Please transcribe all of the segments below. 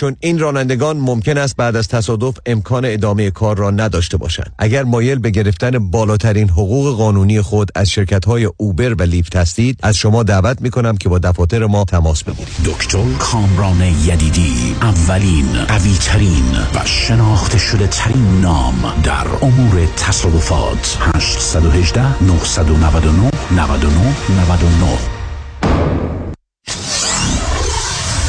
چون این رانندگان ممکن است بعد از تصادف امکان ادامه کار را نداشته باشند. اگر مایل به گرفتن بالاترین حقوق قانونی خود از شرکت های اوبر و لیفت هستید از شما دعوت می کنم که با دفاتر ما تماس بگیرید. دکتر کامران یدیدی اولین قوی ترین و شناخته شده ترین نام در امور تصادفات. 818 999 99 99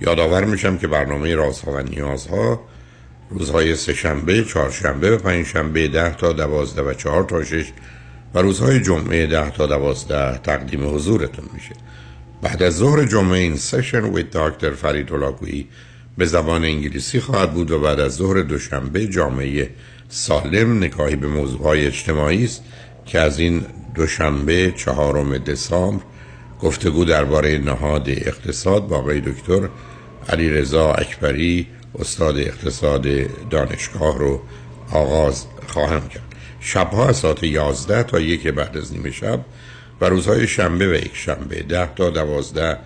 یادآور میشم که برنامه رازها و نیازها روزهای سهشنبه، چهارشنبه و پنجشنبه ده تا دوازده و چهار تا شش و روزهای جمعه ده تا دوازده تقدیم حضورتون میشه. بعد از ظهر جمعه این سشن ویت داکتر فرید هلاکویی به زبان انگلیسی خواهد بود و بعد از ظهر دوشنبه جامعه سالم نگاهی به موضوعهای اجتماعی است که از این دوشنبه چهارم دسامبر گفتگو درباره نهاد اقتصاد با آقای دکتر علی رضا اکبری استاد اقتصاد دانشگاه رو آغاز خواهم کرد. شبها از ساعت 11 تا یک بعد از نیمه شب و روزهای شنبه و یک شنبه ده تا دوازده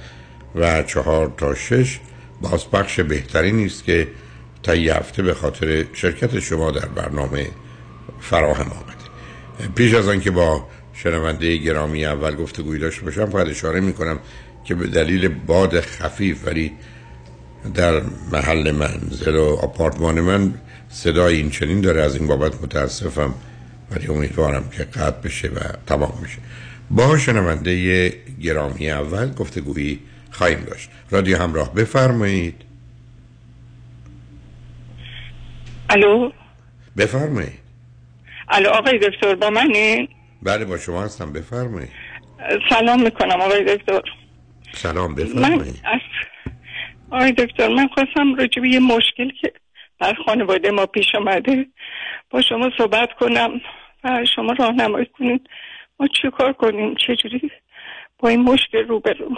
و چهار تا شش. بازپخش بهتری نیست که تا هفته به خاطر شرکت شما در برنامه فراهم آمده. پیش از آنکه با شنونده گرامی اول گفتگوی داشته باشم فقط اشاره می کنم که به دلیل باد خفیف ولی در محل منزل و آپارتمان من صدای این چنین داره از این بابت متاسفم ولی امیدوارم که قطع بشه و تمام بشه. با شنونده گرامی اول گفتگویی خواهیم داشت. رادیو همراه بفرمایید. الو؟ بفرمایید. الو آقای دکتر با منی؟ بله با شما هستم. بفرمایید. سلام می‌کنم آقای دکتر. سلام من بفرمایید از آقای دکتر من خواستم راجع به یه مشکل که در خانواده ما پیش آمده با شما صحبت کنم و شما راهنمایی کنید ما چی کار کنیم؟ چجوری با این مشکل رو بریم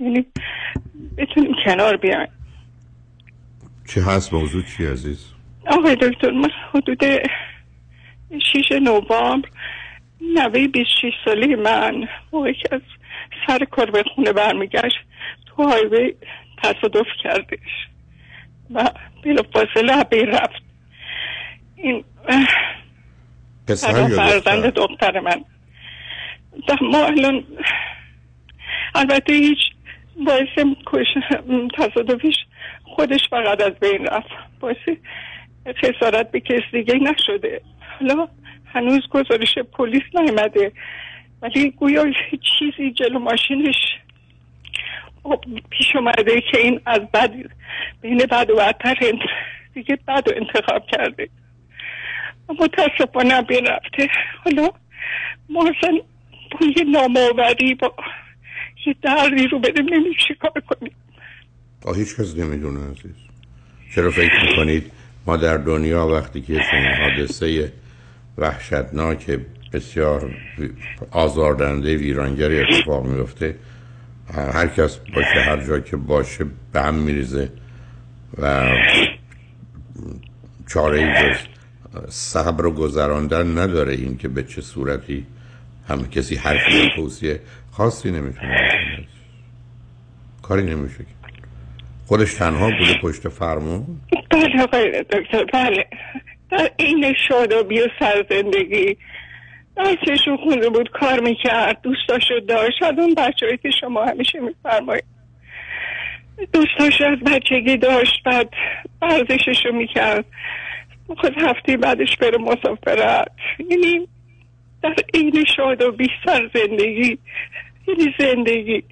یعنی بتونیم کنار بیایم. چی هست؟ موضوع چی عزیز؟ آقای دکتر من حدود 6 نوامبر نوه 26 ساله من موقعی که از سر کار به خونه برمیگشت تو هایوی تصادف کردش. و بلا فاصله به رفت. این پسر فرزند دختر من. ما الان البته هیچ باعث تصادفش خودش فقط از بین رفت. باعث خسارت به کس دیگه نشده. حالا هنوز گزارش پلیس نیامده. ولی گویا چیزی جلو ماشینش خب پیش اومده که این از بد بین بد و بدتر دیگه بد و انتخاب کرده. متاسفانه بین رفته حالا ما اصلا با یه نامآوری با یه دردی رو بدیم نمیم چی کار کنیم. آه هیچ کس نمی‌دونه عزیز. چرا فکر می‌کنید ما در دنیا وقتی که چنین حادثه وحشتناک بسیار آزاردهنده ویرانگری اتفاق میفته هر کس باشه هر جا که باشه به هم میریزه و چاره ای صبر و گذراندن نداره این که به چه صورتی هم کسی حرفی توصیه. خاصی نمی‌تونه کاری نمیشه خودش تنها بوده پشت فرمون. بله آقای دکتر بله. این شادابی و سرزندگی بچهشون خونده بود کار می‌کرد دوستاشو داشت. از اون بچه که شما همیشه میفرمایید. دوستاش از بچگی داشت بعد ورزششو می‌کرد. خود هفته بعدش بره مسافرت. یعنی در این شاد و بیستر زندگی. یعنی زندگی.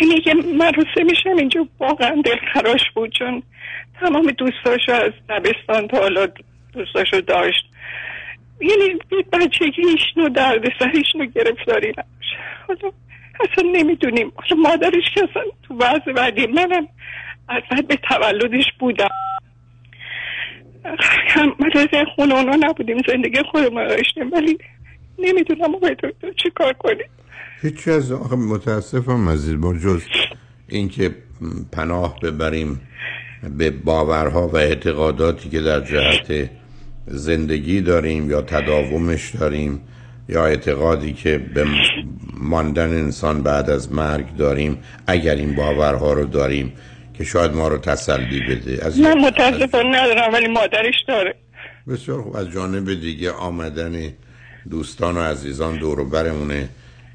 یعنی که روسه میشم اینجا واقعا دلخراش بود چون تمام دوستاشو از دبستان تا حالا دوستاشو داشت. یعنی بچگی ایشنو درد سریشنو گرفتاری نباشه. حالا اصلا نمی‌دونیم. حالا مادرش که اصلا تو وضع بعدی منم اصلا به تولدش بودم. هم مدرسه خونه اونا نبودیم زندگی خودمون داشتیم ولی نمی‌دونم آقای دکتر چی کار کنیم. هیچی از آخه متاسفم عزیز ما جز اینکه پناه ببریم به باورها و اعتقاداتی که در جهت زندگی داریم یا تداومش داریم یا اعتقادی که به ماندن انسان بعد از مرگ داریم اگر این باورها رو داریم که شاید ما رو تسلی بده. از من متاسفانه ندارم ولی مادرش داره. بسیار خوب. از جانب دیگه آمدن دوستان و عزیزان دور برمونه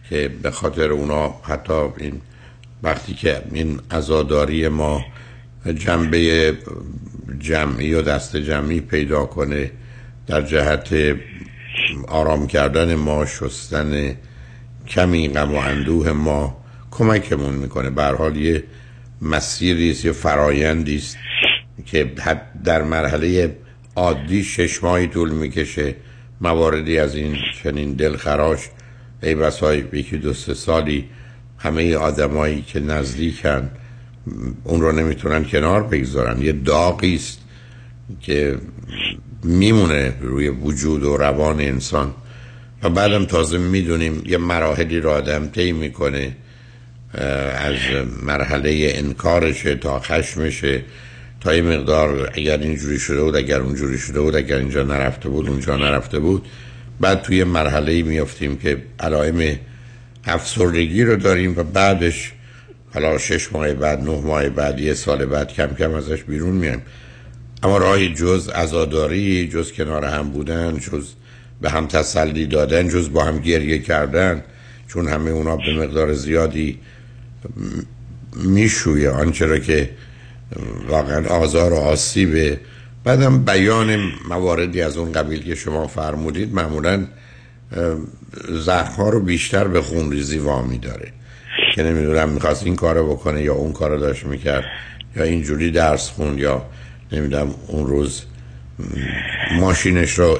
که به خاطر اونا حتی این وقتی که این ازاداری ما جنبه جمعی و دست جمعی پیدا کنه در جهت آرام کردن ما شستن کمی غم و اندوه ما کمکمون می‌کنه. به حال یه مسیری است یه فرایندی است که در مرحله عادی شش ماهی طول می‌کشه. مواردی از این چنین دلخراش ای بسای یکی دو سه سالی همه آدمایی که نزدیکن اون رو نمی‌تونن کنار بگذارن. یه داغی است که میمونه روی وجود و روان انسان. و بعدم تازه می‌دونیم یه مراحلی رو آدم طی می‌کنه از مرحله انکارشه تا خشمشه تا یه مقدار اگر اینجوری شده بود اگر اونجوری شده بود اگر اینجا نرفته بود اونجا نرفته بود. بعد توی مرحله میافتیم که علائم افسردگی رو داریم و بعدش حالا شش ماه بعد نه ماه بعد یه سال بعد کم کم ازش بیرون میایم. اما راهی جز ازاداری جز کنار هم بودن جز به هم تسلی دادن جز با هم گریه کردن چون همه اونا به مقدار زیادی میشویه. آنچه را که واقعا آزار و آسیبه. بعدم بیان مواردی از اون قبیل که شما فرمودید معمولا زخم ها رو بیشتر به خون ریزی وامی داره. که نمی‌دونم می‌خواست این کارو بکنه یا اون کارو داشت می‌کرد یا اینجوری درس خون یا نمی‌دونم اون روز ماشینش رو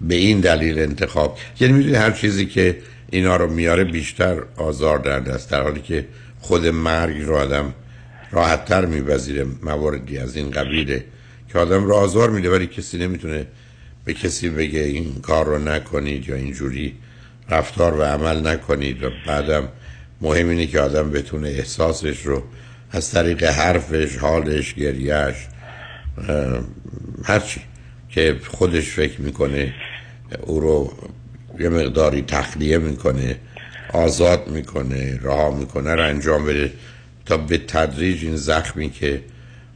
به این دلیل انتخاب یعنی می‌دونی هر چیزی که اینا رو میاره بیشتر آزار در است در حالی که خود مرگ رو آدم راحتتر میبذیره مواردی از این قبیله که آدم رو آزار میده ولی کسی نمی‌تونه به کسی بگه این کار رو نکنید یا اینجوری رفتار و عمل نکنید. و بعدم مهم اینه که آدم بتونه احساسش رو از طریق حرفش حالش گریهش هرچی که خودش فکر می‌کنه او رو یه مقداری تخلیه می‌کنه آزاد می‌کنه رها می‌کنه رو انجام بده تا به تدریج این زخمی که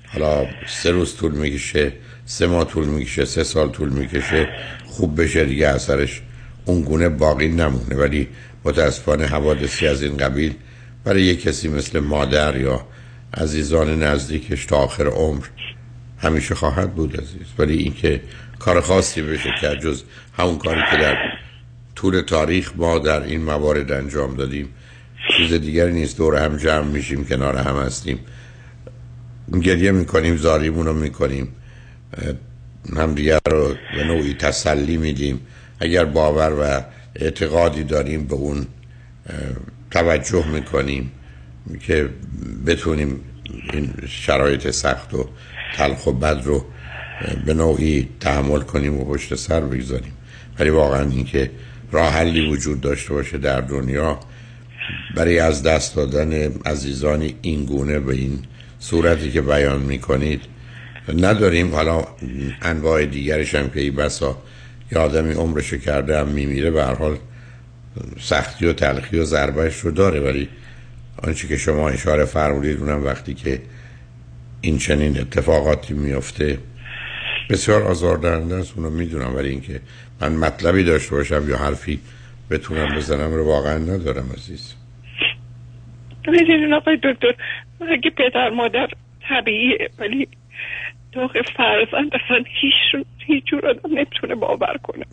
حالا سه روز طول می‌کشه سه ماه طول می‌کشه سه سال طول می‌کشه خوب بشه دیگه اثرش اون گونه باقی نمونه. ولی متاسفانه حوادثی از این قبیل برای یه کسی مثل مادر یا عزیزان نزدیکش تا آخر عمر همیشه خواهد بود عزیز. ولی اینکه کار خاصی بشه که جز همون کاری که در طول تاریخ ما در این موارد انجام دادیم چیز دیگری نیست. دور هم جمع میشیم کنار هم هستیم. گریه می‌کنیم زاریمون رو می‌کنیم. هم دیگر رو به نوعی تسلی میدیم. اگر باور و اعتقادی داریم به اون توجه می‌کنیم که بتونیم این شرایط سخت و تلخ و بد رو به نوعی تحمل کنیم و پشت سر بگذاریم. ولی واقعا اینکه راه حلی وجود داشته باشه در دنیا برای از دست دادن عزیزانی این گونه به این صورتی که بیان می‌کنید نداریم. حالا انواع دیگرش هم که ای بسا یه آدمی عمرشو کرده هم میمیره به حال سختی و تلخی و ضربهش رو داره. ولی آنچه که شما اشاره فرمودید اونم وقتی که این چنین اتفاقاتی میفته. بسیار آزاردهنده است اونو می‌دونم ولی اینکه من مطلبی داشته باشم یا حرفی بتونم بزنم رو واقعا ندارم عزیز. می‌دونین آقای دکتر اگه پدر مادر طبیعیه ولی داغ فرزند اصلا هیچ هیچ جور آدم نمی‌تونه باور کنه.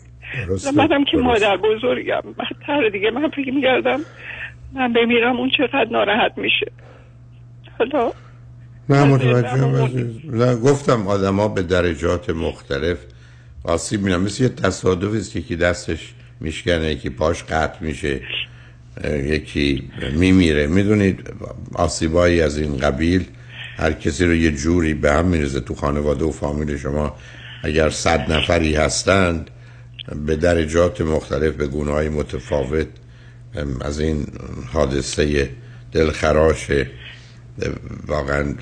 منم که مادر بزرگم بدتر دیگه من فکر میگردم من بمیرم اون چقدر ناراحت میشه. حالا نه متوجه گفتم آدما به درجات مختلف آسیب میرن مثل یه تصادفی است که یکی دستش میشکنه یکی پاش قطع میشه یکی میمیره. می‌دونید آسیبایی از این قبیل هر کسی رو یه جوری به هم میرزه تو خانواده و فامیل شما اگر صد نفری هستند به درجات مختلف به گونه های متفاوت از این حادثه دلخراش واقعا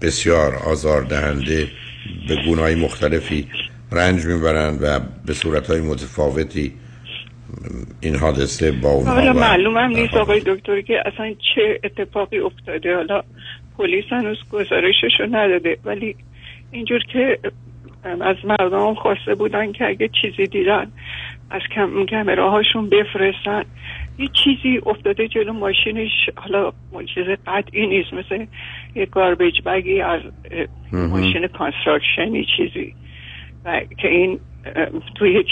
بسیار آزاردهنده به گونه های مختلفی رنج می‌برند و به صورت های متفاوتی این حادثه با اونها حالا معلوم هم نیست آقای دکتر که اصلا چه اتفاقی افتاده. حالا پلیس هنوز گزارشش رو نداده ولی اینجور که از مردم خواسته بودن که اگه چیزی دیدن از کمره هاشون بفرستن یه چیزی افتاده جلو ماشینش. حالا چیز قطعی نیست مثل یه garbage bag ی از ماشین construction ی چیزی. و که این توی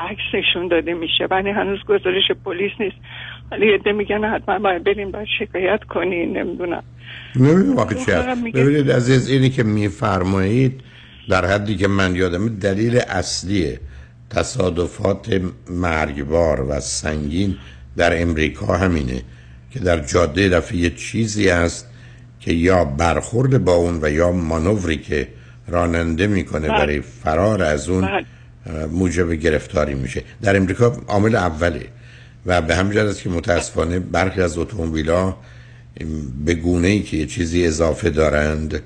عکس نشون داده میشه. ولی هنوز گزارش پلیس نیست. ولی یه میگن حتما باید بریم باید شکایت کنین نمی‌دونم. نمی‌دونم واقعی چی ببینید عزیز اینی که میفرمایید در حدی که من یادم دلیل اصلی تصادفات مرگبار و سنگین در امریکا همینه که در جاده دفعه چیزی است که یا برخورد با اون و یا مانوری که راننده می‌کنه بله. برای فرار از اون بله. موجب گرفتاری میشه در امریکا عامل اوله و به همین است که متاسفانه برخی از اتومبیلا به گونه ای که یه چیزی اضافه دارند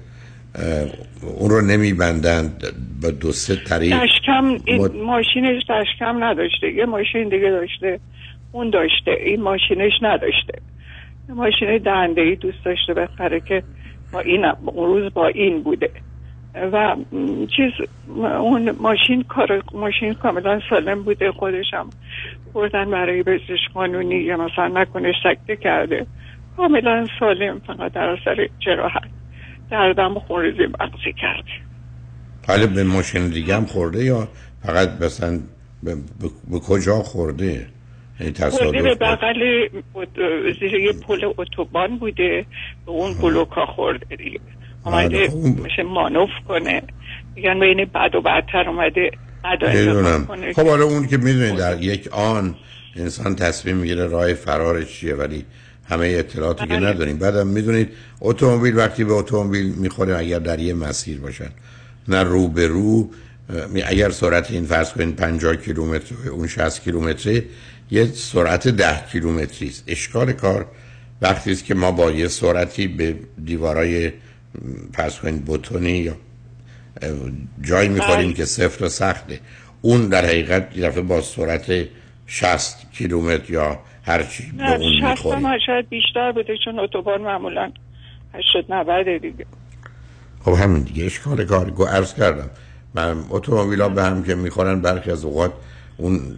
اون رو نمیبندند با دو سه طریق دشکم مد... ماشینش دشکم نداشته یه ماشین دیگه داشته اون داشته این ماشینش نداشته. ماشین دنده ای دوست داشته بخره که با این اون روز با این بوده. و چیز اون ماشین کار ماشین کاملا سالم بوده خودشم بردن برای بزش قانونی یا مثلا نکنه سکته کرده. کاملا سالم فقط در اثر جراحت. دردم خونریزی مغزی کرده. حالا به ماشین دیگه هم خورده یا فقط مثلا به, به, کجا خورده یعنی خورده؟ به بغل زیر یه پل اتوبان بوده. به اون بلوک ها خورده دیگه. اومده میشه مانوف کنه. میگن بین بد و بدتر اومده. خب حالا اون که می‌دونید در یک آن انسان تصمیم می‌گیره راه فرارش چیه ولی همه اطلاعاتی که بله. نداریم. بعدم می‌دونید اتومبیل وقتی به اتومبیل می‌خوره اگر در یه مسیر باشن. نه رو به رو. اگر سرعت این فرض کنید 50 کیلومتر اون 60 کیلومتره یه سرعت 10 کیلومتری است. اشکال کار وقتی است که ما با یه سرعتی به دیوارای فرض کنید بتونی یا جایی می‌خوریم بله. که صفر و سخته. اون در حقیقت یه دفعه با سرعت 60 کیلومتر یا هر چی به اون می‌خوریم. شاید بیشتر بده چون اتوبان معمولا 80 90 دیگه. خب همین دیگه اشکال کار. گو عرض کردم من اتومبیلا به هم که می‌خورن برخی از اوقات اون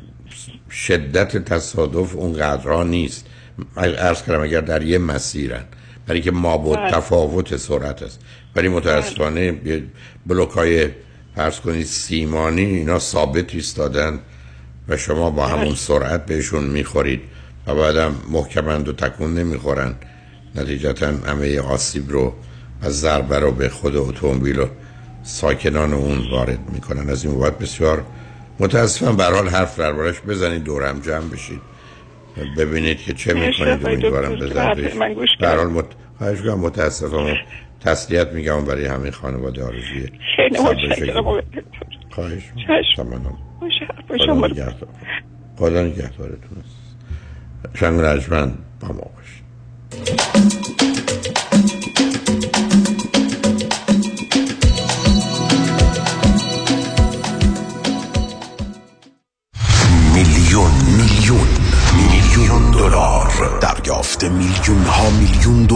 شدت تصادف اون قدرها نیست عرض کردم اگر در یه مسیرن برای که ما بود بله. تفاوت سرعت است. ولی متاسفانه بلوک های فرض کنید سیمانی اینا ثابت ایستادن و شما با همون بله. سرعت بهشون می‌خورید و بعدم محکمند و تکون نمی‌خورن. نتیجتا همه آسیب رو از ضربه رو به خود اتومبیل و ساکنان اون وارد می‌کنن. از این وقت بسیار متاسفم به حال حرف دربارش بزنید دورم جمع بشید. ببینید که چه می‌کنید امیدوارم به در حال مت... متاسفم. تسلیت میگم برای همه خانواده آرزوی خواهش خدا نگهدارتون. است شنگ رجمن با ما باشید.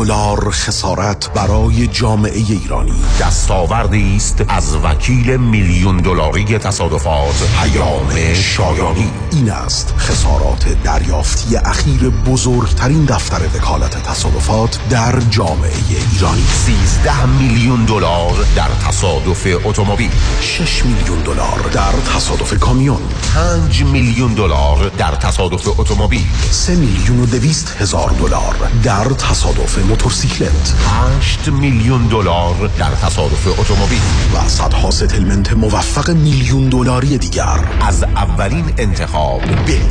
دلار خسارت برای جامعه ایرانی. دستاوردی است از وکیل میلیون دلاری تصادفات. پیام شایانی. این است خسارات دریافتی اخیر بزرگترین دفتر وکالت تصادفات در جامعه ایرانی. 13 میلیون دلار در تصادف اتومبیل. 6 میلیون دلار در تصادف کامیون. 5 میلیون دلار در تصادف اتومبیل. 3 میلیون و دویست هزار دلار در تصادف موتورسیکلت. 8 میلیون دلار در تصادف اتومبیل. و صدها ستلمنت موفق میلیون دلاری دیگر. از اولین انتخاب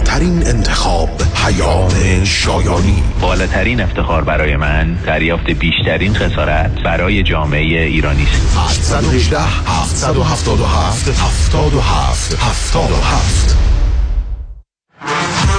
بهترین انتخاب پیام شایانی. بالاترین افتخار برای من دریافت بیشترین خسارت برای جامعه ایرانی است. 818 777 77 77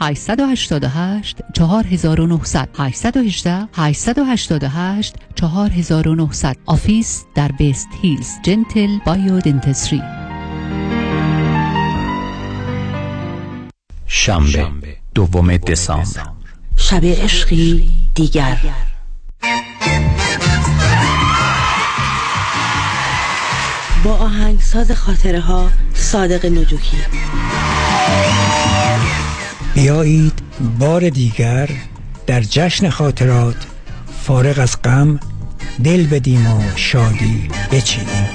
888 4900 818 888 4900 office در West Hills Gentle Biodentistry شنبه دوم دسامبر. شب عشقی دیگر. با آهنگساز خاطره ها صادق نجوکی. بیایید بار دیگر در جشن خاطرات فارغ از غم دل بدیم و شادی بچینیم.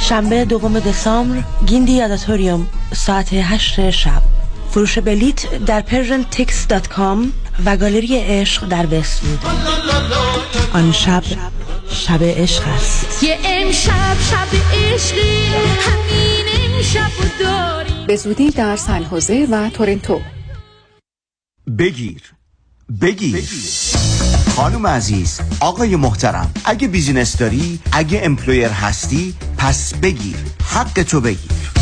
شنبه دوم دسامبر گیندی آداتوریوم ساعت هشت شب. فروش بلیت در persiantix.com و گالری عشق در وستوود آن شب شب عشق است. یه امشب شب عشقی همین امشب داری. به زودی در سنحوزه و تورنتو. بگیر. بگیر. خانم عزیز آقای محترم اگه business داری اگه employer هستی پس بگیر. حق تو بگیر.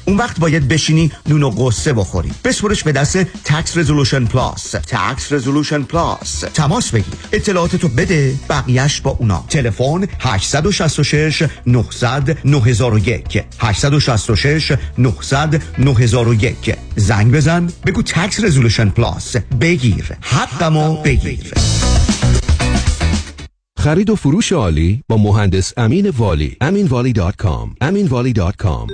اون وقت باید بشینی نون و غصه بخوری. بسپرش به دست Tax Resolution Plus Tax Resolution Plus تماس بگیر. اطلاعاتتو بده بقیهش با اونا. تلفن 866 900 9001 866 900 9001 زنگ بزن. بگو Tax Resolution Plus بگیر. حقمو بگیر. خرید و فروش عالی با مهندس امین والی. aminvali.com aminvali.com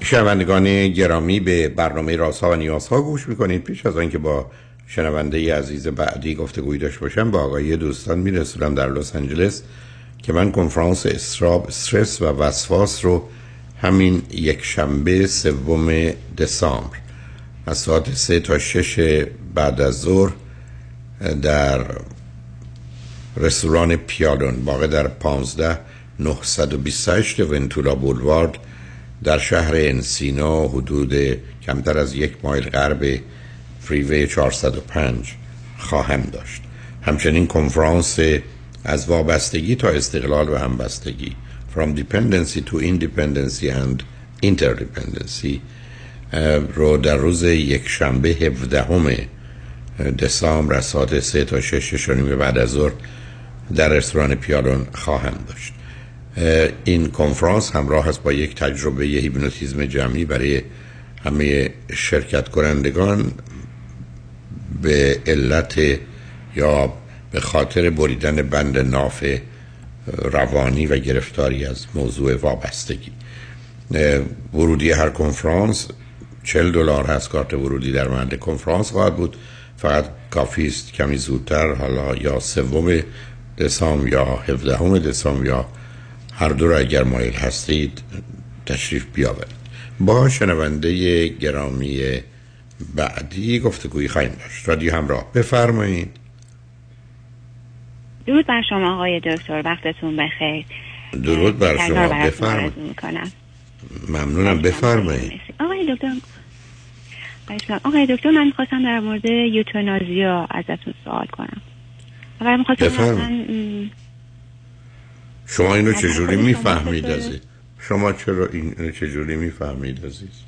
شنوندگان گرامی به برنامه رازها و نیازها گوش می‌کنید. پیش از آنکه با شنونده عزیز بعدی گفتگوی داشته باشم با آقای دوستان میرسونم در لس آنجلس که من کنفرانس استراب استرس و وسواس رو همین یک شنبه سوم دسامبر از ساعت سه تا شش بعد از ظهر در رستوران پیالون واقع در 15 928 ونتولا بولوارد در شهر انسینا حدود کمتر از یک مایل غرب فریوی 405 خواهم داشت. همچنین کنفرانس از وابستگی تا استقلال و همبستگی From Dependency to Independency and Interdependency رو در روز یک شنبه 17 دسامبر از ساعت 3 تا 6 شنیم بعد از ظهر در رستوران پیالون خواهم داشت. این کنفرانس همراه است با یک تجربه هیپنوتیزم جمعی برای همه شرکت کنندگان به علت یا به خاطر بریدن بند ناف روانی و گرفتاری از موضوع وابستگی. ورودی هر کنفرانس 40 دلار هست کارت ورودی در محل کنفرانس خواهد بود. فقط کافی است کمی زودتر حالا یا سوم دسامبر یا 17 دسامبر یا هر دو را اگر مایل هستید تشریف بیاورید. با شنونده گرامی بعدی گفتگویی خواهیم داشت. رادیو همراه بفرمایید. درود بر شما آقای دکتر وقتتون بخیر. درود بر شما بفرمایید. ممنونم بفرمایید. آقای دکتر آقای دکتر من می‌خواستم در مورد یوتونازیا ازتون سوال کنم. اگر می‌خواستم شما اینو چجوری می‌فهمید عزیز؟ شما چرا اینو چجوری می‌فهمید عزیز؟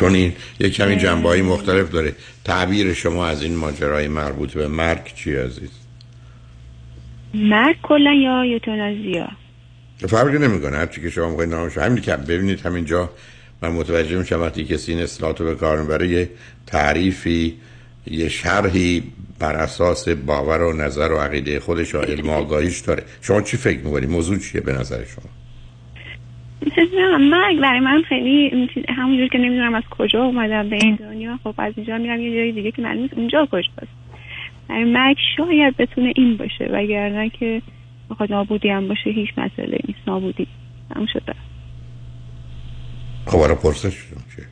چون این یک کمی جنبه مختلف داره. تعبیر شما از این ماجرای مربوط به مرگ چی عزیز؟ مرگ کلا یا یوتونازیا فرقی نمی‌کنه. هرچی که شما می‌خواید نامش همین که ببینید همینجا من متوجه میشم وقتی کسی این اصطلاحات رو به کار می‌بره یه تعریفی یه شرحی بر اساس باور و نظر و عقیده خودش و علم آگاهیش داره. شما چی فکر می‌کنید موضوع چیه به نظر شما؟ مرگ برای من خیلی همونجور که نمی‌دونم از کجا اومدم به این دنیا. خب از اینجا میرم یه جای دیگه که معلوم نیست. اونجا کجاست؟ برای مرگ شاید بتونه این باشه وگرنه که بخواد نابودی هم باشه هیچ مسئله نیست. نابودی. هم شده خب برای پرسش چیه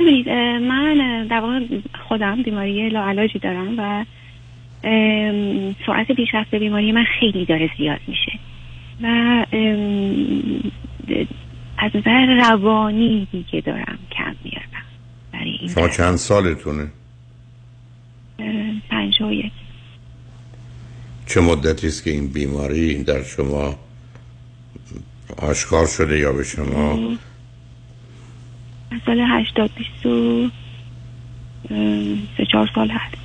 ببینید من در واقع خودم بیماری لاعلاجی دارم و سرعت پیشرفت بیماری من خیلی داره زیاد میشه. و از نظر روانی دیگه دارم کم میارم برای این شما چند سالتونه؟ پنج و یک. چه مدتی است که این بیماری در شما آشکار شده یا به شما؟ سال هشتاد سه چهار سال هست.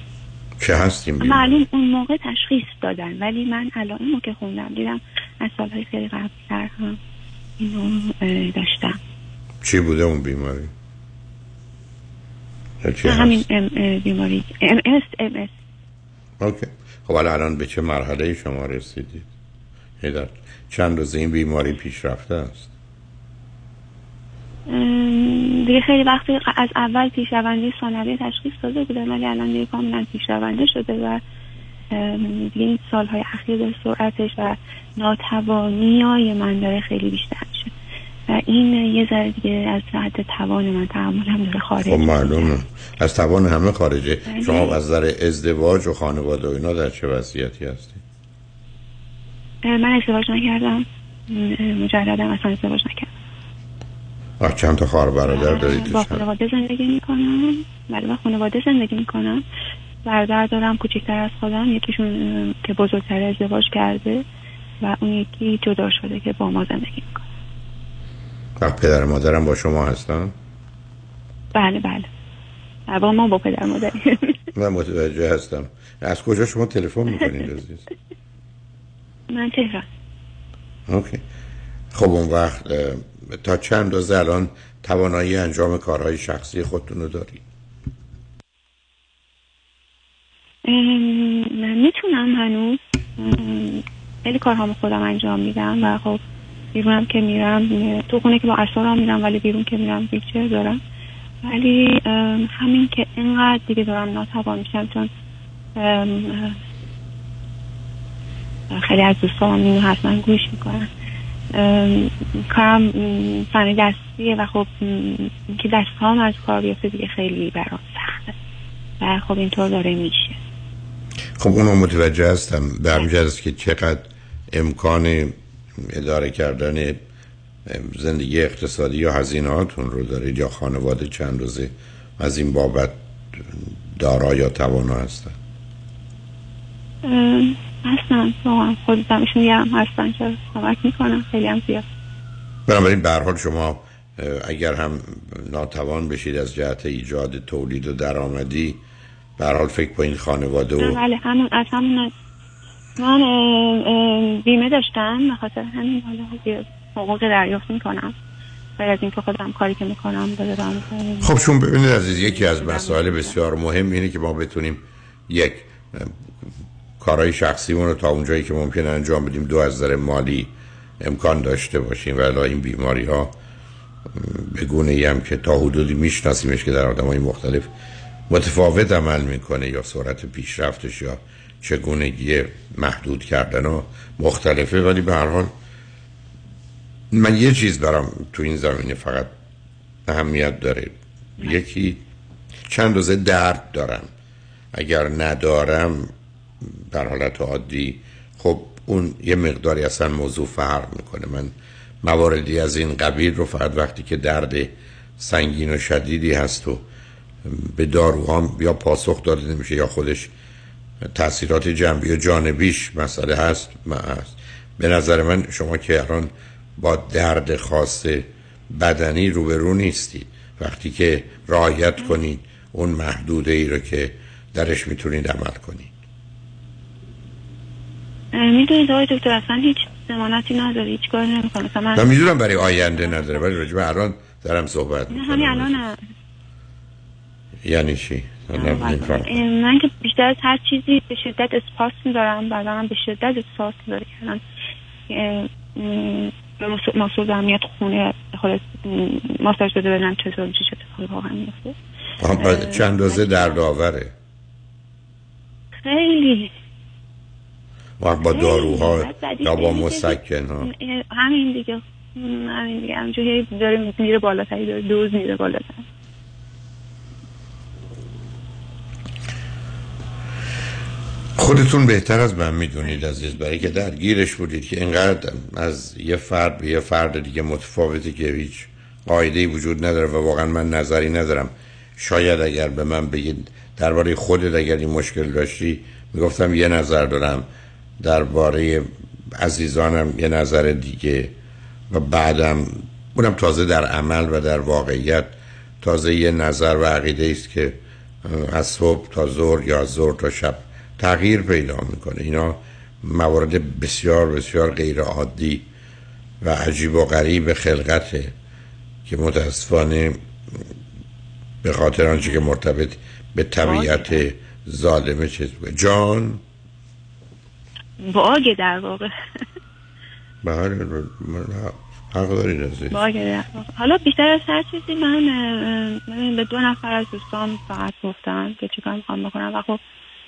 چه هستیم؟ معلوم اون موقع تشخیص دادن ولی من الان اینو که خوندم دیدم از سالهای خیلی قبل تر هم اینو داشتم. چی بوده اون بیماری؟ همین بیماری. ام اس ام اس. OK. خب الان به چه مرحله شما رسیدید؟ در چند روز این بیماری پیشرفته است؟ دیگه خیلی وقتی از اول پیشرونده ثانویه تشخیص داده بودم ولی الان دیگه کاملا پیشرونده شده و دیگه این سالهای اخیر سرعتش و ناتوانی های من داره خیلی بیشتر میشه. و این یه ذره دیگه از حد توان من هم داره خارج خب معلومه. از توان همه خارجه. شما از نظر ازدواج و خانواده و اینا در چه وضعیتی هستی؟ من ازدواج نکردم. مجردم اصلا ازدواج نکردم. آه چند تا خواهر برادر دارید؟ با خانواده زندگی می‌کنم. بله با خانواده زندگی می‌کنم. برادر دارم کوچکتر از خودم. یکیشون که بزرگتر ازدواج کرده و اون یکی جدا شده که با ما زندگی می‌کنه. و پدر مادرم با شما هستن؟ بله بله. با ما با پدر مادری من متوجه هستم. از کجا شما تلفن می‌کنید عزیز؟ من تهران. اوکی. خب اون وقت تا چند روز الان توانایی انجام کارهای شخصی خودتون رو دارید؟ می‌تونم هنوز. خیلی کارهامو خودم انجام میدم و خب بیرونم که میرم تو خونه که با اصارم میرم ولی بیرون که میرم ویلچر دارم. ولی همین که اینقدر دیگه دارم ناتوان میشم چون خیلی از دوستان اینو حتما گوش می‌کنن. کارم فنی دستیه و خب که دست هم از کار بیفته دیگه خیلی برام سخته. و خب اینطور داره میشه. خب اونو متوجه هستم. به همین است که چقدر امکان اداره کردن زندگی اقتصادی یا هزینهاتون رو دارید یا خانواده چند روزه از این بابت دارا یا توانا هستن؟ هستن واقعا خودم ایشون هستن که کمک می‌کنن. خیلی هم زیاد. بنابراین به حال شما اگر هم ناتوان بشید از جهت ایجاد تولید و درآمدی به حال فکر با این خانواده و بله همون از همون من بیمه داشتم به خاطر همین حالا حقوق دریافت می‌کنم. غیر از اینکه خودم کاری که می‌کنم دارم خب چون ببینید عزیز یکی از مسائل بسیار مهم اینه که ما بتونیم یک کارهای شخصیمون رو تا اونجایی که ممکن انجام بدیم دو از نظر مالی امکان داشته باشیم. و این بیماری ها به گونه ای هم که تا حدودی میشناسیمش که در آدم های مختلف متفاوت عمل می‌کنه یا سرعت پیشرفتش یا چگونگی محدود کردن ها مختلفه. ولی به هر حال من یه چیز دارم تو این زمینه فقط اهمیت داره. یکی چند روزه درد دارم. اگر ندارم در حالت عادی. خب اون یه مقداری اصلا موضوع فرق می‌کنه. من مواردی از این قبیل رو فقط وقتی که درد سنگین و شدیدی هست و به داروها یا پاسخ داده نمیشه یا خودش تاثیرات جنبی و جانبیش مسئله هست به نظر من شما که الان با درد خاص بدنی روبرو نیستید وقتی که رعایت کنید اون محدوده ای رو که درش می‌تونید عمل کنید می‌دونید آقای دکتر اصلا هیچ زمانتی نداره هیچ کاری نمی‌کنه. من می‌دونم برای آینده نداره ولی راجب الان دارم صحبت می‌کنم. همین الان یعنی چی؟ من که بیشتر از هر چیزی به شدت اسپاس میدارم بعدا به شدت اسپاس میداره کردن مسئول امنیت خونه خلاص ماساژ بده ببینم چطور میشه چطور واقعا میفته چند اندازه درد آوره خیلی با داروها یا با مسکن ها. همین دیگه. همین دیگه. همینجوری داره میره بالاتری داره دوز میره بالاتر خودتون بهتر از من می‌دونید عزیز برای که درگیرش بودید که اینقدر از یه فرد به یه فرد دیگه متفاوتی که هیچ قاعده وجود نداره و واقعا من نظری ندارم. شاید اگر به من بگید درباره خودت اگر این مشکل داشتی می‌گفتم یه نظر دارم. درباره عزیزانم یه نظر دیگه و بعدم اونم تازه در عمل و در واقعیت تازه یه نظر و عقیده است که از صبح تا ظهر یا ظهر تا شب تغییر پیدا می‌کنه. اینا موارد بسیار بسیار غیر عادی و عجیب و غریب خلقته که متاسفانه به خاطر آنچه که مرتبط به طبیعت ظالمه چیز جان باگ در واقع. بله حق دارید عزیز حالا بیشتر از هر چیزی من به دو نفر از دوستان فقط گفتم که چیکار می‌خوام بکنم. و خب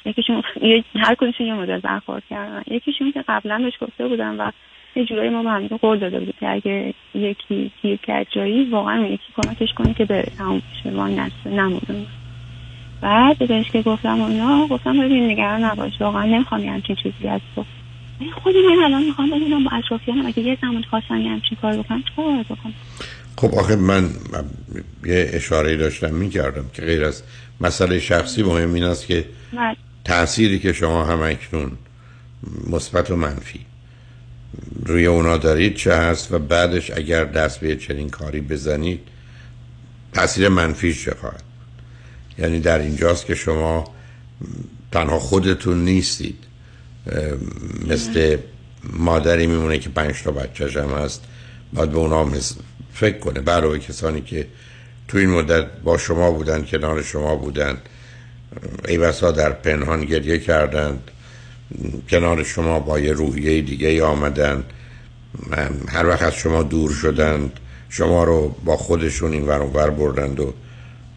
یکیشون هر کدومشون یه مدل برخورد کردن. یکیشون که قبلا بهش گفته بودم و یه جورایی ما به هم قول داده بودیم که اگه یکی گیر کرد جایی واقعا یکی کمکش کنه که بره. تموم بشه وای نمونه بعد بهش که گفتم اونا گفتم ببین نگران نباش واقعا نمی‌خوام یه همچین چیزی از تو. خود من الان می‌خوام بدونم با اطرافیانم اگه یه زمان خواستن یه همچین کار بکنم چه بکنم؟ خب آخه من یه اشاره داشتم می‌کردم که غیر از مسئله شخصی مهم این است که بله. تأثیری که شما هم اکنون مثبت و منفی روی اونا دارید چه هست و بعدش اگر دست به چنین کاری بزنید تاثیر منفیش چه خواهد؟ یعنی در اینجاست که شما تنها خودتون نیستید. مثل مادری میمونه که پنج تا بچهش هم هست. باید به اونا فکر کنه. برای کسانی که تو این مدت با شما بودن کنار شما بودن. ای بسا در پنهان گریه کردند. کنار شما با یه روحیه دیگه آمدن. هر وقت از شما دور شدند شما رو با خودشون این ور بردند و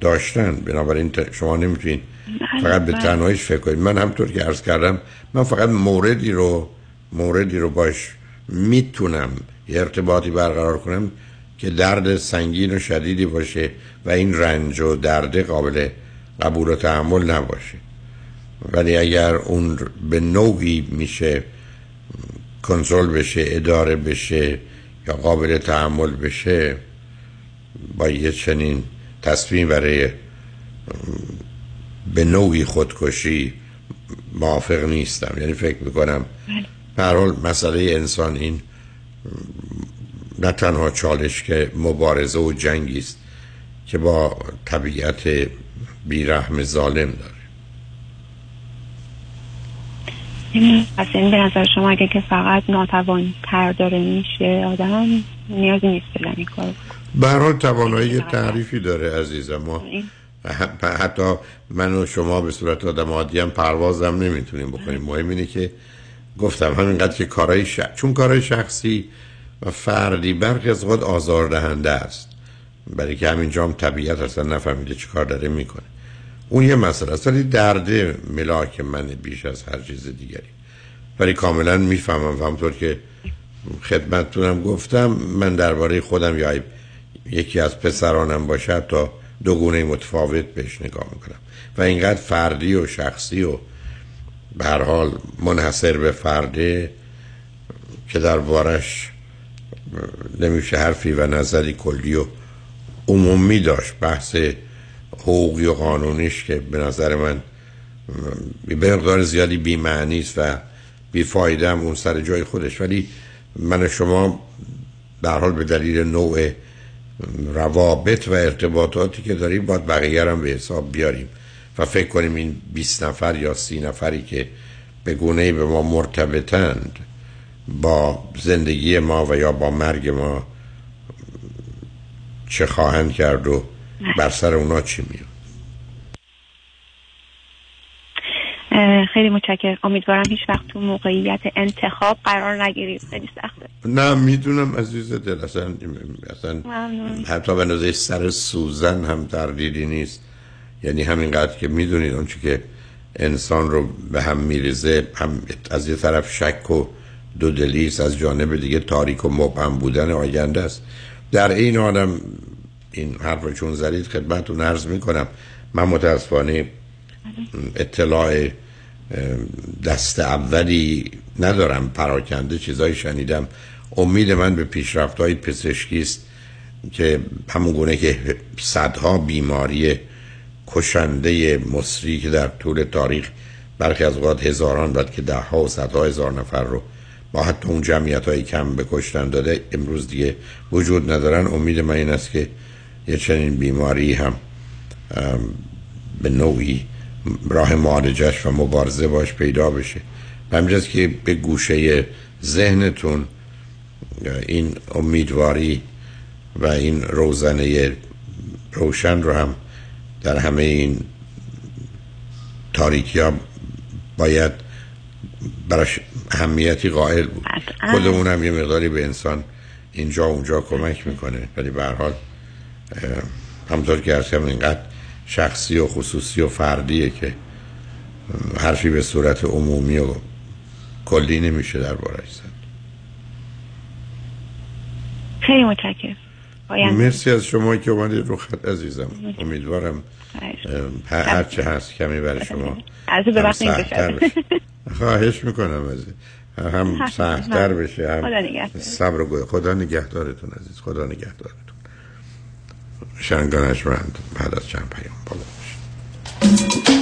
داشتن. بنابراین شما نمی‌تونید بله، فقط به بله. تنهایش فکر کنید. من همطور که عرض کردم من فقط موردی رو موردی رو باش می‌تونم یه ارتباطی برقرار کنم که درد سنگین و شدیدی باشه و این رنج و درد قابل قبول و تحمل نباشه. ولی اگر اون به نوعی میشه کنترل بشه اداره بشه یا قابل تحمل بشه با یه چنین تصمیم برای به نوعی خودکشی موافق نیستم. یعنی فکر می‌کنم به حال مسئله انسان این نه تنها چالش که مبارزه و جنگی است که با طبیعت بیرحم ظالم داره. پس این به نظر شما اگه که فقط ناتوان تر داره میشه آدم نیازی نیست بلن این کار برحال توانایی تعریفی داره عزیزم. ما حتی من و شما به صورت آدم عادی هم پروازم نمی‌تونیم بکنیم. مهم اینه که گفتم همینقدر که کارهای ش... چون کارهای شخصی و فردی برخی از اوقات آزار دهنده است. برای که همینجا هم طبیعت اصلا نفهمیده چی کار داره می‌کنه. اون یه مسئله است. ولی درد ملاک من بیش از هر چیز دیگری. ولی کاملا می‌فهمم و همطور که خدمتتونم گفتم من درباره خودم یا یکی از پسرانم باشد تا دو گونه متفاوت بهش نگاه می‌کنم. و اینقدر فردی و شخصی و به هر حال منحصر به فرده که در بارش نمیشه حرفی و نظری کلی و عمومی داشت. بحث حقوقی و قانونیش که به نظر من به مقدار زیادی بیمعنی است و بیفایده هم اون سر جای خودش. ولی من شما در حال به دلیل نوع روابط و ارتباطاتی که داریم باید بقیه هم به حساب بیاریم. و فکر کنیم این 20 نفر یا سی نفری که به گونه به ما مرتبطند با زندگی ما و یا با مرگ ما چه خواهند کرد و بر سر اونا چی میاد خیلی متشکرم. امیدوارم هیچ وقت تو موقعیت انتخاب قرار نگیرید خیلی سخته. نه می‌دونم عزیز دل. اصلا, اصلا حتی به نظر سر سوزن هم تردیدی نیست. یعنی همینقدر که می‌دونید اون که انسان رو به هم میریزه هم از یه طرف شک و دو دلیست از جانب دیگه تاریک و مبهم بودن آینده است. در این آدم این حرف چون زدید خدمتتون عرض می‌کنم. من متاسفانه اطلاع دست اولی ندارم پراکنده چیزایی شنیدم. امید من به پیشرفت های پزشکی است که همون گونه که صدها بیماری کشنده مصری که در طول تاریخ برخی از اوقات هزاران بعد که ده ها و صدها هزار نفر رو با حتی اون جمعیت های کم به کشتن داده امروز دیگه وجود ندارن. امید من این است که یه چنین بیماری هم به نوعی راه معالجش و مبارزه باش پیدا بشه. همینجاست که به گوشه ذهنتون این امیدواری و این روزنه روشن رو هم در همه این تاریکی ها باید براش اهمیتی قائل بود. خودمون هم یه مقداری به انسان اینجا اونجا کمک می‌کنه. ولی به هر حال همطور که ارسیم اینقدر شخصی و خصوصی و فردیه که حرفی به صورت عمومی و کلی نمیشه در بارش زد. خیلی متشکرم. مرسی از شما که اومدید رو خط عزیزم. امیدوارم هر چه هست کمی برای شما از به خواهش می‌کنم از هم سختتر بشه هم صبر و گوی خدا نگهدارتون عزیز. خدا نگهدارتون. شنگانش رند بعد از چند پیام بالا پیامی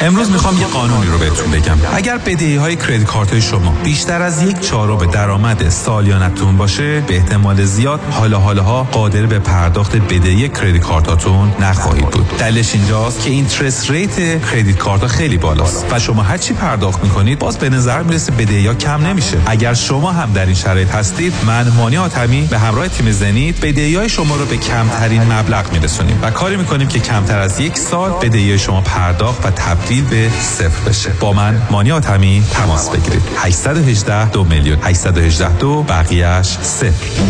امروز می‌خوام یه قانونی رو بهتون بگم. اگر بدهی های credit card شما بیشتر از یک چهارم درآمد سالیانتون باشه به احتمال زیاد حالا حالاها قادر به پرداخت بدهی credit card اتون نخواهید بود. دلیلش اینجاست که interest rate credit card خیلی بالاست و شما هر چی پرداخت می‌کنید باز به نظر می‌رسه بدهی ها کم نمیشه. اگر شما هم در این شرایط هستید من مانی آتمی به همراه تیم زنید بدهی های شما رو به کمترین مبلغ میرسونیم و کاری می‌کنیم که کمتر از یک سال بدهی شما پرداخت و تبدیل به صفر بشه. با من مانی آتمی تماس بگیرید. 818 دو میلیون. 818 دو بقیهش صفر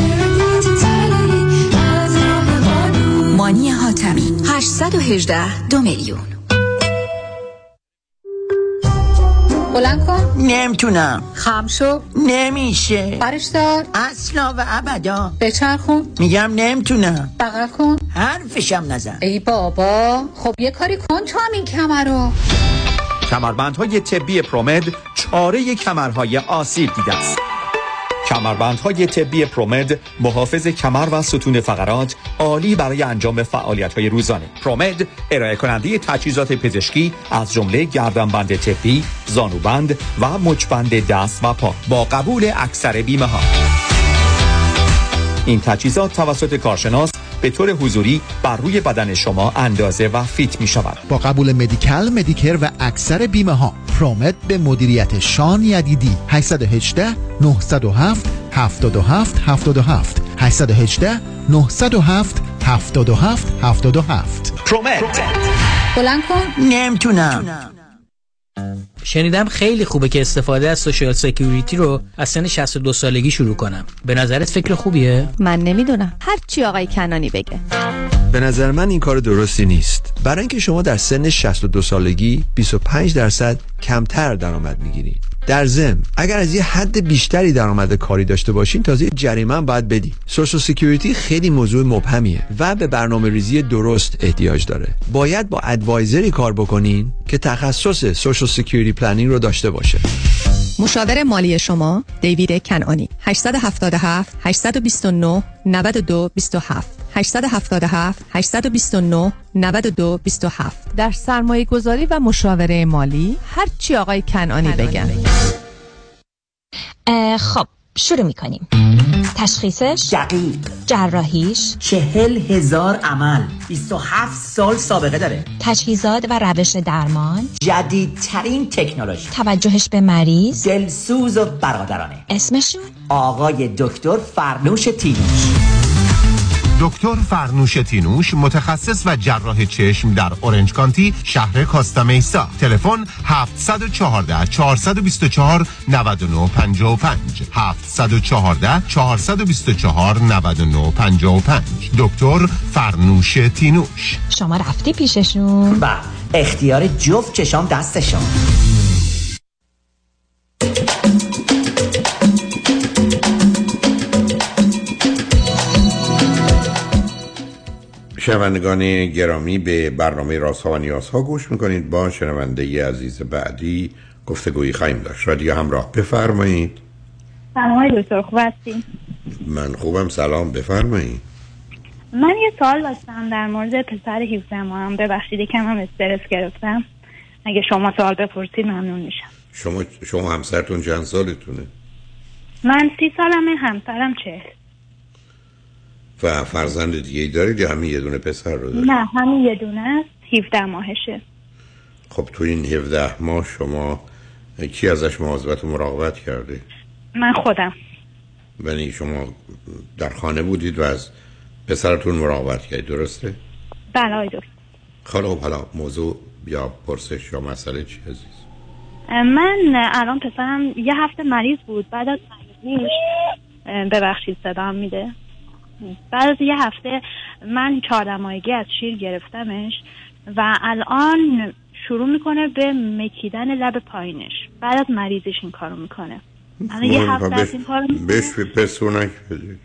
مانی حاتمی 818 دو میلیون. بلند کن. نمی‌تونم. خم شو. نمیشه. برش دار. اصلا و ابدا. بچرخون. میگم نمی‌تونم. بغل کن. حرفشم نزن. ای بابا خب یه کاری کن تو هم این کمر رو. کمربندهای طبی پرومد چاره کمرهای آسیب دیده است. کمربندهای طبی پرومد محافظ کمر و ستون فقرات عالی برای انجام فعالیت های روزانه. پرومد ارائه کننده تجهیزات پزشکی از جمله گردنبند طبی زانوبند و مچبند دست و پا با قبول اکثر بیمه ها این تجهیزات توسط کارشناس به طور حضوری بر روی بدن شما اندازه و fit می شود. با قبول Medi-Cal Medicare و اکثر بیمه ها پرومت به مدیریت شان یدیدی. 818 907 77 77 818 907 77 77 پرومت. بلند کن. نمی‌تونم. شنیدم خیلی خوبه که استفاده از Social Security رو از سن 62 سالگی شروع کنم. به نظرت فکر خوبیه؟ من نمی‌دونم. هر چی آقای کنانی بگه. به نظر من این کار درستی نیست. برای اینکه شما در سن 62 سالگی 25 درصد کمتر درآمد می‌گیرید. در ضمن اگر از یه حد بیشتری درآمد کاری داشته باشین تازه جریمه باید بدی Social Security خیلی موضوع مبهمیه و به برنامه ریزی درست احتیاج داره. باید با advisor ی کار بکنین که تخصص Social Security planning رو داشته باشه. مشاور مالی شما دیوید کنانی 877 829 92 27 877 829 92 27 در سرمایه گذاری و مشاوره مالی هر چی آقای کنانی بگن. خب شروع می‌کنیم. تشخیصش؟ دقیق. جراحیش؟ چهل هزار عمل. 27 سال سابقه داره. تجهیزات و روش درمان؟ جدیدترین تکنولوژی. توجهش به مریض؟ دلسوز و برادرانه. اسمشون؟ آقای دکتر فرنوش تینوش دکتر فرنوش تینوش متخصص و جراح چشم در اورنج کانتی شهر کاستامیسا تلفن 714 424 9955 714 424 9955 دکتر فرنوش تینوش. شما رفتی پیششون؟ و اختیار جفت چشام دستشون. شنوندگان گرامی به برنامه راست ها و نیاز ها گوش می‌کنید. با شنونده ی عزیز بعدی گفتگویی خواهیم داشت. رادیو همراه بفرمایید. سلام های دکتر خوب هستی من خوبم سلام بفرمایید. من یه سوال داشتم در مورد پسر 17 ماهم ببخشید یکم هم استرس گرفتم. اگه شما سوال بپرسید ممنون میشم. شما شما همسرتون چند سالتونه؟ من سی سالمه همسرم چهل. و فرزند دیگه ای دارید یا همین یه دونه پسر رو دارید؟ نه همین یه دونه است. 17 ماهشه. خب تو این 17 ماه شما کی ازش مواظبت و مراقبت کرده؟ من خودم. یعنی شما در خانه بودید و از پسرتون مراقبت کردید درسته؟ بله آقای دکتر. خب حالا موضوع یا پرسش یا مسئله چی عزیز؟ من الان پسرم یه هفته مریض بود. بعد از مریضیش ببخشید صدام میده. بعد از یه هفته من چهارده ماهگی از شیر گرفتمش و الان شروع می‌کنه به مکیدن لب پایینش. بعد از مریضش این کارو می‌کنه. الان یه. هفته از این کارو می‌کنه. بهش پسونک بدید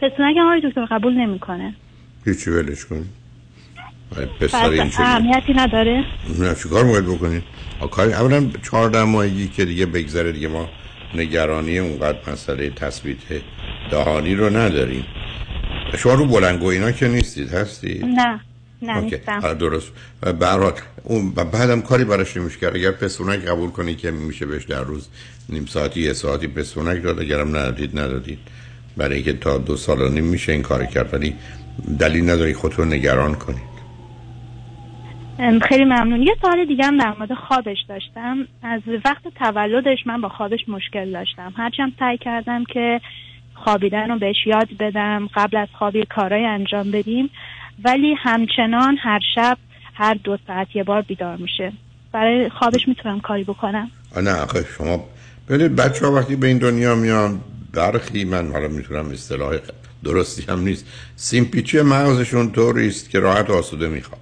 پسونک هم دکتر قبول نمی‌کنه. هیچی ولش کن. آره، پسر این اهمیتی نداره. نه چی کار باید بکنید کاری اولا چهارده ماهگی که دیگه بگذره دیگه ما نگرانی اونقدر مسئله تثبیت دهانی رو نداریم. شما رو بلنگو اینا که نیستید هستید نه نه اوکی. نیستم. آره، درست. حال اون و بعدم کاری براش نمیشه کرد. اگر پسونک قبول کنید که میشه بهش در روز نیم ساعتی یه ساعتی پسونک داد اگرم ندادید ندادید. برای اینکه تا دو سال و نیم میشه این کار کرد. ولی دلیل نداری خودتون نگران کنید خیلی ممنون. یه سوال دیگه هم در مورد خوابش داشتم. از وقت تولدش من با خوابش مشکل داشتم. هرچند سعی کردم که خوابیدن رو بهش یاد بدم قبل از خواب کارای انجام بدیم. ولی همچنان هر شب هر دو ساعت یه بار بیدار میشه. برای خوابش می‌تونم کاری بکنم. نه آخه شما ببینید بچه ها وقتی به این دنیا میان برخی من حالا می‌تونم اصطلاح درستی هم نیست. سیمپیچی مغزشون طوری است که راحت آسوده می‌خواد.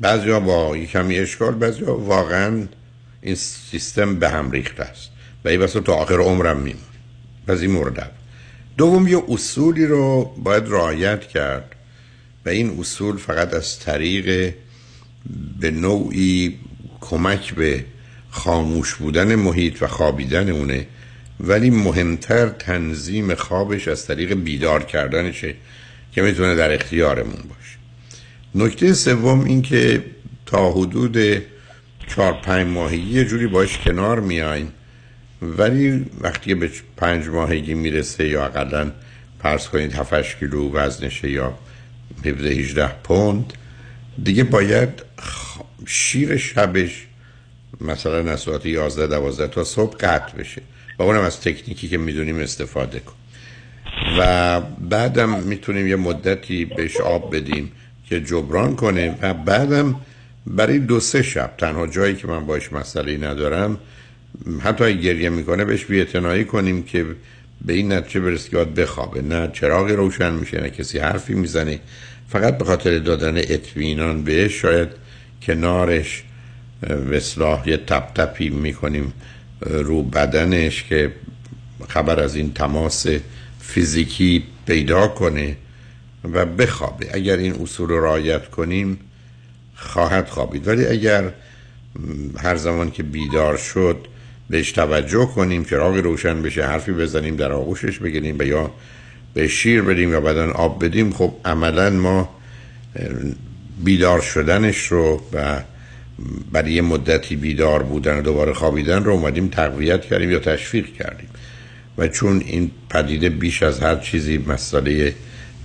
بعضی با یه کمی اشکال بعضی واقعا این سیستم به هم ریخته است. و این تا آخر عمرم میمونه. این مورد اول. دوم یه اصولی رو باید رعایت کرد و این اصول فقط از طریق به نوعی کمک به خاموش بودن محیط و خوابیدن اونه ولی مهمتر تنظیم خوابش از طریق بیدار کردنشه که می‌تونه در اختیارمون باشه. نکته سوم این که تا حدود چهار پنج ماهگی یه جوری باش کنار میایم ولی وقتی به پنج ماهگی می‌رسه یا اقلا پرس کنید 7 کیلو وزنشه یا 17 18 پوند دیگه باید شیر شبش مثلا از ساعت 11 12 تا صبح قطع بشه و اونم از تکنیکی که می‌دونیم استفاده کن. و بعدم می‌تونیم یه مدتی بهش آب بدیم که جبران کنه و بعدم برای دو سه شب تنها جایی که من باش مسئله ندارم حتی اگه گریه می‌کنه بهش بیعتنائی کنیم که به این نتیجه برسه که بخوابه. نه چراغی روشن میشه نه کسی حرفی می‌زنه. فقط به خاطر دادن اطمینان بهش شاید کنارش اصلاح یه تپ تپی می‌کنیم رو بدنش که خبر از این تماس فیزیکی پیدا کنه و بخوابه. اگر این اصول رو رعایت کنیم خواهد خوابید. ولی اگر هر زمان که بیدار شد بهش توجه کنیم چراغ روشن بشه حرفی بزنیم در آغوشش بگیریم و یا به شیر بدیم یا بدن آب بدیم. خب عملا ما بیدار شدنش رو و برای یه مدتی بیدار بودن و دوباره خوابیدن رو اومدیم تقویت کردیم یا تشویق کردیم. و چون این پدیده بیش از هر چیزی مسئله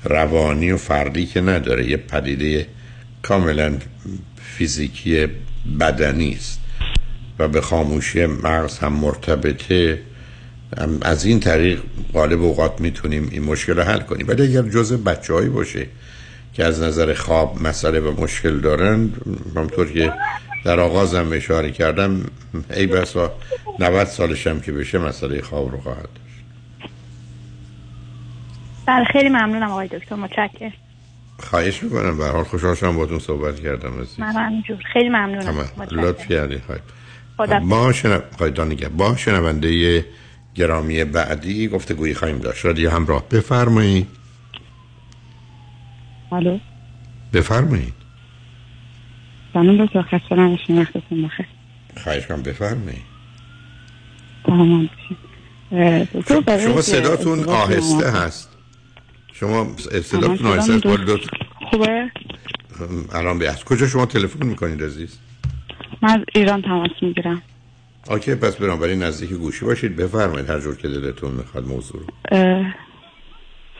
روانی و فردی که نداره یه پدیده کاملا فیزیکی بدنی است. و به خاموشی مغز هم مرتبطه هم از این طریق غالب اوقات می‌تونیم این مشکل رو حل کنیم. ولی اگر جزء بچه باشه که از نظر خواب مسئله و مشکل دارن همطور که در آغازم اشاره کردم ای بسا 90 سالشم که بشه مسئله خواب رو خواهد داشت. بله خیلی ممنونم آقای دکتر متشکرم. خواهش می‌کنم. به هر حال خوشحال شدم باتون صحبت کردم عزیز. من همینجور خیلی ممنونم. تمام. متشکرم. خدا با شنو... با شنونده گرامی بعدی گفته گویی خواهیم داشت. رادیو همراه. بفرمایید. الو؟ بفرمایید. سلام دکتر. خسته نباشین. وقتتون بخیر. خواهش کنم بفرمایید. تمام شما صداتون آهسته هست. شما صداتون آهسته. ولی دو- خوبه؟ الان به از کجا شما تلفن می‌کنید عزیز؟ من از ایران تماس می‌گیرم. اوکی پس بنابراین نزدیک گوشی باشید. بفرمایید هر جور که دلتون می‌خواد موضوع رو.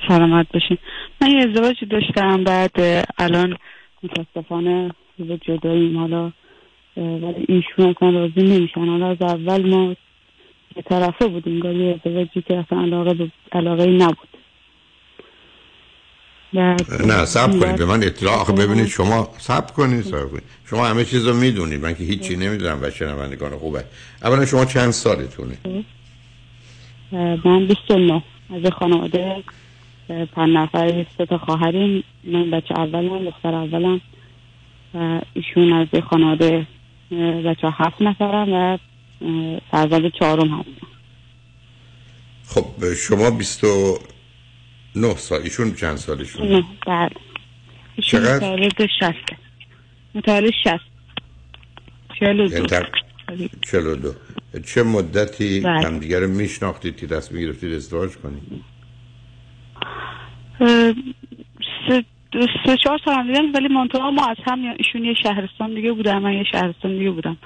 سلامت باشین. من یه ازدواجی داشتم بعد الان متاسفانه به جداییم. حالا ولی ایشون اصلا راضی نمیشن. حالا از اول ما یه طرفه بود انگار یه ازدواجی که اصلا علاقه به علاقه نبود. نه سب کنید به من اطلاع آخه ببینید شما سب کنید سب کنید. شما همه چیز رو می‌دونید من که هیچی نمی‌دونم و شنوندگان خوبه. اولا شما چند سالتونه؟ من 29 از خانواده پنج نفر سه تا خواهریم. من بچه اولم دختر اولم. و ایشون از خانواده بچه هفت نفرم و فرزند چهارم هستم. خب شما 29 سال ایشون چند سالشون؟ نه بله ایشون چقدر؟ متولد شسته متولد شست. چهل و یعنی دو. تق... 42 چه مدتی بله. همدیگه رو میشناختید که تصمیم گرفتید ازدواج کنید؟ سه, دو- سه چهار سال هم دیدم ولی منطقه ما از هم ایشون یه شهرستان دیگه بودم من یه شهرستان دیگه بودم.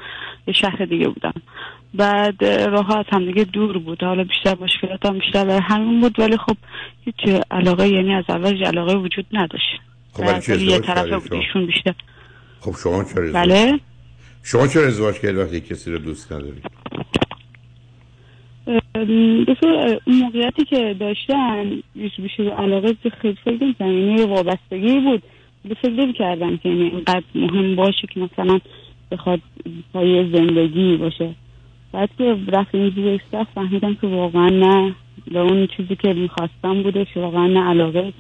یه شهر دیگه بودم. بعد اه، راه از هم دیگه دور بود. حالا بیشتر مشکلات هم بیشتر برای همین بود ولی خب هیچ علاقه یعنی از اول علاقه وجود نداشت. خب یه کردید بود؟ ایشون بیشتر. خب شما چرا ازدواج بله؟ شما چرا ازدواج کردید وقتی کسی رو دوست ندارید بسیار اون موقعیتی که داشتن بیش بیش به علاقه خیلی فکر نمی‌کردم یعنی یه وابستگی بود. ولی فکر نمی‌کردم که یعنی اینقدر مهم باشه که مثلا بخواد پای زندگی باشه. بعد که رفتیم روی استخ فهمیدم که واقعا نه به اون چیزی که می‌خواستم بودش واقعا نه علاقه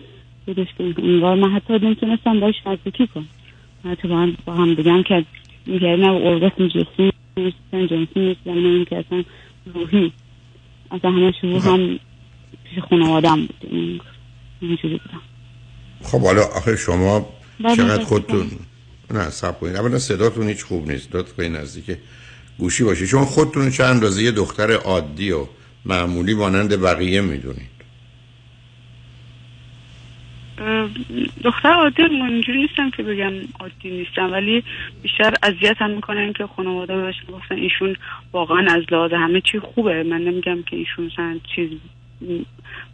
بودش که انگار من حتی نمی‌تونستم باش نزدیکی کنم. حتی با هم, با هم بگم که میگه نه ارگاسم جنسی نیستن جنسی نیستن نه که اصلا روحی. اصلا همه شروع هم پیش خانوادم بود. این- اینجوری بودم. خب حالا آخه شما چقدر. خودتون نه سب کنید. اولا صداتون هیچ خوب نیست. لطف کنید نزدیک گوشی باشید شما خودتون چه اندازه یه دختر عادی و معمولی مانند بقیه می‌دونید. دختر عادی اینجوری نیستم که بگم عادی نیستم ولی بیشتر اذیت هم می‌کنن که خانواده بهش گفتن ایشون واقعا از لحاظ همه چی خوبه. من نمیگم که ایشون چیز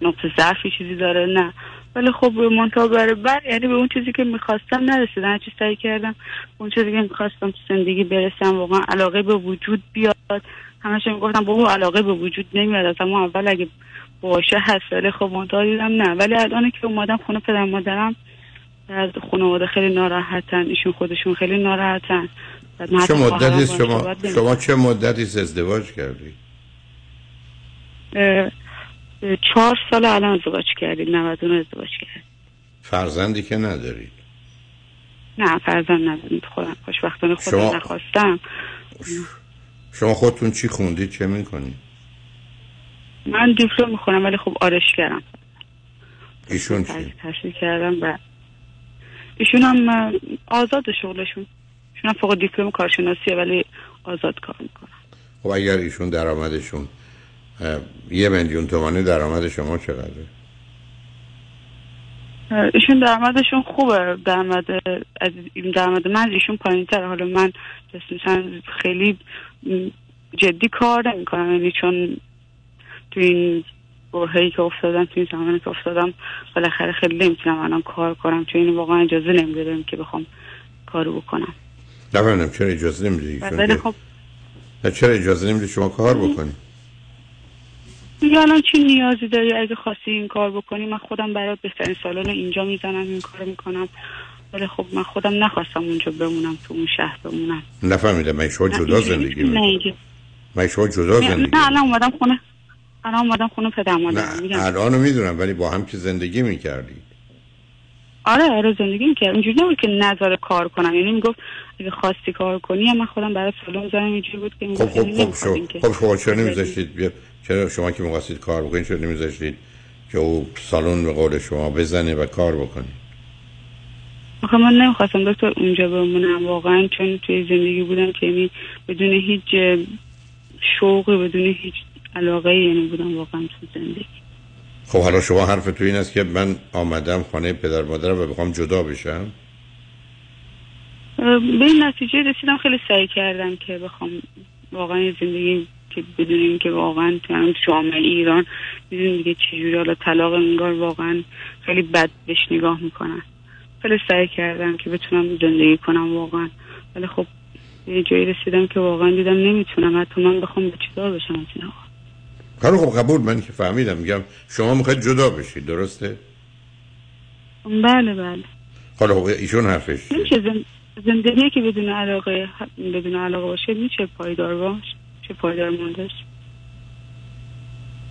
نقطه ضعفی چیزی داره نه. ولی خب منتها برای بر یعنی به اون چیزی که می‌خواستم نرسیدم هر چی سعی کردم اون چیزی که می‌خواستم تو زندگی برسم واقعا علاقه به وجود بیاد. همش می‌گفتم بابا علاقه به وجود نمیاد از همون اول اگه باشه هست. ولی خب منتها دیدم نه. ولی الان که اومدم خونه پدر مادرم از خانواده خیلی ناراحتن ایشون خودشون خیلی ناراحتن. چه مدتی شما. شما چه مدتی ازدواج اه، چهار سال الان ازدواج کردیم 99 ازدواج کردیم فرزندی که ندارید؟ نه فرزند نداریم خودم خوشبختانه خودم شما- نخواستم. شما خودتون چی خوندید؟ چه می‌کنید؟ من دیپلم می‌خونم ولی خب آرشگرم ایشون چی؟ تحصیل کردم و ایشون هم آزاد شغلشون. ایشون هم فوق دیپلم کارشناسیه ولی آزاد کار می‌کنن. خب اگر ایشون درآمدشون یه میلیون تومانی درآمد شما چقدره؟ ایشون درآمدشون خوبه درآمد از این درآمد من ایشون پایین تر حالا من مثلا خیلی جدی کار نمی‌کنم. یعنی چون تو این برهه‌ای که افتادم تو این زمانی که افتادم بالاخره خیلی نمی‌تونم الان کار کنم. چون این واقعا اجازه نمیده که بخوام کارو بکنم. نفهمیدم چرا اجازه که- خب چرا اجازه نمیده شما کار بکنید میگه الان چی نیازی داری اگه خواستی این کار بکنی؟ من خودم برات بهترین سالن اینجا می‌زنم این کار می‌کنم. ولی خب من خودم نخواستم اونجا بمونم تو اون شهر بمونم. نفهمیدم. من شما جدا زندگی اینجا. من شما جدا زندگی نه، الان اومدم خونه. الان اومدم خونه پدر مادرم میگم الانو می‌دونم ولی با هم که زندگی می‌کردید آره آره زندگی می‌کرد اینجوری نبود که نظر کار کنم. یعنی می‌گفت اگه خواستی کار کنی من خودم برای سالن زنم اینجوری بود که خب خب خب نمی‌خواد شما خب شما چرا نمیذاشتید چرا شما که می‌خواستید کار بکنید چرا نمیذاشتید که او سالن به قول شما بزنه و کار بکنه؟ آخه من نمی‌خواستم. دکتر اونجا بمونم واقعا چون توی زندگی بودم که یعنی بدون هیچ شوقی بدون هیچ علاقه یعنی بودم واقعا تو زندگی. خب حالا شما حرف تو این است که من آمدم خانه پدر مادرم و بخوام جدا بشم؟ به این نتیجه رسیدم خیلی سعی کردم که بخوام واقعا زندگی که بدون اینکه واقعا تو جامعه ایران می‌دونی دیگه چجوری حالا طلاق انگار واقعا خیلی بد بهش نگاه می‌کنن. خیلی سعی کردم که بتونم زندگی کنم واقعا. ولی خب یه جایی رسیدم که واقعا دیدم نمی‌تونم. حتی من بخوام به جدا بشم از این آقا؟ کارو خب قبول من که فهمیدم. میگم شما می‌خواید جدا بشید درسته؟ بله بله. حالا خب ایشون حرفش؟ میشه زن- زندگی که بدون علاقه بدون علاقه باشه میشه پایدار باش. چه پایدار مونده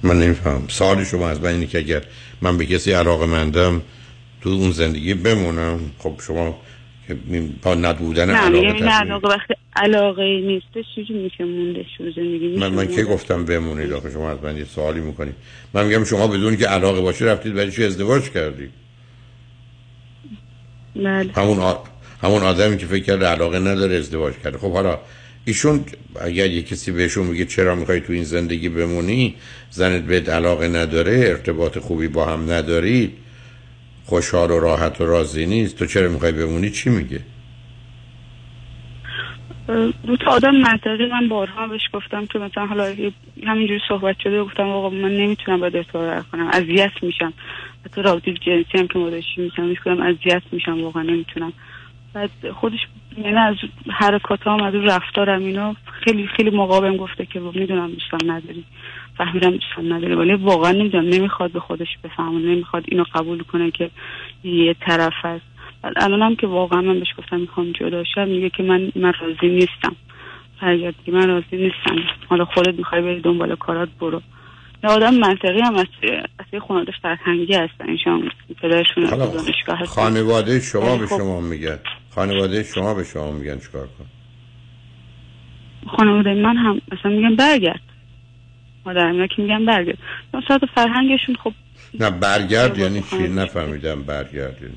من نمیفهم سوال شما از من اینه که اگر من به کسی علاقه مندم تو اون زندگی بمونم. خب شما با نبودن نه علاقه این تصمیم علاقه وقتی علاقه نیستش چیزی میشه موندش رو زندگی میشه من من. که گفتم بمونید؟ آخه شما از من یه سوالی می‌کنید. من میگم شما بدون که علاقه باشه رفتید برای چی ازدواج کردید بله. همون آ... همون آدمی که فکر کرده علاقه نداره ازدواج کرده. خب حالا ایشون اگر یه کسی بهشون میگه چرا می‌خوای تو این زندگی بمونی زنت بهت علاقه نداره ارتباط خوبی با هم ندارید خوشحال و راحت و راضی نیست تو چرا می‌خوای بمونی؟ چی میگه؟ دو تا آدم منطقی من بارها بهش گفتم که مثلا حالا همینجوری صحبت شده گفتم آقا من نمی‌تونم باید ارتباط کنم اذیت میشم. حتی رابطه جنسی هم که ما داشتیم میشم میش کنم اذیت میشم واقعا نمی‌تونم. بعد خودش یعنی از حرکات هم از اون رفتارم اینا خیلی خیلی مقابل گفته که می‌دونم دوستم نداری. فهمیدم دوستم نداری ولی واقعا نمی‌دونم. نمی‌خواد به خودش بفهمه. نمی‌خواد اینو قبول کنه که یه طرف هست. بعد الانم که واقعا من بهش گفتم می‌خوام جدا شم میگه که من من راضی نیستم. فریاد که من راضی نیستم. حالا خودت می‌خوای بری دنبال کارات برو. یه آدم منطقی هم از یه خانواده فرهنگی هستن. ایشان پدرشون خانواده شما به خب- شما میگن. خانواده شما به شما میگن چیکار کن خانواده من هم مثلا میگن برگرد. مادر اینا که میگن برگرد. مثلا فرهنگشون خب نه برگرد یعنی چی؟ خانواده. نفهمیدم برگرد یعنی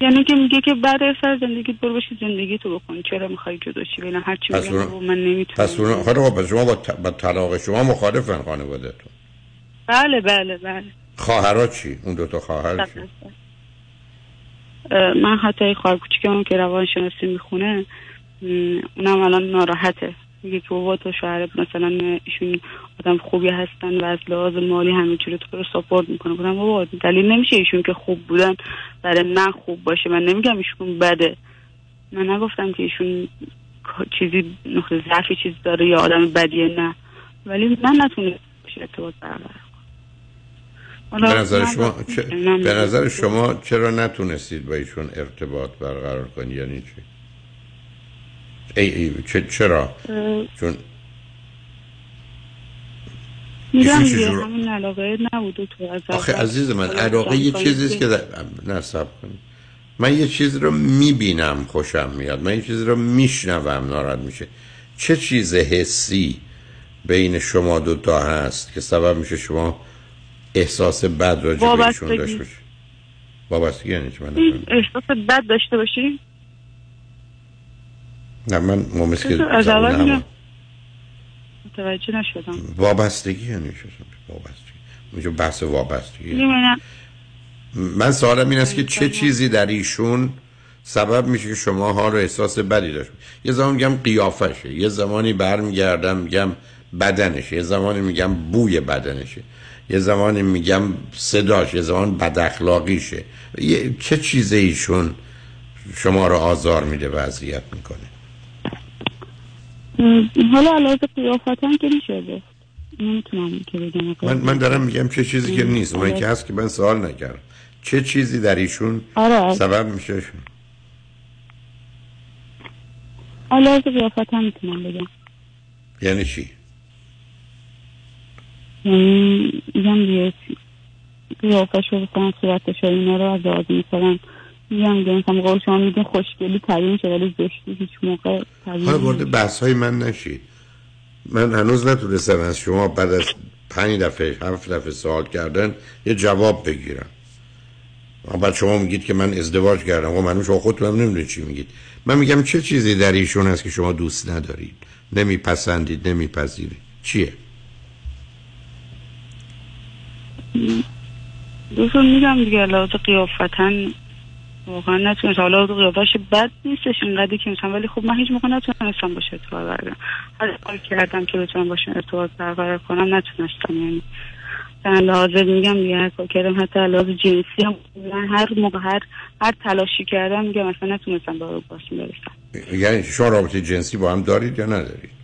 یعنی که میگه که بعد از سر زندگیت برو بشی زندگی تو بکن. چرا می‌خوای جدا شی؟ ببینم هر چی بگم اون- من نمی‌تونم. پس اون خب، پس شما با, ت... با طلاق شما مخالفن خانوادهتون. بله بله بله. خواهرها چی؟ اون دو تا خواهر چی؟ اه، من حتی خواهر کوچیکمون که روانشناسی می‌خونه اونم الان ناراحته. میگه که بابا تو شوهرت مثلا ایشون آدم خوبی هستن و از لحاظ مالی همه چی رو تو رو ساپورت می‌کنه. گفتم بابا دلیل نمیشه ایشون که خوب بودن برای من خوب باشه. من نمیگم ایشون بده. من نگفتم که ایشون چیزی نقطه ضعفی چیزی داره یا آدم بدیه نه. ولی من باشه ارتباط برقرار. به نظر شما چه... به نظر شما چرا نتونستید با ایشون ارتباط برقرار کنی یعنی چی؟ ای ای چه چرا؟ اه، چون میگم همین علاقه نبود تو از آخه. عزیز من علاقه یه چیزیست که کنید در... نصب کنید. من یه چیز رو می‌بینم خوشم میاد. من یه چیز رو میشنوم ناراحت میشه. چه چیز حسی بین شما دوتا هست که سبب میشه شما احساس بد راجع به ایشون وابستگی. داشته باشی وابستگی یعنی چی؟ من. احساس بد داشته باشی؟ نه من ممیز که از اول متوجه نشدم. وابستگی یعنی چی؟ وابستگی. میشه بحث وابستگی. می‌بینم من سوالم این است که چه چیزی در ایشون سبب میشه که شما حال و احساس بدی داشت؟ یه زمان میگم قیافشه یه زمانی برمیگردم میگم بدنشه یه زمانی میگم بوی بدنشه. یه زمانی میگم صداش یه زمان بد اخلاقیشه. یه چه چیزی ایشون شما رو آزار میده و اذیت می‌کنه؟ حالا علاوه قیافتن که میشه گفت نمی‌تونم که بگم. من من دارم میگم چه چیزی که نیست. اون که هست که من سوال نکردم. چه چیزی در ایشون آره. سبب میشه؟ علاوه قیافتن می‌تونم بگم. یعنی چی؟ یعنی میگم دیگه قیافش رو بکنم صورتش اینا رو از لحاظ مثلا میگم دیگه مثلا قول شما میگه خوشگلی تبیین شده ولی زشتی هیچ موقع حالا وارد بحث های من نشید من هنوز نتونستم از شما بعد از پنج دفعه هفت دفعه سوال کردن یه جواب بگیرم. بعد شما میگید که من ازدواج کردم. و من شما خودتون هم نمی‌دونید چی میگید. من میگم چه چیزی در ایشون هست که شما دوست ندارید؟ نمیپسندید نمیپذیرید. چیه؟ دوستان میگم دیگه لحاظ قیافتن. واقعا نتونست. حالا قیافش بد نیستش اینقدر که مثلا ولی خب من هیچ موقع نتونستم باشه ارتباط برقرار هر کار کردم که بتونم باشه ارتباط برقرار کنم نتونستم. یعنی در لحاظ میگم دیگه هر کار کردم حتی لحاظ جنسی هم من هر موقع هر هر تلاشی کردم میگم مثلا نتونستم به باشیم برسم یعنی شما رابطه جنسی با هم دارید یا ندارید.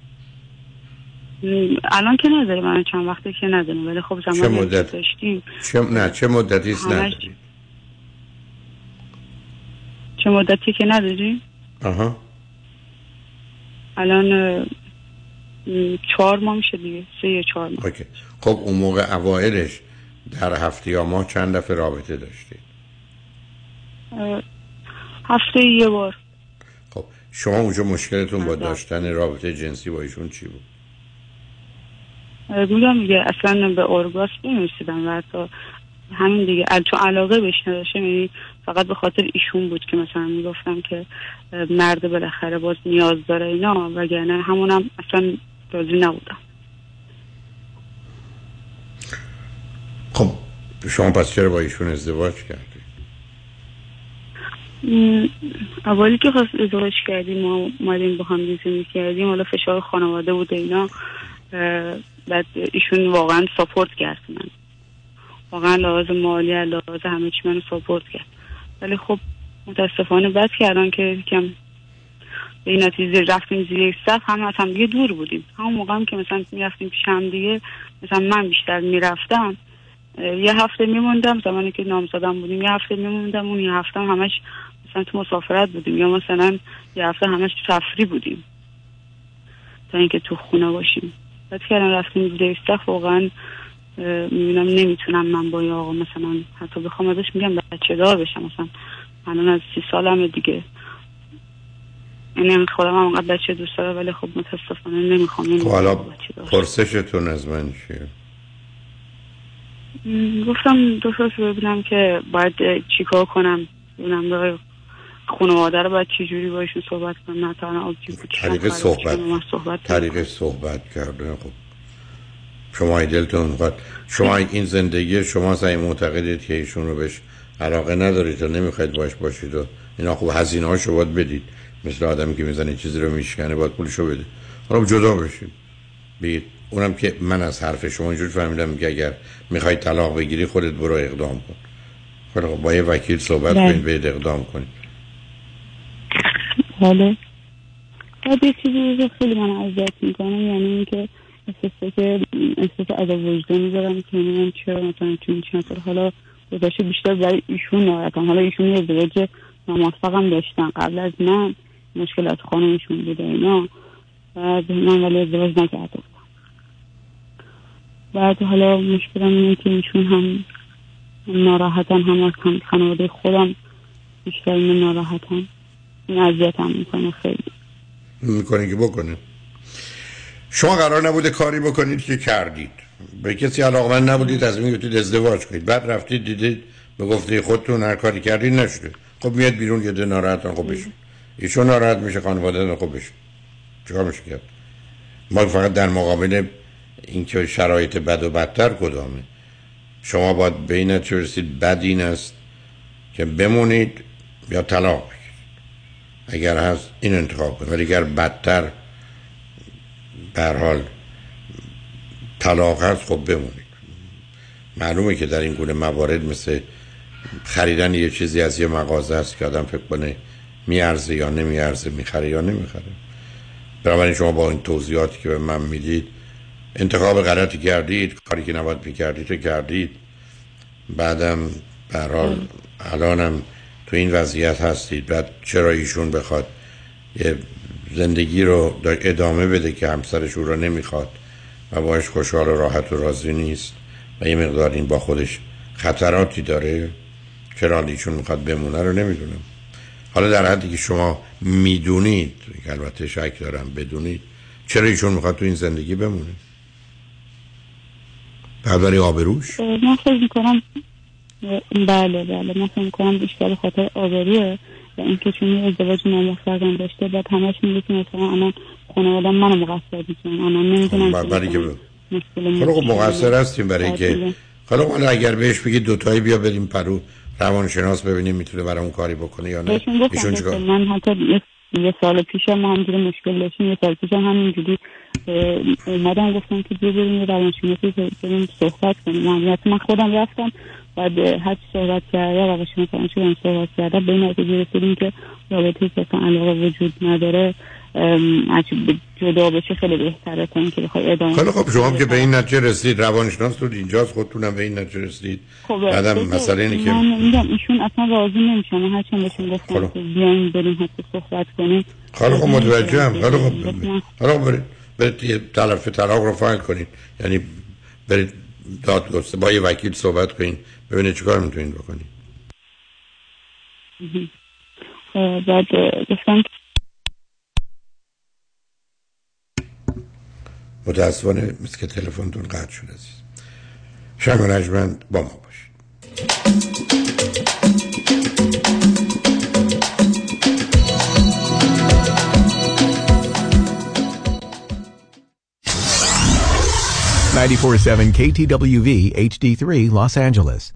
الان که نداره من چند وقته که نداریم ولی خب چه زمانی که مدت؟ داشتیم. چه نه چه مدتی است همش- چه مدتی که نداریم؟ آها. الان چهار ماه میشه دیگه سه یا چهار ماه. اوکی. خب اون موقع اوایلش در هفته یا ماه چند دفعه رابطه داشتید؟ هفته یه بار. شما اونجا مشکلتون با داشتن رابطه جنسی با ایشون چی بود؟ میگم دیگه اصلا به ارگاس نمی‌رسیدم و حتی همین دیگه چون علاقه بهش نداشتم یعنی فقط به خاطر ایشون بود که مثلا می‌گفتم که مرد بالاخره باز نیاز داره اینا وگرنه همونم اصلا راضی نبودم. خب شما پس چرا با ایشون ازدواج کردید م، اولی که خواست ازدواج کردیم ما اومدیم با هم زندگی کردیم حالا فشار خانواده بود اینا. بعد ایشون واقعا ساپورت کرد من. واقعا لحاظ مالی لحاظ همه چی منو ساپورت کرد. ولی خب متاسفانه بعد کردن که یکم به این نتیجه رفتیم زیر یک سقف هم از هم دیگه دور بودیم. همون موقع هم که مثلا می‌رفتیم پیش هم دیگه مثلا من بیشتر می‌رفتم یه هفته میموندم. زمانی که نامزدم بودیم یه هفته میموندم. اون یه هفته هم همش مثلا تو مسافرت بودیم یا مثلا یه هفته همش تو تفریح بودیم. تا اینکه تو خونه باشیم. بعد الان رفتیم زیر یک سقف واقعا می‌بینم نمی‌تونم من با یه آقا مثلا حتی بخوام ازش میگم بچه دار بشم مثلا الان از سی سالمه دیگه. یعنی خودم هم انقدر بچه دوست دارم ولی خب متاسفانه نمی‌خوام خب حالا پرسشتون از من چیه؟ گفتم دو سال ببینم که باید چیکار کنم. ببینم. خانواده رو باید چجوری باشون صحبت کنم؟ نه تنها طریق صحبت. صحبت طریق صحبت کردن خب. شما ای دلتون می‌خواد. شما این زندگی شما سعی معتقدید که ایشون رو بهش علاقه ندارید و نمی‌خواید باش باشید و اینا خوب هزینه هاشو باید بدید. مثل آدمی که می‌زنه چیزی رو میشکنه باید پولشو بده. حالا جدا بشید. بگید اونم که من از حرف شما اینجور فهمیدم که اگر می‌خوای طلاق بگیری خودت برو اقدام کن. خب با یه وکیل صحبت بله. کنید برید اقدام کنید. حالا. بعد یه چیزی که خیلی من اذیت می‌کنم یعنی اینکه احساس که احساس عذاب وجدانی دارم که من چرا مثلا این چند سال حالا گذشته بیشتر برای ایشون ناراحتم. حالا ایشون یه ازدواج ناموفقم داشتن. قبل از من مشکلات خانمشون بوده اینا. بعد من ولی ازدواج نکرده بودم. بعد حالا مشکلم اینه که ایشون هم ناراحتن هم از خانواده خودم بیشتر این ناراحتن. این اذیتم می‌کنه خیلی. می‌کنه که بکنه شما قرار نبوده کاری بکنید که کردید. به کسی علاقمند نبودید از این گفتید ازدواج کنید. بعد رفتید دیدید به گفته خودتون هر کاری کردید نشده. خب میاد بیرون یه ده ناراحتن خب بشون ایشون ناراحت میشه خانواده خب بشون چیکار میشه کرد؟ ما فقط در مقابل اینکه شرایط بد و بدتر کدامه. شما باید این نتیجه رسید بد این است که بمونید یا طلاق اگر هست این انتخاب کنید ولی اگر بدتر هر حال طلاق هست خب بمونید معلومه که در این گونه موارد مثل خریدن یه چیزی از یه مغازه است که آدم فکر کنه میارزه یا نمیارزه می‌خره یا نمی‌خره. بنابراین شما با این توضیحاتی که به من می‌دید انتخاب غلطی کردید کاری که نباید می‌کردید رو کردید. بعدم به هر حال الانم تو این وضعیت هستید بعد چرا ایشون بخواد یه زندگی رو دا- ادامه بده که همسرش او رو نمی‌خواد و باش خوشحال و راحت و راضی نیست و یه مقدار این با خودش خطراتی داره؟ چرا ایشون می‌خواد بمونه رو نمی‌دونم. حالا در حدی که شما می‌دونید که البته شک دارم بدونید چرا ایشون می‌خواد تو این زندگی بمونه؟ برای آبروش؟ من فکر می‌کنم بله بله من فکر می‌کنم بیشتر خاطر آبروه و اینکه چون یه ازدواج ناموفقم داشته بعد همش میگه که مثلا الان خانوادم منو مقصر می‌کنم الان نمی‌دونم خب، برای که خب مقصر هستیم برای بله. که خب حالا اگر بهش بگید دوتایی بیا بریم پرو روانشناس ببینیم می‌تونه برای اون کاری بکنه یا نه. ایشون چیکار؟ من حتی یه, سال پیش ما همجوری مشکل داشتیم یه سال پیش هم همینجوری اومدم گفتم که بیا بریم یه روانشناسی بریم صحبت کنیم. من خودم رفتم بعد هر چی صحبت کرده روانشناس هم صحبت کرده به این نتیجه رسیدیم که رابطه که اصلا علاقه وجود نداره جدا بشه خیلی بهتره تا اینکه بخوای ادامه خیلی خب شما. که به این نتیجه رسید روانشناس تو اینجاست خودتونم به این نتیجه رسید خب بعدم. مسئله اینه که من میگم ایشون اصلا راضی نمیشن من هرچند بهشون گفتم خب. که بیاین بریم حتی صحبت کنیم خیلی خب متوجهم خیلی خب من- حالا برید برید طرف طلاق رو فایل کنید یعنی برید دادگسته با یه وکیل صحبت کنید ببینید چیکار می‌تونید بکنید. بعد گفتم متاسفانه مثل که تلفنتون قطع شده عزیز شنگ و رجمند با ما باشید. Ninety-four-seven KTWV HD3 Los Angeles.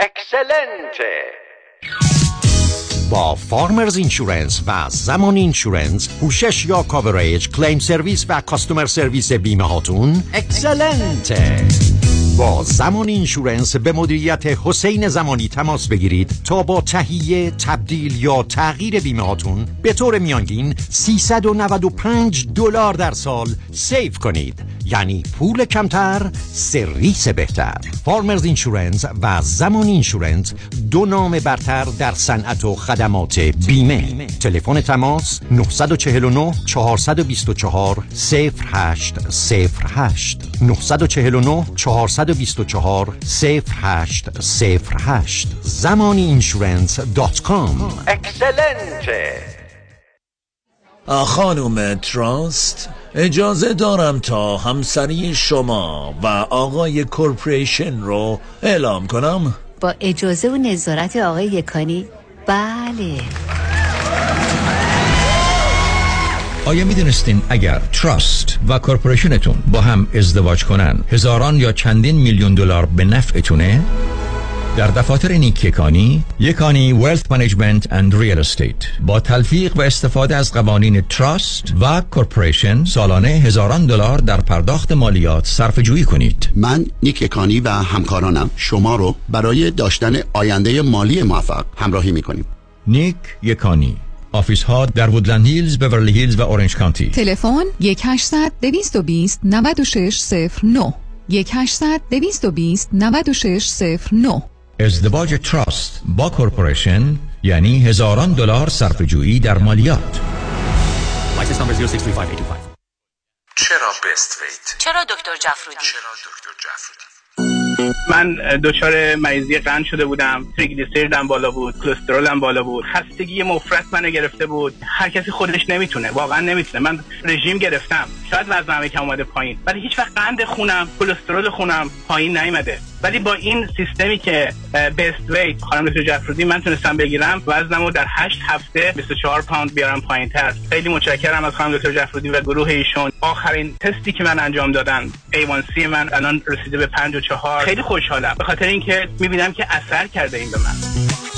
excellent ه با Farmers Insurance و زمانی Insurance پوشش یا coverage claim service و customer service بیمه هاتون excellent ه با زمانی Insurance به مدیریت حسین زمانی تماس بگیرید تا با تهیه تبدیل یا تغییر بیمه هاتون به طور میانگین 395 دلار در سال save کنید. یعنی پول کمتر سرویس بهتر. Farmers Insurance و زمانی Insurance دو نام برتر در صنعت و خدمات بیمه. تلفن تماس 949 424 0808 949 424 0808 زمانی Insurance dot com. excellent ه خانم Trust اجازه دارم تا همسری شما و آقای Corporation رو اعلام کنم. با اجازه و نظارت آقای یکانی. بله. آیا می دونستین اگر trust و corporation تون با هم ازدواج کنن هزاران یا چندین میلیون دلار به نفعتونه؟ در دفاتر نیک یکانی یکانی Wealth Management and Real Estate با تلفیق و استفاده از قوانین trust و corporation سالانه هزاران دلار در پرداخت مالیات صرفه جویی کنید. من نیک یکانی و همکارانم. شما رو برای داشتن آینده مالی موفق همراهی می‌کنیم. نیک یکانی. office ها در وودلند هیلز، بورلی هیلز و اورنج کانتی تلفن 1800 220 9609 1800 220 9609 ازدواج trust با corporation یعنی هزاران دلار صرفه جویی در مالیات. License number 0635825. چرا Best Weight؟ چرا دکتر جفرودی؟ چرا دکتر جفرودی؟ من دچار مریضی قند شده بودم. تریگلیسیریدم بالا بود کلسترولم بالا بود. خستگی مفرط منو گرفته بود. هر کسی خودش نمی‌تونه. واقعا نمی‌تونه. من رژیم گرفتم. شاید وزنم یکم اومده پایین. ولی هیچ وقت قند خونم کلسترول خونم پایین نیومده. ولی با این سیستمی که بست ویت خانم دکتر جفرودی من تونستم بگیرم وزنم رو در 8 هفته 24 پوند بیارم پایین تر. خیلی متشکرم از خانم دکتر جفرودی و گروه ایشون. آخرین تستی که من انجام دادن A1C من الان رسیده به 54 خیلی خوشحالم. به خاطر اینکه می‌بینم که اثر کرده این به من.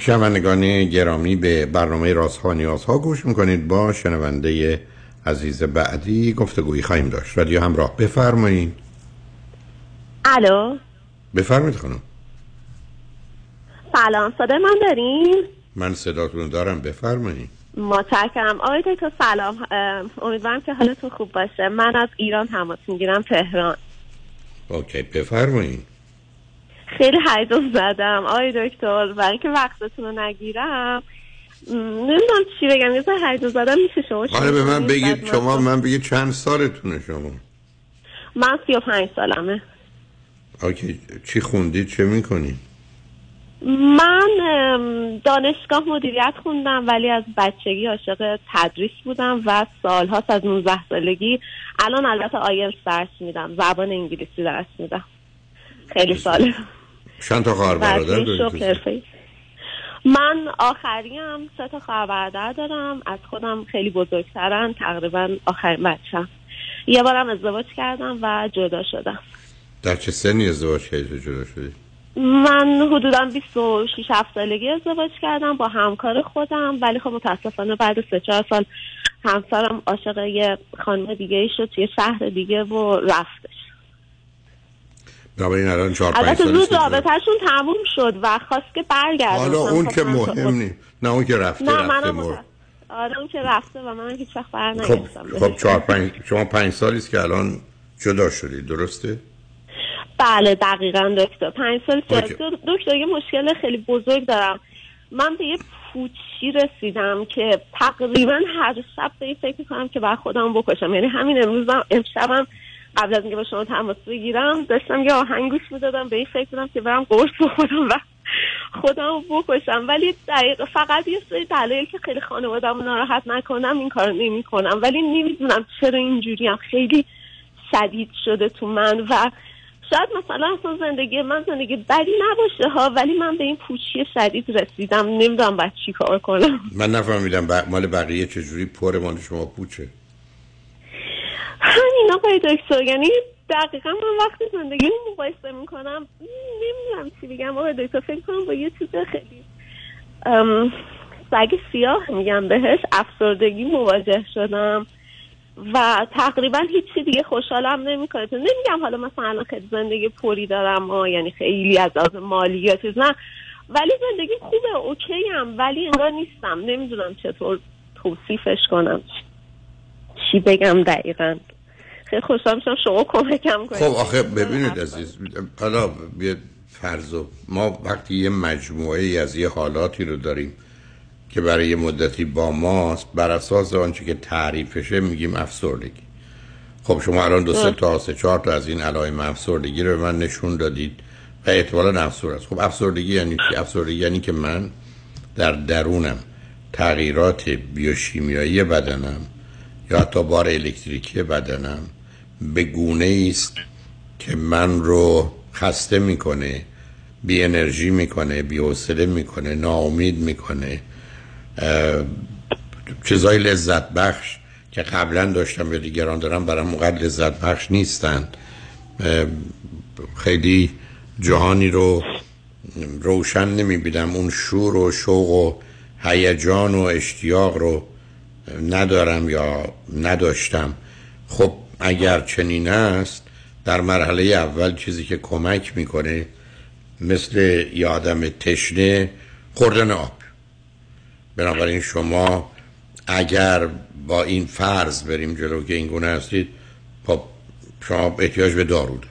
شنوندگان گرامی به برنامه رازها نیازها گوش می‌کنید. با شنونده عزیز بعدی گفتگویی خواهیم داشت. رادیو همراه بفرمایید. الو؟ بفرمایید خانم. سلام صدای من دارین؟ من صداتون دارم. بفرمایید. متشکرم. آقای دکتر سلام. امیدوارم که حالتون خوب باشه. من از ایران تماس می‌گیرم تهران. اوکی بفرمایید. خیلی هیجان زدم. آقای دکتر برای اینکه وقتتون رو نگیرم. نمی‌دونم چی بگم. یه هیجان زدم میشه شما حالا به من بگید شما من- بگید چند سالتونه شما؟ من سی و پنج سالمه. OK. چی خوندید؟ چه می‌کنید؟ من دانشگاه مدیریت خوندم ولی از بچگی عاشق تدریس بودم و سالهاست از 19 سالگی الان البته آیلتس درس میدم. زبان انگلیسی درس میدم. خیلی ساله. چند تا خواهر برادر دارید. من آخریم سه تا خواهر برادر دارم. از خودم خیلی بزرگترن تقریبا آخرین بچم یه بارم ازدواج کردم و جدا شدم. در چه سنی ازدواج کردید و جدا شدید من حدودا 26 7 سالگی ازدواج کردم با همکار خودم ولی خب متاسفانه بعد سه چهار سال همسرم عاشق یه خانم دیگه ای شد توی شهر دیگه و رفتش بنابراین الان چهار پنج البته سال زود رابطهشون تموم شد و خواست که برگرده. حالا اون خب که من خب- مهم نیست نه اون که رفته نه رفته متاسفم. آره اون که رفته و من هیچ وقت بر خب نگشتم خب چهار پنج شما پنج سالی است که الان جدا شدید درسته؟ بله دقیقا دکتر پنج سال. دکتر یه مشکل خیلی بزرگ دارم. من به یه پوچی رسیدم که تقریبا هر شب به فکر می‌کنم که بر خودم بکشم. یعنی همین امروزم امشبم قبل از اینکه با شما تماس بگیرم داشتم یه آهنگ گوش می‌دادم به این فکر بودم که برم قرص بخورم و خودم بکشم. ولی دقیق فقط یه سری دلایل که خیلی خانوادم ناراحت نکنم این کار نمی کنم ولی نمی‌دونم چرا اینجوریم. خیلی شدید شده تو من و شاید مثلا اصلا زندگی من زندگی بدی نباشه ها ولی من به این پوچی شدید رسیدم. نمی‌دونم باید چی کار کنم. من نفهمیدم. مال بقیه چجوری پره مال شما پوچه. همین آقای دکتر یعنی دقیقا من وقتی زندگی رو مقایسه می‌کنم. نمی‌دونم چی بگم. آقای دکتر فکر کنم با یه چیز خیلی سگ سیاه میگم بهش. افسردگی مواجه شدم و تقریبا هیچی دیگه خوشحالم نمی‌کنه. نمیگم حالا مثلا خیلی زندگی پری دارم و یعنی خیلی از لحاظ مالی یا چیز نه. ولی زندگی خوبه اوکی هم ولی انگار نیستم. نمی‌دونم چطور توصیفش کنم. چی بگم دقیقا؟ خیلی خوشحال میشم شما کمکم کنید. خب آخه ببینید عزیز حالا فرض ما وقتی یه مجموعه ای از یه حالاتی رو داریم که برای یه مدتی با ماست بر اساس آنچه که تعریفشه میگیم افسردگی. خب شما الان دو سه تا سه چهار تا از این علائم افسردگی رو به من نشون دادید و احتمالا افسرده است. خب افسردگی یعنی چی؟ افسردگی یعنی که من در درونم تغییرات بیوشیمیایی بدنم یا حتی بار الکتریکی بدنم به گونه است که من رو خسته می‌کنه بی انرژی می‌کنه بی حوصله می‌کنه ناامید می‌کنه. چیزای لذت بخش که قبلا داشتم یا دیگران دارم برام اونقدر لذت بخش نیستند اه، خیلی جهانی رو روشن نمی‌بینم. اون شور و شوق و هیجان و اشتیاق رو ندارم یا نداشتم. خب اگر چنین است در مرحله اول چیزی که کمک می‌کنه مثل یه آدم تشنه خوردن آب. بنابراین شما اگر با این فرض بریم جلو که این گونه هستید خب شما احتیاج به دارو دارید.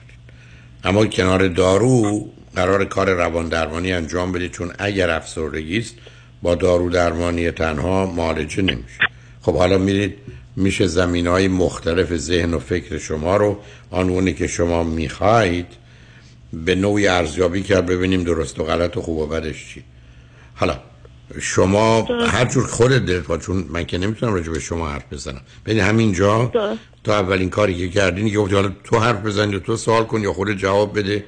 اما کنار دارو قرار کار روان درمانی انجام بدید چون اگر افسردگی است با دارو درمانی تنها معالجه نمیشه. خب حالا میرید میشه زمین های مختلف ذهن و فکر شما رو آنونه که شما می‌خواهید به نوعی ارزیابی کرد ببینیم درست و غلط و خوب و بدش چی. حالا شما هر جور خودت دلت چون من که نمی‌تونم راجع به شما حرف بزنم. ببین همینجا تو اولین کاری که کردین که گفتی حالا تو حرف بزنی تو سوال کن یا خودت جواب بده.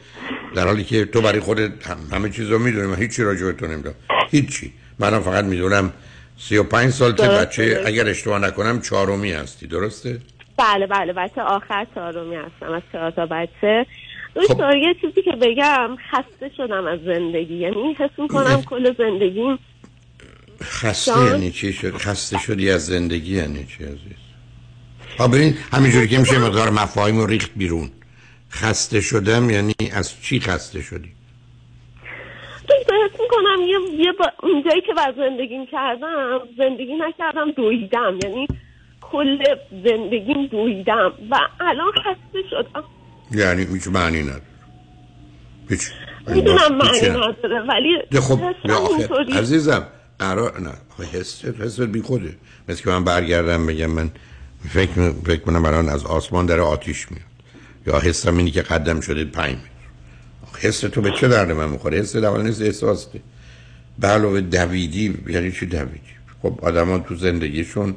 در حالی که تو برای خودت هم- همه چیز رو می‌دونی من هیچی راجع به تو نمی‌دونم. هیچی. منم فقط می‌دونم سی و پنج سال درسته. بچه اگر اشتباه نکنم چهارمی هستی درسته؟ بله بله بچه آخر چهارمی هستم از چهار تا بچه. دکتر یه چیزی که بگم خسته شدم از زندگی. یعنی حس می‌کنم کل زندگیم خسته جان؟ یعنی چی شد؟ خسته شدی از زندگی یعنی چی عزیز؟ ها ببین همینجوری که میشه مقدار مفاهیم رو ریخت بیرون. خسته شدم یعنی از چی خسته شدی؟ حس می‌کنم. یه, یه با... اونجایی که بعد زندگیم کردم زندگی نکردم دویدم. یعنی کل زندگیم دویدم. و الان خسته شدم. یعنی هیچ معنی نداره. هیچ. می‌دونم هیچ معنی. نداره ولی خب. عزیزم قرار نه حس حس بی خوده. مثل که من برگردم بگم من فکر فکر کنم الان از آسمان در آتیش میاد. یا حسم اینی که قدم شده پنج حس تو به چه درد من می‌خوره؟ حس اول نیست احساسه به علاوه دویدی یعنی چی دویدی خب آدما تو زندگیشون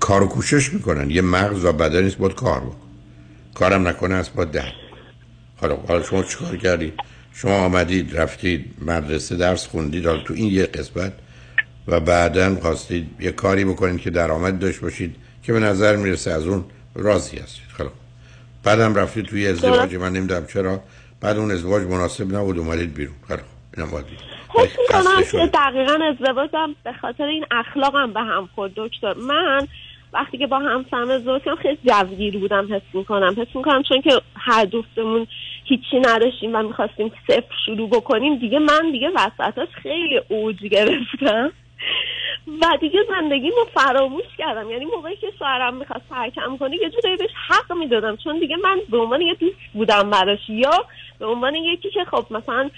کار و کوشش می‌کنن. یه مغز و بدن نیست باید کار بکن. کارم نکنه است باید درد حالا حالا شما چیکار کردید شما آمدید رفتید مدرسه درس خوندید حالا تو این یه قسمت و بعدا خواستید یه کاری بکنید که درآمد داشت باشید که به نظر می‌رسه از اون راضی هستید. بعدم رفتید توی ازدواج من نمی‌دونم چرا. بعد اون ازدواج مناسب نبود اومدید بیرون. خلاص اینم باید. حس می‌کنم که. دقیقا ازدواجم به خاطر این اخلاقم به هم خورد دکتر. من وقتی که با همسرم ازدواج کردم خیلی جوگیر بودم حس می‌کنم. حس می‌کنم چون که هر دوستمون هیچی نداشتیم و می‌خواستیم صفر شروع بکنیم دیگه من دیگه وسطاش خیلی اوج گرفتم. و دیگه زندگیمو فراموش کردم. یعنی موقعی که شوهرم می‌خواست ترکم کنه یه جورایی بهش حق می‌دادم. چون دیگه من به عنوان یه دوست بودم براش یا به عنوان یکی که خب مثلا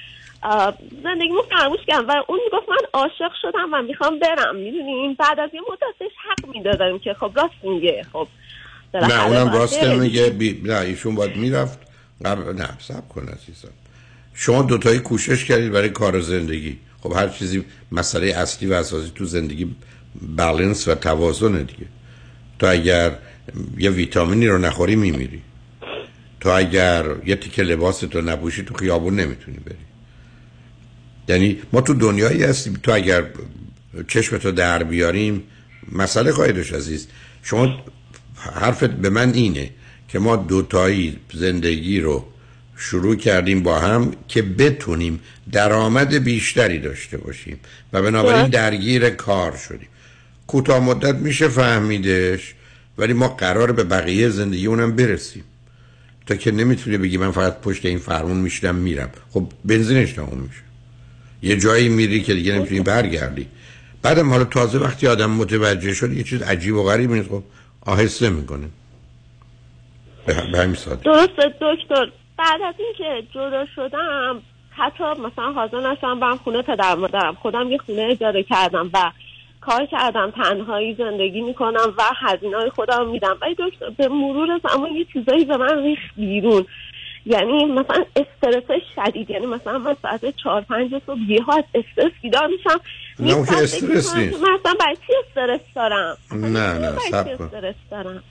زندگیمو فراموش کردم. و اون می‌گفت من عاشق شدم و می‌خوام برم. می‌دونین بعد از یه مدت بهش حق می‌دادم که خب راست میگه. خب نه اونم راست. میگه. بی... نه ایشون باید می‌رفت. قبل نه سب کن عزیزم. شما دوتایی کوشش کردید برای کار زندگی. خب هر چیزی مسئله اصلی و اساسی تو زندگی بالانس و توازن دیگه. تو اگر یه ویتامینی رو نخوری میمیری. تو اگر یه تیکه لباس تو نپوشی تو خیابون نمی‌تونی بری. یعنی ما تو دنیایی هستیم. تو اگر چشمتو در بیاریم مسئله قایدش عزیز. شما حرفت به من اینه که ما دوتایی زندگی رو شروع کردیم با هم که بتونیم درآمد بیشتری داشته باشیم و بنابراین. درگیر کار شدیم. کوتاه مدت میشه فهمیدش ولی ما قرار به بقیه زندگی اونم برسیم. تا که نمی‌تونی بگی من فقط پشت این فرمون میشنم میرم. خب بنزینش تموم میشه. یه جایی میری که دیگه نمی‌تونی برگردی. بعدم حالا تازه وقتی آدم متوجه شد یه چیز عجیب و غریب نیست خب آهسته می‌کنه. به به همین ساده درسته دکتر. بعد از اینکه جدا شدم حتی مثلا حاضر نشدم برم خونه پدر مادرم. خودم یه خونه اجاره کردم و کار کردم تنهایی زندگی می‌کنم و هزینه های خودم میدم. ولی دکتر به مرور زمان یه چیزایی به من ریخت بیرون. یعنی مثلا استرس شدید. یعنی مثلا من ساعت چهار پنج صبح یه ها از استرس بیدار میشم. نه، اون که استرس نیست. اصلا برای چی استرس دارم؟ نه نه سب کن.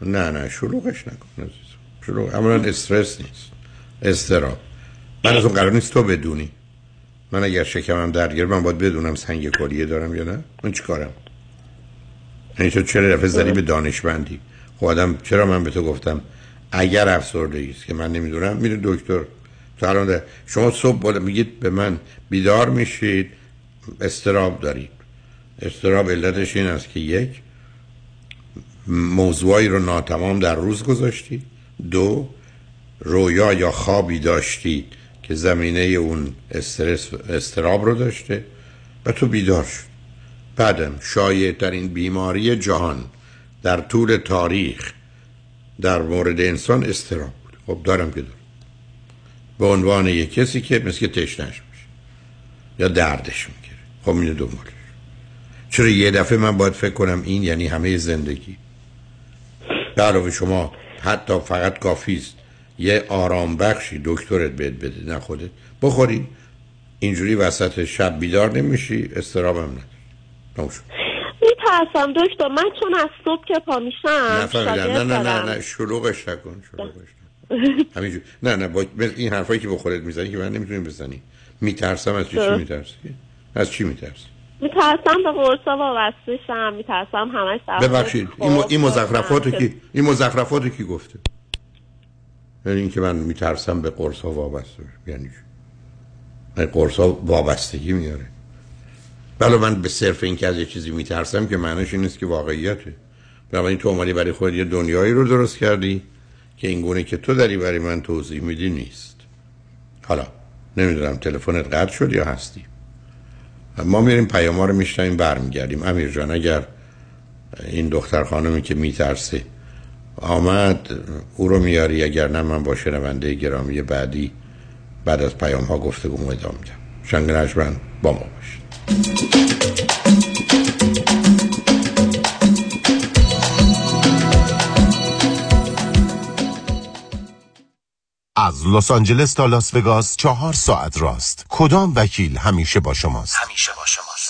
نه نه شلوغش نکن شلوغ اولا استرس نیست. استراب من از اون قرار نیست تو بدونی. من اگر شکمم درگیر من باید بدونم سنگ کلیه دارم یا نه. من چیکارم یعنی تو چرا دفعه زدی به دانشمندی؟ خب آدم چرا من به تو گفتم؟ اگر افسردگی است که من نمی‌دونم میره دکتر. تو شما صبح بالا میگید به من بیدار میشید. استراب دارید. استراب علتش این است که یک موضوعی رو ناتمام در روز گذاشتید دو رویا یا خوابی داشتید که زمینه اون استرس استراب رو داشته و تو بیدار شد. بعدم شایع ترین بیماری جهان در طول تاریخ در مورد انسان استراب بود. خب دارم که دارم. به عنوان یک کسی که مثل تشنش میشه یا دردش می‌گیره. خب اینو دنبالش چرا یه دفعه من باید فکر کنم این یعنی همه زندگی؟ به علاوه شما حتی فقط کافی است. یه آرام بخشی دکترت بهت بده. نه خودت. بخوری. اینجوری وسط شب بیدار نمیشی استرابم نداری تموم شد. میترسم دکتر. من چون از صبح که پا میشم نه نه نه دارم. نه. شلوغش نکن شلوغش همینجور. نه نه با این حرفایی که با خودت می‌زنی که من نمی‌تونی بزنی. میترسم. از چی. میترسی؟ از چی میترسی؟ میترسم به قرصا وابسته شم. میترسم همش ببخشید. این, مزخرفاتو. کی این مزخرفاتو کی گفته؟ یعنی اینکه من میترسم به قرص ها وابسته بشم. یعنی؟ من قرص ها وابستگی میاره. بله من به صرف این که از یه چیزی میترسم که معنیش این نیست که واقعیته. بنابراین تو اومدی برای خود یه دنیایی رو درست کردی که این گونه که تو داری برای من توضیح میدی نیست. حالا نمی‌دونم تلفنت قطع شد یا هستی. ما میریم پیام رو میشنیم برمیگردیم. امیر جان اگر این دختر خانمی که میترسه آمد او رو میاری اگر نه من با شنونده گرامی بعدی بعد از پیام ها گفتگو ادامه میدم. شنگ نجمن با ما باشید. از لس آنجلس تا لاس وگاس چهار ساعت راست. کدام وکیل همیشه با شماست؟ همیشه با شماست.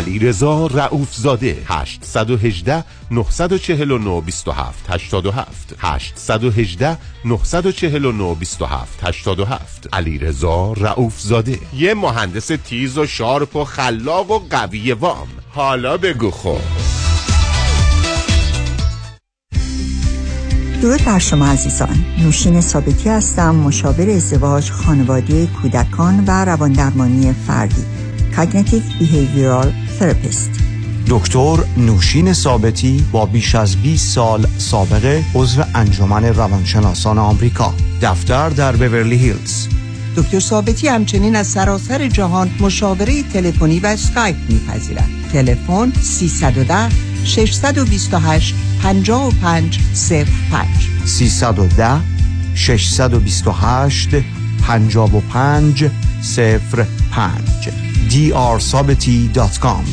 رضا رئوف زاده 818 949 27 87 818 949 27 87 علی رضا رئوف زاده یه مهندس تیز و sharp و خلاق و قوی وام. حالا بگو خب. درود بر شما عزیزان. نوشین ثابتی هستم مشاور ازدواج خانواده کودکان و رواندرمانی فردی. Cognitive Behavioral Therapist. دکتر نوشین ثابتی با بیش از 20 سال سابقه عضو انجمن روانشناسان آمریکا. دفتر در بورلی هیلز. دکتر ثابتی همچنین از سراسر جهان مشاوره تلفنی و اسکایپ میپذیرند تلفن 310 628 55 05 310 628 55 05 drsobety.com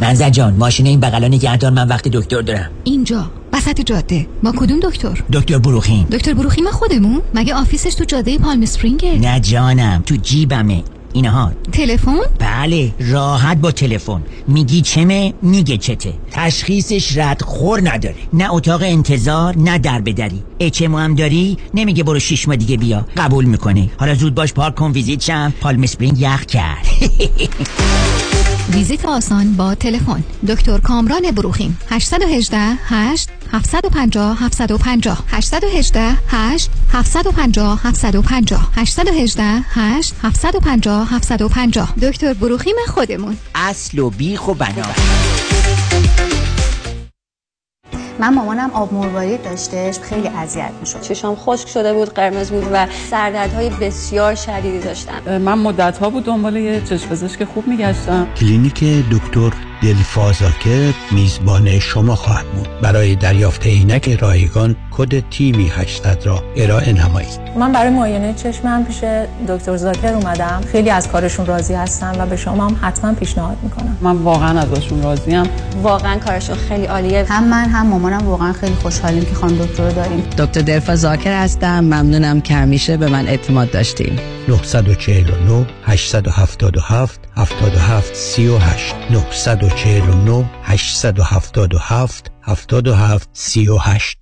منزل جان ماشین این بغلا نگهدار من وقت دکتر دارم. اینجا وسط جاده. با کدوم دکتر؟ دکتر بروخیم. دکتر بروخیم خودمون؟ مگه آفیسش تو جاده پالم اسپرینگه نه جانم تو جیبمه. اینها. تلفن؟ بله راحت با تلفن. میگی چمه میگه چته. تشخیصش رد خور نداره. نه اتاق انتظار نه در بدری HMO هم داری؟ نمیگه برو شیش ماه دیگه بیا. قبول می‌کنه. حالا زود باش پارک کن ویزیت شم. پالم اسپرینگ یخ کرد. ویزیت آسان با تلفن. دکتر کامران بروخیم. 818 8 750 750 818 8 750 750 818 8 750 750 دکتر بروخیم خودمون. اصل و بیخ و بنا. من مامانم آب مروارید داشتش خیلی اذیت می‌شد. چشام خشک شده بود قرمز بود و سردردهای بسیار شدیدی داشتم. من مدت ها بود دنبال یه چشم پزشک خوب میگشتم. کلینیک دکتر دلفازاکر میزبان شما خواهد بود. برای دریافت عینک رایگان کد تیمی 800 را ارائه نمایید. من برای معاینه چشمم پیش دکتر زاکر اومدم. خیلی از کارشون راضی هستم و به شما هم حتما پیشنهاد می‌کنم. من واقعا ازشون راضیم. واقعا کارشون خیلی عالیه. هم من هم مامانم واقعا خیلی خوشحالیم که خانم دکتر رو داریم. دکتر دلفا زاکر هستم. ممنونم که همیشه به من اعتماد داشتیم. 949 877 77 38 949 877 77 38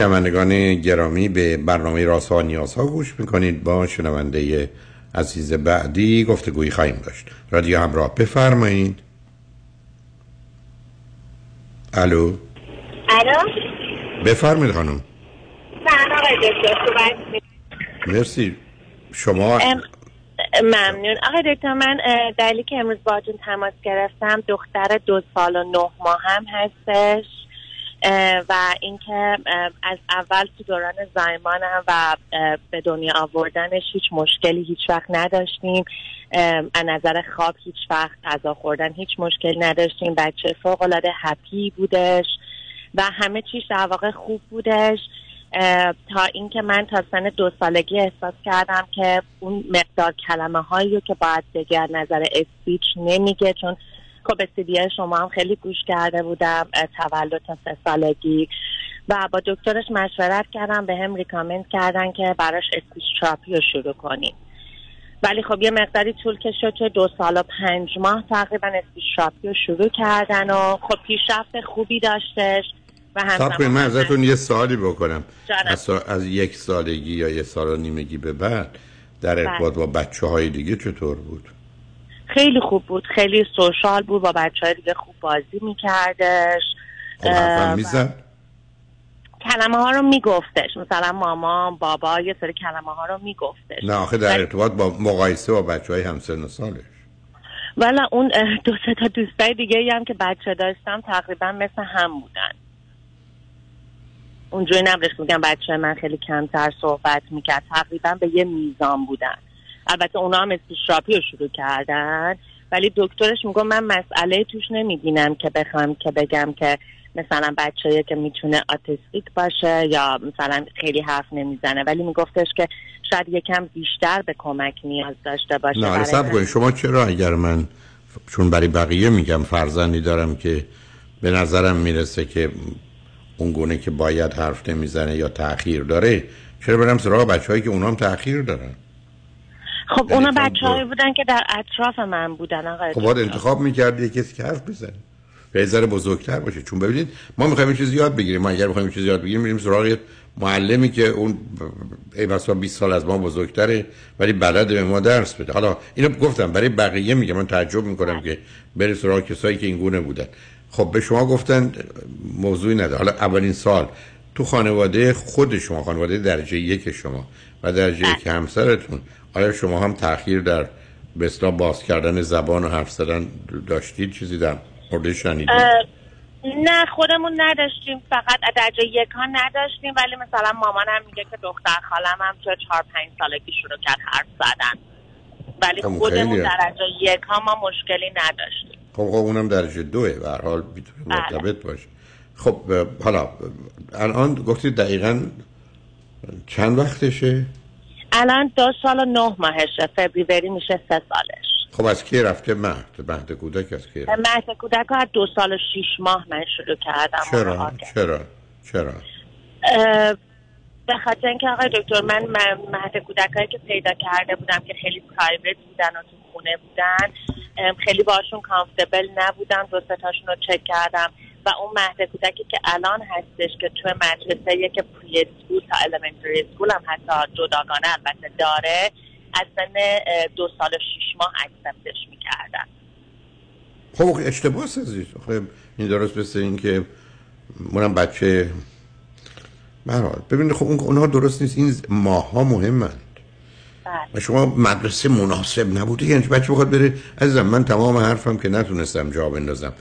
شنوندگان گرامی به برنامه راسا و نیازها گوش می‌کنید. با شنونده عزیز بعدی گفتگویی خواهیم داشت. رادیو همراه بفرمایید. الو. الو. بفرمایید خانم؟ مرسی. شما ممنون. آقای دکتر من دلیلی که امروز باهاتون تماس گرفتم دختر دو سال و نه ماه هم هستش. و اینکه از اول تو دوران زایمانم و به دنیا آوردنش هیچ مشکلی هیچ وقت نداشتیم. از نظر خواب هیچ وقت غذا خوردن هیچ مشکلی نداشتیم. بچه فوق العاده هپی بودش و همه چیز در واقع خوب بودش. تا اینکه من تا سن دو سالگی احساس کردم که اون مقدار کلمه هایی که باید بگه نظر اسپیچ نمیگه چون خب به شما هم خیلی گوش کرده بودم تولد تا سه سالگی و با دکترش مشورت کردم به هم ریکامند کردن که براش اسپیچ تراپی رو شروع کنیم ولی خب یه مقداری طول کشید که دو سال و پنج ماه تقریبا اسپیچ تراپی رو شروع کردن و خب پیشرفت خوبی داشتش و کنید من همزمان ازتون یه سوالی بکنم. از, سا- از یک سالگی یا یه سال و نیمگی به بعد در بله. ارتباط با بچه های دیگه چطور بود؟ خیلی خوب بود خیلی سوشال بود با بچه های دیگه خوب بازی میکردش. خب می‌زد؟ کلمه ها رو میگفتش. مثلا مامان بابا یه سری کلمه ها رو میگفتش. نه آخه در ارتباط با مقایسه با بچه های همسن و سالش. ولی اون دو سه تا دوستای دیگه ای هم که بچه داشتم تقریبا مثل هم بودن. اونجوری نبودش که میگم بچه من خیلی کمتر صحبت می‌کرد. تقریبا به یه میزان بودن. البته اونا هم استشراپی رو شروع کردن ولی دکترش میگم من مسئله توش نمی‌بینم که بخوام که بگم که مثلا بچه که می‌تونه آتیستیک باشه یا مثلا خیلی حرف نمی‌زنه. ولی میگفتش که شاید یکم بیشتر به کمک نیاز داشته باشه نه صبر کنید. شما چرا اگر من چون برای بقیه میگم فرزندی دارم که به نظرم می‌رسه که اون گونه که باید حرف نمی‌زنه یا تاخیر داره چرا برم سراغ بچه هایی که اونا هم تاخیر دارن؟ خب یعنی اونا تو- بچه هایی بودن که در اطراف من بودن آقای خب باید دکتر. انتخاب می‌کردی کسی که حرف بزنه. به ذره بزرگتر باشه. چون ببینید ما می‌خوایم یه چیزی یاد بگیریم. ما اگر می‌خوایم یه چیزی یاد بگیریم میریم سراغ یه معلمی که اون ای بسا 20 سال از ما بزرگتره ولی بلده به ما درس بده. حالا اینو گفتم برای بقیه میگم. من تعجب می‌کنم که بری سراغ کسایی که این گونه بودن. خب به شما گفتن موضوعی نداره. حالا اولین سال تو خانواده خود شما خانواده درجه یک شما و درجه یک همسرتون آیا شما هم تاخیر در به اصطلاح باز کردن زبان و حرف زدن داشتید؟ چیزی در مورد شنیدید؟ نه خودمون نداشتیم. فقط درجه یک ها نداشتیم. ولی مثلا مامانم میگه که دختر خالم هم چه چهار پنج سالگی شروع کرد حرف زدن. ولی خب، خودمون. درجه یک ها ما مشکلی نداشتیم. خب خب اونم درجه دوه. به هر حال می‌تونه بله. مرتبط باشه. خب حالا الان گفتید دقیقا چند وقتشه؟ الان دو سال و نه ماهشه فبریوری میشه سه سالش. خب از کی رفته مهد؟ مهد کودک از کی رفته؟ مهد کودک از دو سال و شیش ماه من شروع کردم. چرا. چرا؟ چرا؟ به خاطر اینکه آقای دکتر من مهد کودکایی که پیدا کرده بودم که خیلی پرایوت بودن و تو خونه بودن خیلی باشون comfortable نبودم. دو تاشون رو چک کردم. و اون مهد کودکی که الان هستش که تو مدرسه که preschool تا elementary school هم حتی جداگانه البته داره از سن دو سال و شیش ماه accept ش می‌کردن. خب اشتباه عزیز خب این درست مثل این که منم بچه برحال. ببینید خب اون- اونها درست نیست. این ماه ها مهمند و شما مدرسه مناسب نبوده. یعنی بچه بخواد بره؟ عزیزم من تمام حرفم که نتونستم جا بندازم.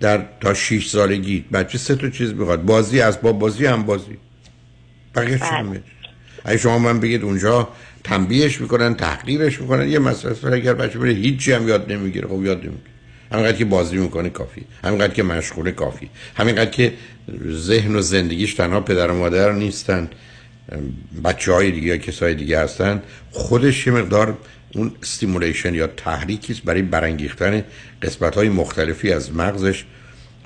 در تا 6 سالگی. بچه سه تا چیز می‌خواد. بازی از با بازی هم بازی. بقیه چی میشه اگه شما من بگید اونجا تنبیهش می‌کنن تحقیرش می‌کنن یه مسئله اگر بچه بره هیچی هم یاد نمی‌گیره. خب یاد نمی‌گیره. همینقدر که بازی می‌کنه کافی. همینقدر که مشغوله کافی. همینقدر که ذهن و زندگیش تنها پدر و مادر نیستن. بچه های دیگه یا کسای دیگه هستن. خودش یه مقدار اون stimulation یا تحریکی برای برانگیختن قسمت های مختلفی از مغزش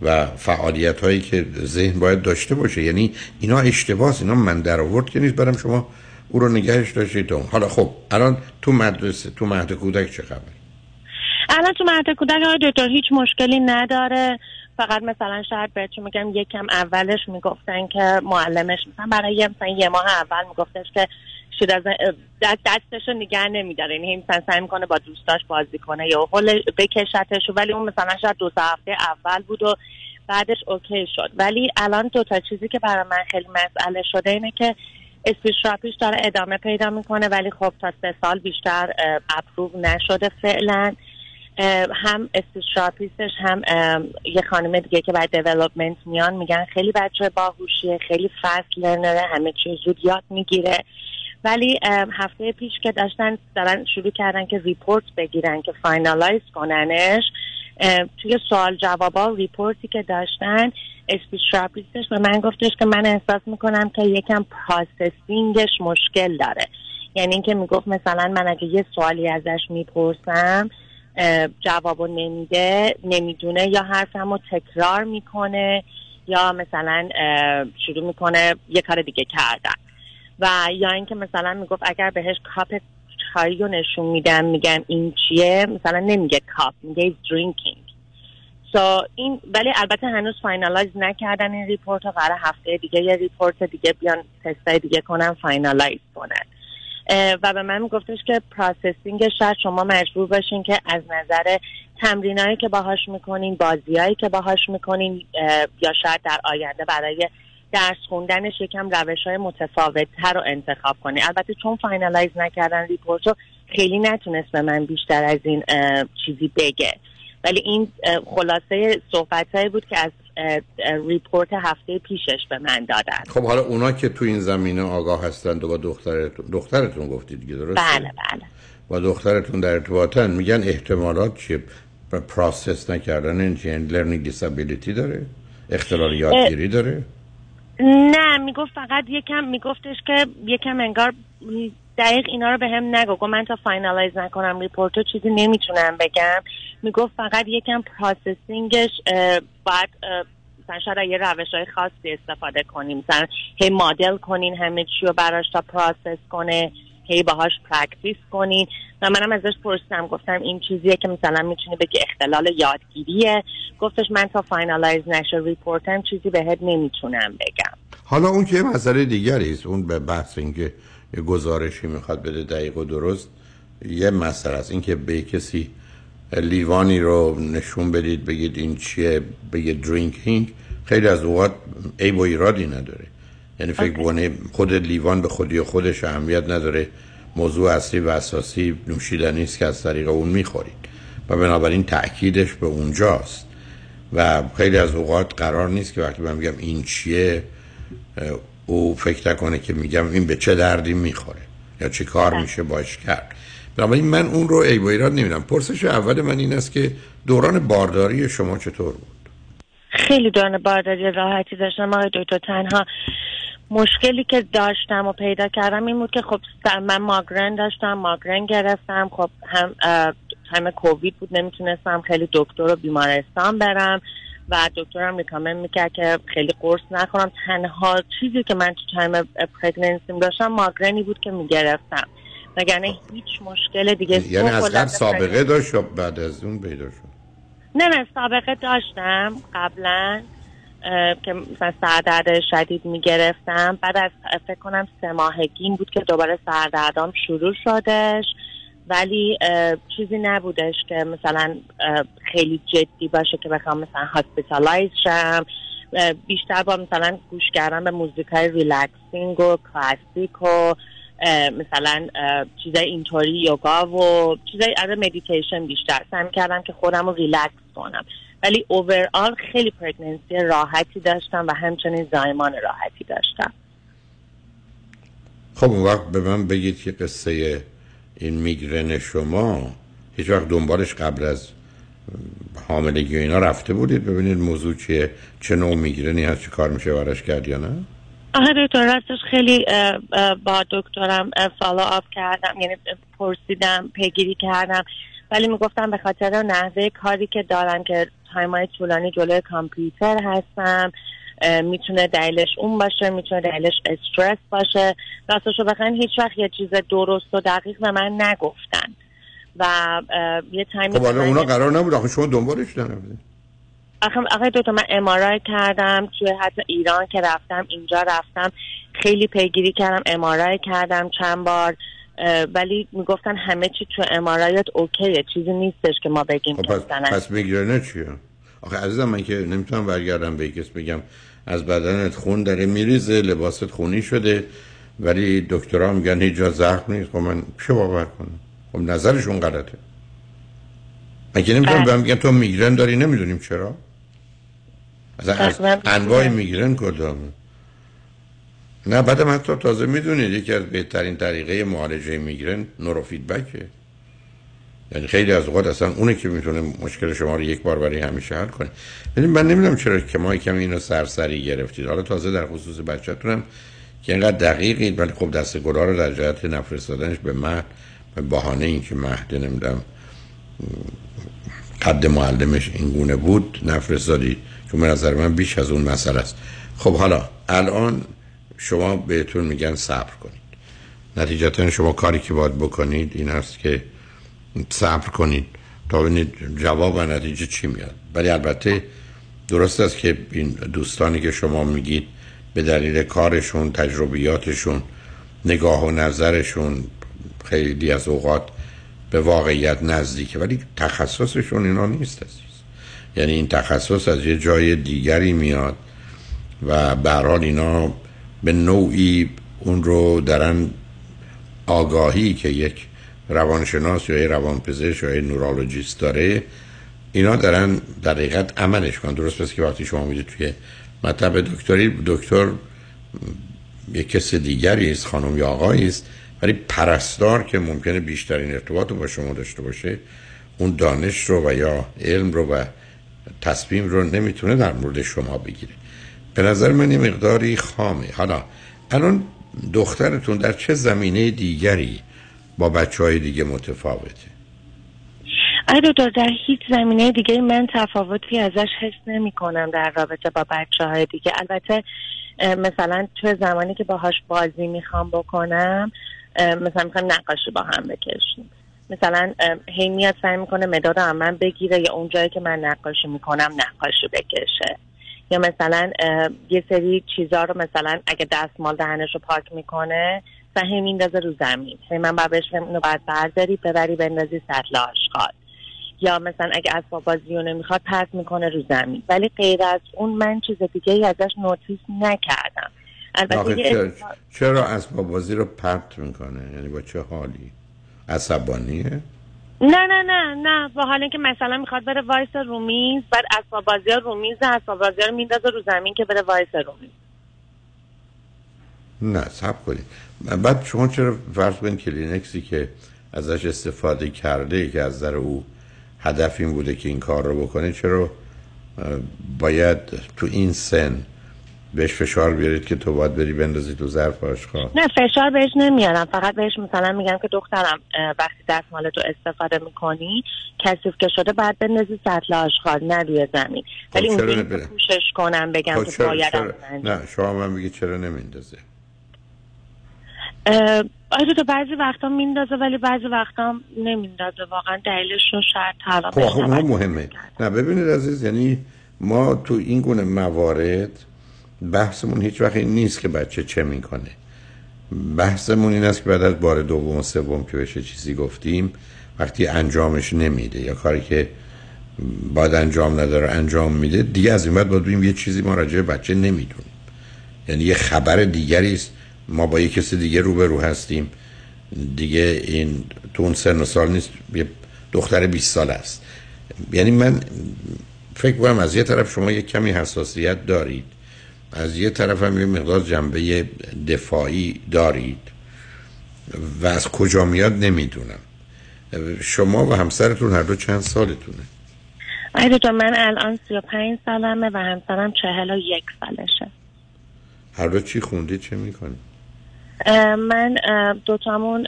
و فعالیت هایی که ذهن باید داشته باشه. یعنی اینا اشتباس اینا من در آورد که نیست برم شما او رو نگهش داشتید. حالا خب الان تو مدرسه تو مهد کودک چه خبر الان تو مهد کودک دکتر هیچ مشکلی نداره. فقط مثلا شاید بهتون میگم یکم اولش می‌گفتن که معلمش مثلا برای مثلا یه ماه اول میگفتش که شده از دست دستش رو نگه نمیداره. یعنی مثلا سعی می‌کنه با دوستاش بازی کنه یا حل بکشتش ولی اون مثلا شاید دو هفته اول بود و بعدش okay شد. ولی الان دو تا چیزی که برای من خیلی مسئله شده اینه که speech داره ادامه پیدا می‌کنه ولی خب تا سه سال بیشتر approve نشده فعلا. هم speech therapist ش هم یه خانم دیگه که بعد development میان میگن خیلی بچه باهوشیه خیلی fast learner ه همه چیز زود یاد می‌گیره. ولی هفته پیش که داشتن دارن شروع کردن که report بگیرن که finalize کننش توی سوال جوابا report ی که داشتن speech therapist ش به من گفتش که من احساس می‌کنم که یکم processing ش مشکل داره. یعنی اینکه می‌گفت مثلا من اگه یه سوالی ازش می‌پرسم جوابو نمیده نمی‌دونه یا حرفمو تکرار می‌کنه یا مثلا شروع می‌کنه یه کار دیگه کردن. و یا اینکه مثلا می‌گفت اگر بهش کاپ چای رو نشون میدم میگم این چیه؟ مثلا نمیگه کاپ میگه drinking so این ولی البته هنوز finalize نکردن این report رو قرار هفته دیگه یه report دیگه بیان تستای دیگه کنن finalize کنن. و به من گفتش که processing شاید شما مجبور باشین که از نظر تمرینایی که باهاش می‌کنین بازیایی که باهاش می‌کنین یا شاید در آینده برای درس خوندنش یکم روش های متفاوت تر رو انتخاب کنی البته چون finalize نکردن report رو خیلی نتونست به من بیشتر از این چیزی بگه. ولی این خلاصه صحبت بود که از report هفته پیشش به من دادن. خب حالا اونا که تو این زمینه آگاه هستند و با دخترتون دخترتون گفتید دیگه درست بله بله. با دخترتون در ارتباطن. میگن احتمالات چیه؟ process نکردن این learning disability داره؟ اختلال یادگیری داره؟ نه می‌گفت فقط یکم میگفتش که یکم انگار دقیق اینا رو بهم نگفت. من تا finalize نکنم report رو چیزی نمی‌تونم بگم. می‌گفت فقط یکم processing ش باید مثلا شاید یه روش های خاصی استفاده کنیم مثلا هی مدل کنین همه چی رو براش تا process کنه. هی باهاش practice کنین و منم ازش پرسیدم گفتم این چیزیه که مثلا می‌تونی بگی اختلال یادگیریه. گفتش من تا finalize نشه report م چیزی بهت نمی‌تونم بگم. حالا اون که مسئله دیگری است اون به بحث اینکه یه گزارشی می‌خواد بده دقیق و درست یه مسئله است. اینکه به کسی لیوانی رو نشون بدید بگید این چیه بگید drinking خیلی از اوقات عیب و ایرادی نداره. یعنی فکر بکنه خود لیوان به خودی و خودش اهمیت نداره. موضوع اصلی و اساسی نوشیدنی است که از طریق اون می‌خورید. و بنابراین تاکیدش به اونجاست. و خیلی از اوقات قرار نیست که وقتی من میگم این چیه او فکر کنه که میگم این به چه دردی می‌خوره یا چه کار بله. میشه باش کرد. بنابراین من اون رو ای و ایراد نمیدم پرسش اول من این است که دوران بارداری شما چطور بود؟ خیلی دوران بارداری راحتی داشتم. آقای دکتر تنها مشکلی که داشتم و پیدا کردم این بود که خب من migraine داشتم migraine گرفتم. خب هم time کووید بود نمی‌تونستم خیلی دکتر و بیمارستان برم و دکترم recommend می‌کرد که خیلی قرص نخورم. تنها چیزی که من تو time pregnancy م داشتم migraine ی بود که می‌گرفتم. وگرنه هیچ مشکل دیگه یعنی از قبل سابقه داشت بعد از اون پیدا شد؟ نه نه سابقه داشتم قبلا. که مثلا سردرد شدید می‌گرفتم. بعد از فکر کنم سه ماهگی این بود که دوباره سردردام شروع شدش. ولی چیزی نبودش که مثلا خیلی جدی باشه که بخوام مثلا hospitalize شم. بیشتر با مثلا گوش کردن به موزیک های relaxing و کلاسیک و مثلا چیزای اینطوری یوگا و چیزای از مدیتیشن بیشتر سعی کردم که خودم رو ریلکس کنم. ولی overall خیلی pregnancy راحتی داشتم و همچنین زایمان راحتی داشتم. خب اون وقت به من بگید که قصه این میگرن شما هیچ وقت دنبالش قبل از حاملگی و اینا رفته بودید؟ ببینید موضوع چیه چه نوع میگرنی هست چه کار میشه براش کرد یا نه؟ آها دکتر راستش خیلی با دکترم follow up کردم یعنی پرسیدم پیگیری کردم. ولی می‌گفتم به خاطر نحوه کاری که دارم که time ای طولانی جلوی کامپیوتر هستم. می‌تونه دلیلش اون باشه می‌تونه دلیلش استرس باشه. راستشو بخواین هیچ وقت یه چیز درست و دقیق به من نگفتن. و یه time ی خب حالا اونا قرار نبود. آخه شما دنبالش نرفتید آخه آقای دکتر من MRI کردم توی حتی ایران که رفتم اینجا رفتم. خیلی پیگیری کردم MRI کردم چند بار. ولی می‌گفتن همه چی تو امارایت اوکیه چیزی نیستش که ما بگیم خب پس, پس میگرنه چیه آخه عزیزم من که نمی‌تونم برگردم به کس بگم از بدنت خون داره میریزه لباست خونی شده ولی دکترها میگن هیچ جا زخم نیست. خب من چه باور کنم؟ خب نظرشون غلطه. مگه نمی‌تونم بله. بهم میگن تو میگرن داری نمی‌دونیم چرا؟ از انواع میگرن کدامه نه بعدم حتی تازه می‌دونید یکی از بهترین طریقه معالجه میگرن نورو فیدبکه یعنی خیلی از اوقات اصلا اونه که می‌تونه مشکل شما رو یک بار برای همیشه حل کنه. ببین من نمی‌دونم چرا که ما کمی اینو سرسری گرفتید. حالا تازه در خصوص بچه‌تونم که اینقدر دقیقید ولی خب دست گلا رو در جهت نفرستادنش به مهد به بهانه اینکه مهد نمی‌دونم قد معلمش این گونه بود نفرستادید چون به نظر من بیش از اون مسئله است. خب حالا الان شما بهتون میگن صبر کنید. نتیجتا شما کاری که باید بکنید این است که صبر کنید تا ببینید جواب و نتیجه چی میاد. ولی البته درست است که این دوستانی که شما میگید به دلیل کارشون تجربیاتشون نگاه و نظرشون خیلی از اوقات به واقعیت نزدیکه. ولی تخصصشون اینا نیست عزیز. یعنی این تخصص از یه جای دیگری میاد و به هر حال اینا به نوعی اون رو درن آگاهی که یک روانشناس یا روانپزشک یا نورولوژیست داره اینا دارن در حقیقت عملش کنن. درست پس که وقتی شما میرید توی مطب دکتری دکتر یک کس دیگری است خانم یا آقایی است ولی پرستار که ممکنه بیشترین ارتباط رو با شما داشته باشه اون دانش رو و یا علم رو و تصمیم رو نمی‌تونه در مورد شما بگیره. به نظر من یه مقداری خامه. حالا الان دخترتون در چه زمینه دیگری با بچه های دیگه متفاوته؟ آره دکتر در هیچ زمینه دیگه من تفاوتی ازش حس نمی کنم در رابطه با بچه های دیگه. البته مثلا تو زمانی که باهاش بازی می‌خوام بکنم مثلا می‌خوام نقاشی با هم بکشیم. مثلا هی میاد سعی می‌کنه مداد من بگیره یا اون جایی که من نقاشی می‌کنم نقاشی بکشه. یا مثلا یه سری چیزا رو مثلا اگه دستمال دهنش رو پاک می‌کنه و هی میندازه رو زمین. هی من باید بهش اینو باید برداری ببری بندازی سطل آشغال یا مثلا اگه اسباب بازی رو نمی‌خواد پرت می‌کنه رو زمین. ولی غیر از اون من چیز دیگه ای ازش نوتیس نکردم. البته چرا, چرا اسباب بازی رو پرت می‌کنه؟ یعنی با چه حالی؟ عصبانیه؟ نه نه نه نه. با حال اینکه مثلا می‌خواد بره وایسه رو میز بعد اسباب بازی رو میز اسباب بازی رو میندازه رو زمین که بره وایسه رو میز. نه صبر کنید. بعد شما چرا فرض کنید کلینکسی که ازش استفاده کرده که از نظر او هدف این بوده که این کار رو بکنه چرا باید تو این سن بهش فشار بیارید که تو باید بری بندازی تو ظرف آشغال نه فشار بهش نمیارم. فقط بهش مثلا میگم که دخترم وقتی دستمال تو استفاده می‌کنی کثیف که شده بعد بندازی سطل آشغال نه روی زمین. ولی خب نمیره؟ که پوشش کنم بگم خب که چرا- باید نه شما من بگید چرا نمیندازه؟ آره تو بعضی وقتا میندازه ولی بعضی وقتا نمیندازه. واقعا دلیلش رو شاید طلاق خب خب مهمه. نه ببینید عزیز یعنی ما تو این گونه موارد بحثمون هیچ وقت این نیست که بچه چه می‌کنه. بحثمون این است که بعد از بار دوم و سوم که بهش چیزی گفتیم وقتی انجامش نمیده یا کاری که باید انجام نداره انجام میده دیگه از این بعد باید یه چیزی ما راجع به بچه نمی‌دونیم. یعنی یه خبر دیگری است. ما با یه کسی دیگه روبرو هستیم. دیگه این تو اون سن و سال نیست یه دختر 20 سال است. یعنی من فکر کنم از یه طرف شما یه کمی حساسیت دارید. از یه طرف هم یه مقدار جنبه دفاعی دارید و از کجا میاد نمی‌دونم. شما و همسرتون هر دو چند سالتونه؟ آره تو من الان 35 سالمه و همسرم 41 سالشه. هر دو چی خوندید چه می‌کنید اه، من اه، دوتامون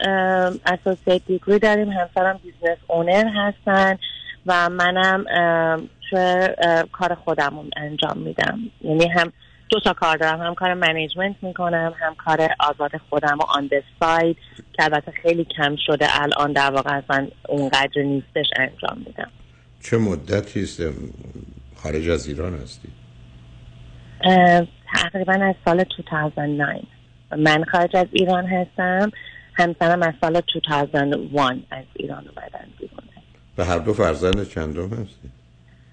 associate degree داریم همسرم business owner هستن و منم توی اه، کار خودمون انجام میدم. یعنی هم دو تا کار دارم. هم کار management می‌کنم هم کار آزاد خودم و on side که البته خیلی کم شده الان در واقع اصلا اونقدر نیستش انجام میدم. چه مدتی است؟ خارج از ایران هستید اه، تقریبا از سال 2009 من خارج از ایران هستم همسرم از سال 2001 از ایران اومدن بیرون. و هر دو فرزند چندم هستید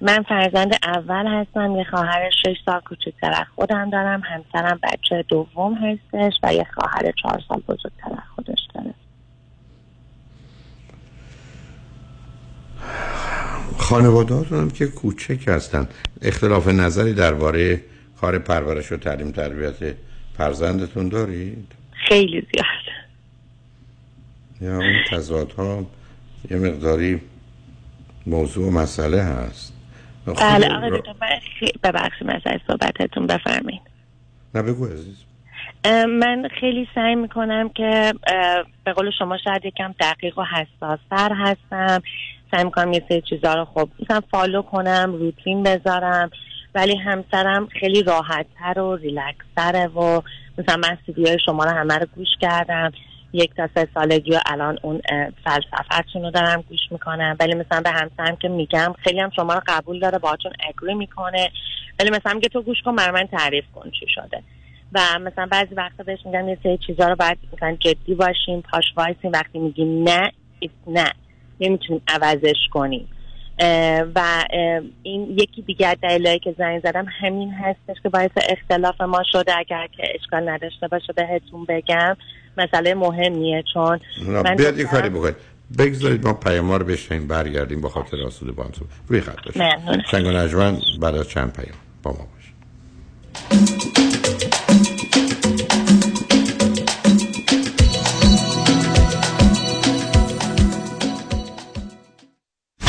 من فرزند اول هستم یه خواهر شش سال کوچکتر از خودم دارم همسرم بچه دوم هستش و یه خواهر چهار سال بزرگتر از خودش داره. خانوادهاتون هم که کوچک هستن. اختلاف نظری درباره کار پرورش و تعلیم تربیت فرزندتون دارید؟ خیلی زیاد. یا اون تضادها یه مقداری موضوع و مسئله هست. بله آقای دکتر من خی- ببخشید از صحبتتون بفرمایید. نه بگو عزیز. من خیلی سعی می‌کنم که به قول شما شاید یکم دقیق و حساستر هستم. سعی می‌کنم یه سری چیزا رو خب مثلا فالو کنم روتین بذارم. ولی همسرم خیلی راحتتر و ریلکستره و مثلا من شما رو همه رو گوش کردم. یک تا سه سالگی و الان اون فلسفتون رو دارم گوش می‌کنم. ولی مثلا به همسرم که میگم خیلی هم شما رو قبول داره باهاتون اگری می‌کنه. ولی مثلا میگه تو گوش کن برای من تعریف کن چی شده. و مثلا بعضی وقتا بهش میگم یه سری چیزا رو باید مثلا جدی باشیم پاش وایسیم. وقتی میگیم نه نه. نمی‌تونیم عوضش کنیم. و این یکی دیگر دلایلی که زنگ زدم همین هستش که باعث اختلاف ما شده. اگر که اشکال نداشته باشه بهتون بگم. مسئله مهمیه چون من بیاد یه کاری بکنید بگذارید ما پیام رو بشنیم برگردیم با خاطر آسوده با هم. روی خط باشید. شنگ و نجمن بعد از چند پیام با ما باشید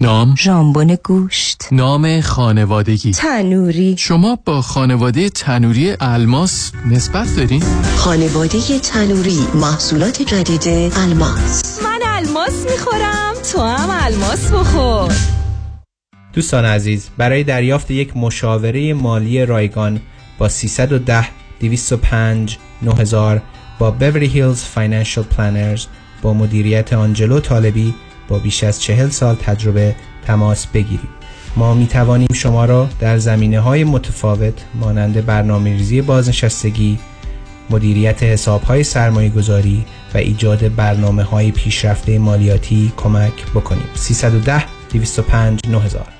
نام؟ ژامبون گوشت. نام خانوادگی. تنوری. شما با خانواده تنوری الماس نسبت دارین؟ خانواده تنوری محصولات جدید الماس. من الماس می‌خورم تو هم الماس بخور. دوستان عزیز برای دریافت یک مشاوره مالی رایگان با 310 205 9000 با Beverly Hills Financial Planners با مدیریت آنجلو طالبی با بیش از چهل سال تجربه تماس بگیرید. ما می توانیم شما را در زمینه های متفاوت مانند برنامه ریزی بازنشستگی مدیریت حساب های سرمایه گذاری و ایجاد برنامه های پیشرفته مالیاتی کمک بکنیم. 310 205 9000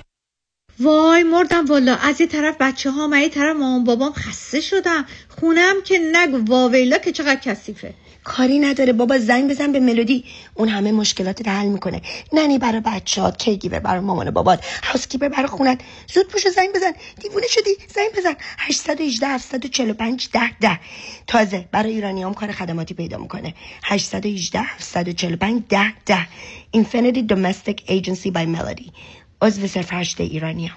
وای مردم والا از یه طرف بچه ها و یه طرف مامان بابام خسته شدم. خونم که نگو واویلا که چقدر کثیفه. کاری نداره. بابا زنگ بزن به ملودی. اون همه مشکلات حل می‌کنه. ننی برای بچهات کیگیور برای مامان و بابات هاوسکیپر برای خونت. زود پوشو زنگ بزن. دیوونه شدی. زنگ بزن. 818 745 10 10 تازه برای ایرانیام کار خدماتی پیدا می‌کنه. 818 745 10 10 Infinity Domestic Agency by Melody. عضو صرف هشت ایرانیام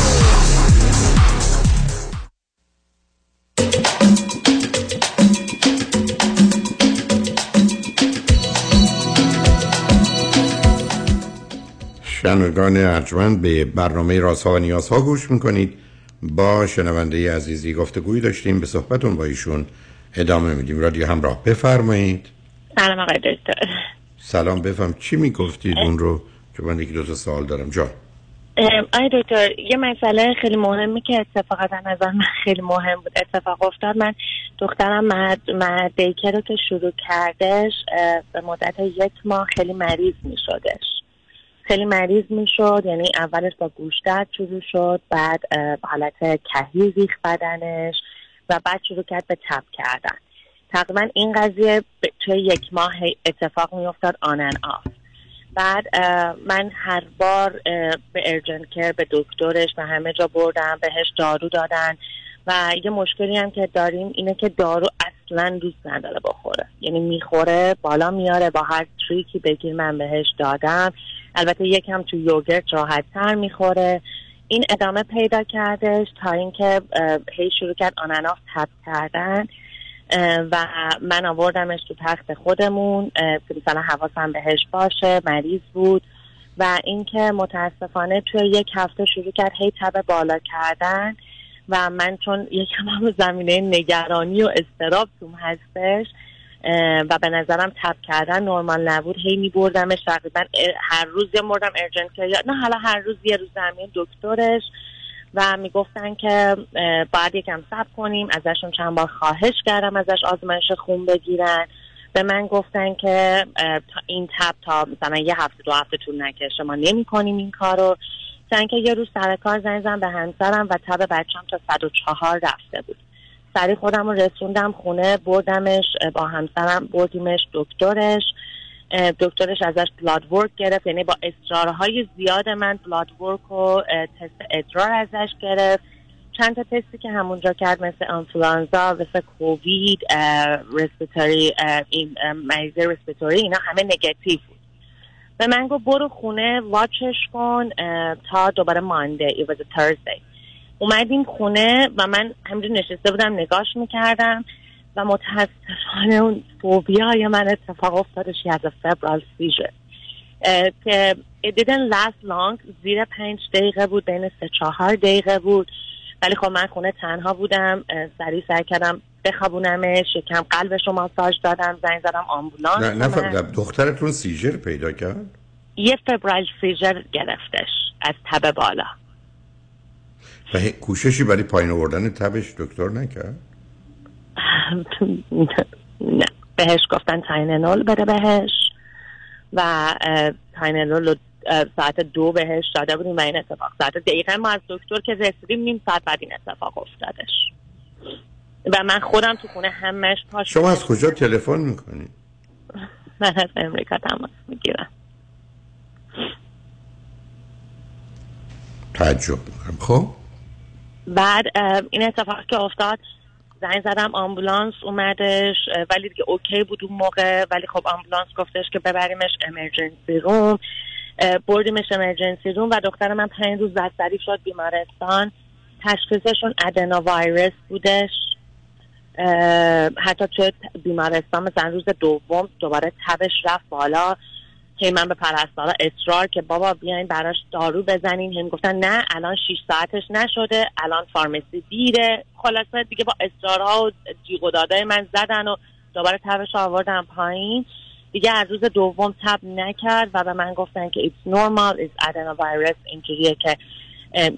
شنوندگان ارجمند به برنامه رازها و نیازها گوش می‌کنید. با شنونده عزیزی گفتگویی داشتیم به صحبتون با ایشون ادامه میدیم. رادیو همراه بفرمایید. سلام آقای دکتر. سلام بفهم. چی می‌گفتید اون رو؟ که من یکی دو تا سوال دارم. جان. ام، آقای دکتر یه مسئله خیلی مهمی که اتفاقا نظر من خیلی مهم بود. اتفاق افتاد. من دخترم دیکر رو که شروع کردش به مدت یک ماه خیلی مریض می شدش خیلی مریض می شد یعنی اولش با گوشتت شروع شد بعد حالت کهی ریخ بدنش و بعد شروع کرد به تب کردن. تقریبا این قضیه توی یک ماه اتفاق می افتاد آنن آف بعد من هر بار به ارجنت کر به دکترش و همه جا بردم بهش دارو دادن و یه مشکلی هم که داریم اینه که دارو اصلا دوست نداره بخوره. یعنی می‌خوره بالا میاره با هر تریکی بگیر من بهش دادم. البته یکم تو یوگرت راحت تر می‌خوره. این ادامه پیدا کردش تا اینکه هی شروع کرد آنناف تب کردن و من آوردمش تو تخت خودمون. که مثلا حواسم بهش باشه مریض بود. و اینکه متاسفانه توی یک هفته شروع کرد هی تب بالا کردن و من چون یکم هم زمینه نگرانی و استراب توم هستش و به نظرم تب کردن نرمال نبود. هی می بردمش تقریبا هر روز یه مردم ارجنت که نه حالا هر روز یه روز زمین دکترش و می‌گفتن که باید یکم صبر کنیم ازشون چند بار خواهش کردم ازش آزمایش خون بگیرن. به من گفتن که این تب تا مثلا یه هفته دو هفته طول نکشه. ما نمی کنیم این کارو. که یه روز سر کار زنگ به همسرم و تب بچم تا 104 رفته بود. سری خودم رو رسوندم خونه بردمش با همسرم بردیمش دکترش. دکترش ازش بلاد ورک گرفت یعنی با اصرارهای زیاد من بلاد ورک و تست ادرار ازش گرفت. چند تا تستی که همونجا کرد مثل آنفلانزا مثل کووید این اه، مریض رسپیتوری اینا همه نگتیو بود. به من گفت برو خونه واچش کن تا دوباره مانده it was a Thursday. اومدیم خونه و من همینجور نشسته بودم نگاش می‌کردم و متاسفانه اون فوبیای من اتفاق افتادش از فبرال سیژر که it didn't last long. زیر پنج دقیقه بود بین سه چهار دقیقه بود. ولی خب من خونه تنها بودم سریع سعی کردم بخوابونمش یکم قلبش رو ماساژ دادم زنگ زدم آمبولانس نه. نه دخترتون سیجر پیدا کرد؟ یه فبرال سیژر گرفتش از تب بالا. و کوششی برای پایین آوردن تبش دکتر نکرد؟ نه. بهش گفتن تایننول بده بهش. و تایننول رو ساعت دو بهش داده بودیم و این اتفاق ساعت دقیقا ما از دکتر که رسیدیم نیم ساعت بعد این اتفاق افتادش. و من خودم تو خونه همش پاش شما از کجا تلفن می‌کنید من از امریکا تماس می‌گیرم. تعجب می‌کنم. خب؟ بعد این اتفاق که افتاد زنگ زدم آمبولانس اومدش ولی دیگه اوکی بود اون موقع. ولی خب آمبولانس گفتش که ببریمش امرجنسی روم بردیمش امرجنسی روم و دختر من پنج روز بستری شد بیمارستان. تشخیصشون ادنا وایرس بودش حتی توی بیمارستان مثلا روز دوم دوباره تبش رفت بالا. که من به پرستارا اصرار که بابا بیاین براش دارو بزنین. هم گفتن نه الان 6 ساعتش نشده الان فارمسی دیره. خلاصه دیگه با اصرارها و جیغ و من زدن و دوباره تبش رو آوردن پایین. دیگه از روز دوم تب نکرد و به من گفتن که it's normal it's adenovirus اینجوریه که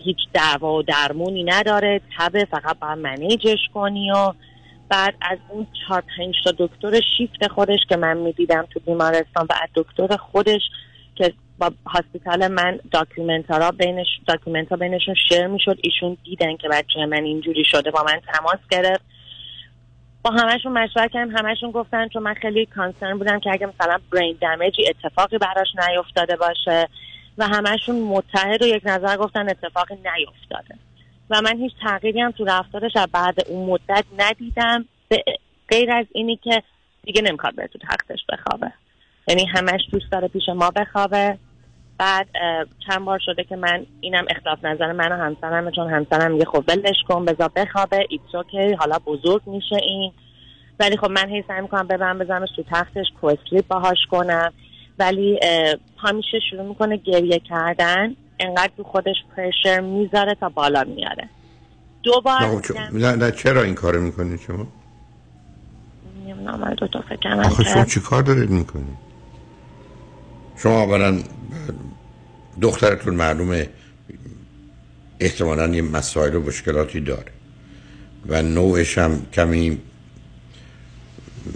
هیچ دعوا و درمونی نداره. تب فقط باید منیجش کنی و بعد از اون چهار پنج تا دکتر شیفت خودش که من می‌دیدم تو بیمارستان و از دکتر خودش که با hospital من document ها بینش document ها بینشون share می‌شد ایشون دیدن که بچه من اینجوری شده با من تماس گرفت. با همشون مشورت کردم همشون گفتن چون من خیلی concern بودم که اگه مثلا brain damage ی اتفاقی براش نیفتاده باشه و همشون متحد و یک نظر گفتن اتفاقی نیفتاده. و من هیچ تغییری هم تو رفتارش از بعد اون مدت ندیدم. به غیر از اینی که دیگه نمی‌خواد بره تو تختش بخوابه. یعنی همش دوست داره پیش ما بخوابه. بعد چند بار شده که من اینم اختلاف نظر من و همسرمه چون همسرم میگه خب ولش کن بذار بخوابه it's okay حالا بزرگ میشه این. ولی خب من هی سعی می‌کنم ببرم بذارمش تو تختش co-sleep باهاش کنم. ولی اه، همیشه شروع می‌کنه گریه کردن. انقدر تو خودش پرشر می‌ذاره تا بالا میاره. دو بار نه, نه, نه چرا این کارو می‌کنید شما؟ نمی‌دونم فکر کنم آخه شما چی کار دارید می‌کنید؟ شما اولا دخترتون معلومه احتمالا یه مسائل و مشکلاتی داره و نوعش هم کمی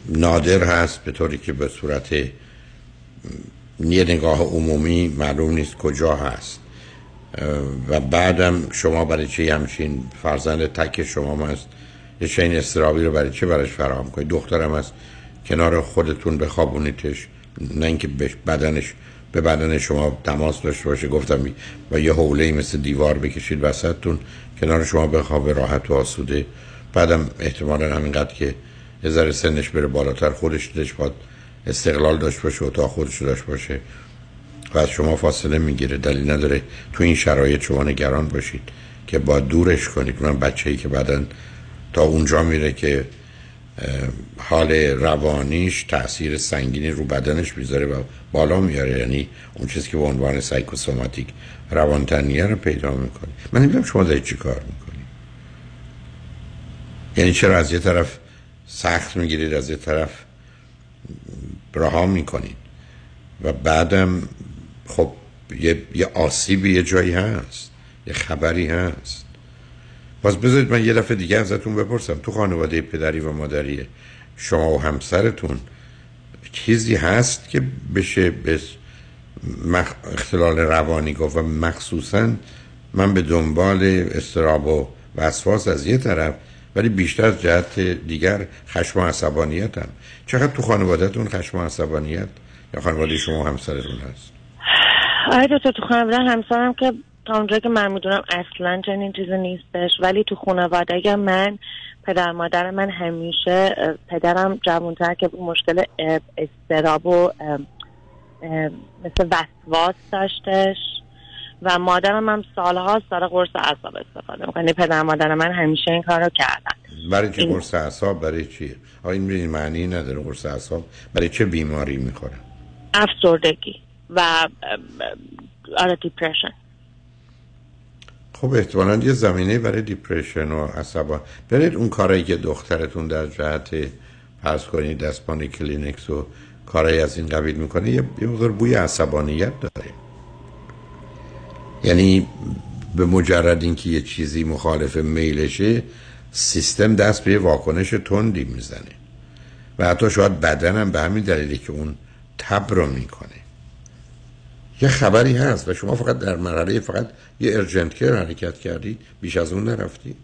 نادر هست به طوری که به صورت یه نگاه عمومی معلوم نیست کجا هست. و بعدم شما برای چه همچین فرزند تک شما هست؟ یه چین استرابی رو برای چه براش فراهم کنید؟ دخترم هست کنار خودتون بخوابونیدش نه اینکه به بدنش به بدن شما تماس داشته باشه. گفتم و یه حوله مثل دیوار بکشید وسطتون کنار شما بخوابه راحت و آسوده. بعدم احتمالا همینقدر که یه ذره سنش بره بالاتر خودش دلش باید استقلال داشت باشه اتاق خودش رو داشت باشه. و از شما فاصله می‌گیره. دلیل نداره تو این شرایط شما نگران باشید که با دورش کنید. من بچه ای که بعدا تا اونجا میره که حال روانیش تاثیر سنگینی رو بدنش می‌ذاره و بالا میاره. یعنی اون چیزی که به عنوان سایکوسوماتیک روانتنیه رو پیدا می‌کنه. من نمی‌دونم شما دارید چی کار می‌کنید. یعنی چرا از یه طرف سخت می‌گیرید از یه طرف رها می‌کنید و بعدم خب یه, یه آسیبی یه جایی هست یه خبری هست. باز بذارید من یه دفعه دیگه ازتون بپرسم تو خانواده پدری و مادری شما و همسرتون چیزی هست که بشه به مخ... اختلال روانی گفت و مخصوصا من به دنبال استراب و وسواس از یه طرف ولی بیشتر از جهت دیگر خشم و عصبانیت هم چقدر تو خانوادهتون خشم و عصبانیت یا خانواده شما همسرتون هست؟ آره دو تو خانواده همسرم که تا اونجا که من می‌دونم اصلا چنین چیزی نیستش. ولی تو خانواده من پدر مادر من همیشه پدرم جوانتر که مشکل استراب و مثل وسواس داشتش. و مادرم هم سالها داره قرص اعصاب استفاده می‌کنه. پدر مادر من همیشه این کار رو کردن. برای چه قرص اعصاب؟ برای چیه؟ آیا این معنی نداره قرص اعصاب. برای چه بیماری می‌خوره؟ افسردگی. و آره depression خب احتمالا یه زمینه برای depression و عصبان برید اون کارایی که دخترتون در جهت پس کنید دستپانی کلینکس و کارایی از این قبیل می‌کنه یه مقدار بوی عصبانیت داره. یعنی به مجرد اینکه یه چیزی مخالف میلشه سیستم دست به واکنش تندی می‌زنه. و حتی شاید بدنم به همین دلیلی که اون تب رو می‌کنه. یه خبری هست و شما فقط در مرحله فقط یه ارجنت کر حرکت کردید بیش از اون نرفتید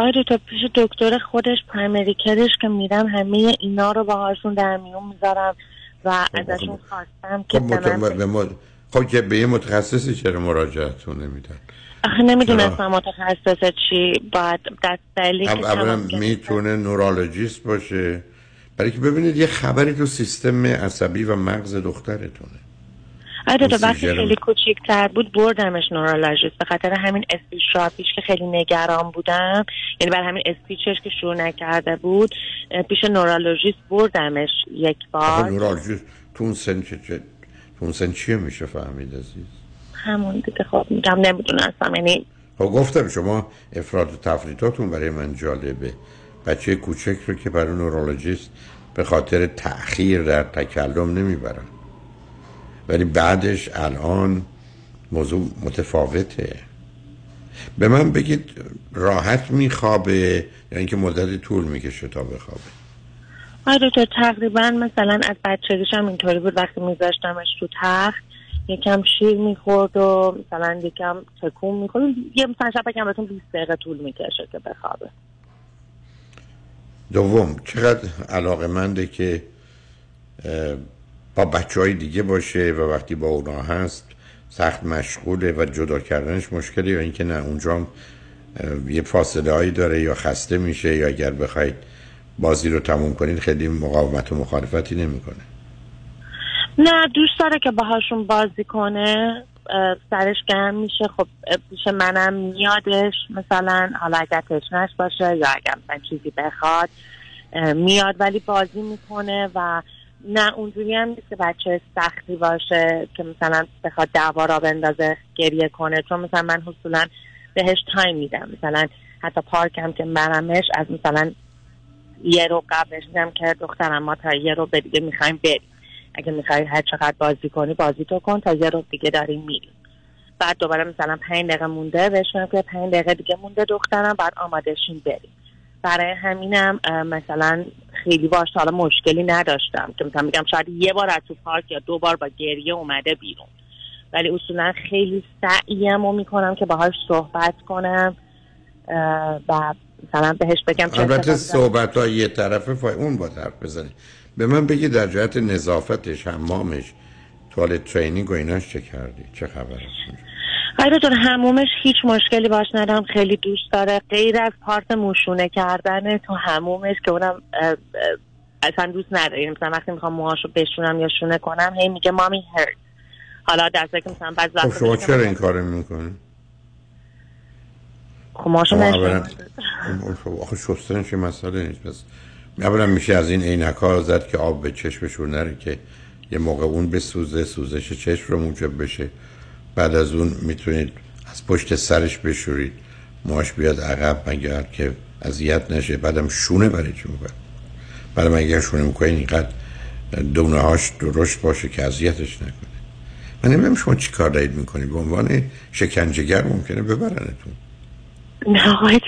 آره تا پیش دکتر خودش پرایمری کرش که میرم همه اینا رو باهاشون در میون می‌ذارم و ازشون خواستم که خب خب که به یه متخصصی چرا مراجعتون نمیدن؟ آخه نمی‌دونستم متخصص چی باید دست دلیلی که اولا می‌تونه نورالوجیست باشه برای که ببینید یه خبری تو سیستم عصبی و مغز دخترتونه. آره تو وقتی خیلی کوچیکتر بود بردمش نورالوژیست به خاطر همین اسپیچ شارپیش که خیلی نگران بودم یعنی برای همین اسپیچش که شروع نکرده بود پیش نورالوژیست بردمش یک بار. نورالوژیست تو اون سن چه تو اون سن چیه میشه فهمید عزیز؟ همون دیگه خب میگم نمی‌دونستم یعنی خب گفتم شما افراد و تفریطاتون برای من جالبه. بچه کوچک رو که برای نورولوژیست به خاطر تأخیر در تکلم نمی‌برن. ولی بعدش الان موضوع متفاوته. به من بگید راحت میخوابه یا اینکه مدت طول می‌کشه تا بخوابه؟ آره تو تقریبا مثلا از بچگیش هم اینطوری بود. وقتی میذاشتمش تو تخت یکم شیر می‌خورد و مثلا یکم تکون می‌خورد. یه مثلا شب بگم بهتون 20 دقیقه طول می‌کشه که بخوابه. دوم چقدر علاقه منده که با بچه های دیگه باشه و وقتی با اونا هست سخت مشغوله و جدا کردنش مشکلی یا اینکه نه اونجا یه فاصله هایی داره یا خسته میشه یا اگر بخواید بازی رو تموم کنید خیلی مقاومت و مخالفتی نمی‌کنه. نه دوست داره که باهاشون بازی کنه. سرش گرم میشه خب پیش منم میادش مثلا حالا اگر تشنش باشه یا اگر من چیزی بخواد میاد ولی بازی می‌کنه و نه اونجوری هم نیست که بچه سختی باشه که مثلا بخواد دعوا را بندازه گریه کنه چون مثلا من حصولا بهش تایم میدم. مثلا حتی پارک هم که برمش از مثلا یه رو قبلش دیدم که دخترم ما تا یه رو به دیگه می‌خوایم بریم. اگه می‌خوای هر چقدر بازی کنی بازی تو کن تا یه رو دیگه داریم میریم. بعد دوباره مثلا پنج دقیقه مونده بهشون که پنج دقیقه دیگه مونده دخترم بعد آمادهشون بریم. برای همینم مثلا خیلی باش حالا مشکلی نداشتم. که مثلا میگم شاید یه بار از تو پارک یا دو بار با گریه اومده بیرون. ولی اصولا خیلی سعیم رو می‌کنم که باهاش صحبت کنم. و مثلا بهش بگم البته صحبت ها یه طرفه فای اون با حرف بزنی. به من بگی در جهت نظافتش حمامش توالت ترینینگ و ایناش چه کردی؟ چه خبر آره دکتر همومش هیچ مشکلی باش ندارم خیلی دوست داره. غیر از پارت موشونه کردن تو همومش که اونم اصلا دوست نداره مثلا وقتی می‌خوام موهاشو بشونم یا شونه کنم هی میگه مامی هرت. حالا دسته که مثلا بعض خب وقتا شما چرا این کار می‌کنی؟ خب. اولا خب آخه شستنش مسئله نیست. پس اولا میشه از این عینک ها زد که آب به چشمشون نره که یه موقع اون بسوزه سوزش چشم رو موجب بشه. بعد از اون می‌تونید از پشت سرش بشورید. موهاش بیاد عقب مگر که اذیت نشه. بعدم شونه برای چی می‌کنه؟ بعدم اگر شونه می‌کنین اینقدر دونه هاش درشت باشه که اذیتش نکنه. من نمی‌دونم شما چی کار دارید می‌کنید. به عنوان شکنجهگر ممکنه ببرنتون. نه آقای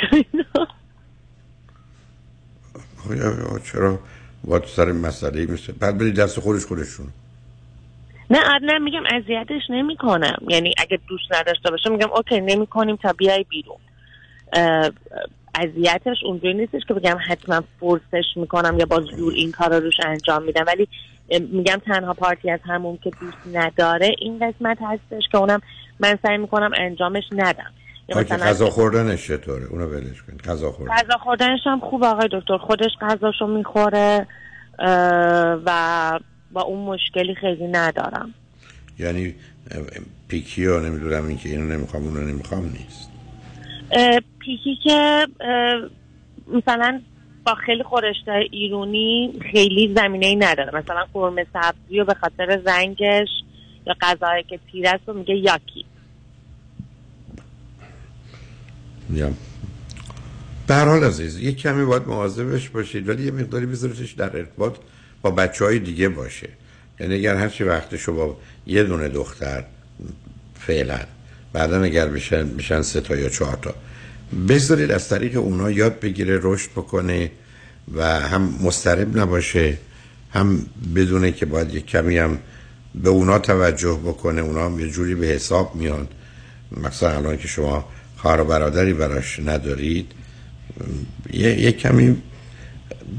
چرا با سر مسئله مثل بعد برید دست خودش خودشون. نه آره، نه میگم اذیتش نمی‌کنم. یعنی اگه دوست نداشته باشه میگم اوکی نمی‌کنیم تا بیای بیرون. اذیتش اونجوری نیستش که بگم حتما فورسش می‌کنم یا با زور این کار رو روش انجام میدم. ولی میگم تنها پارتی از همون که دوست نداره این قسمت هستش که اونم من سعی می‌کنم انجامش ندم. مثلا غذا خوردنش چطوره؟ اونو ولش کنید غذا خوردن. غذا خوردنش هم خوب آقای دکتر. خودش غذاشو می‌خوره و با اون مشکلی خیلی ندارم. یعنی پیکی ها نمی‌دونم این که اینو نمی‌خوام اونو نمی‌خوام نیست. پیکی که مثلا با خیلی خورشت ایرونی خیلی زمینه ای نداره. مثلا قرمه سبزی و به خاطر زنگش یا غذایی که تیر است و میگه یاکی. میگم. به هر حال عزیز یک کمی باید مواظبش باشید ولی یه مقداری بذاریدش در ارتباط با بچه های دیگه باشه. یعنی اگر هرچی وقتشو با یه دونه دختر فعلا بعدا اگر بشن بشن سه تا یا چهار تا بذارید از طریق اونا یاد بگیره رشد بکنه و هم مضطرب نباشه هم بدونه که باید یک کمی هم به اونا توجه بکنه اونا هم یه جوری به حساب میان. مثلا الان که شما خواهر و برادری براش ندارید یه, یه کمی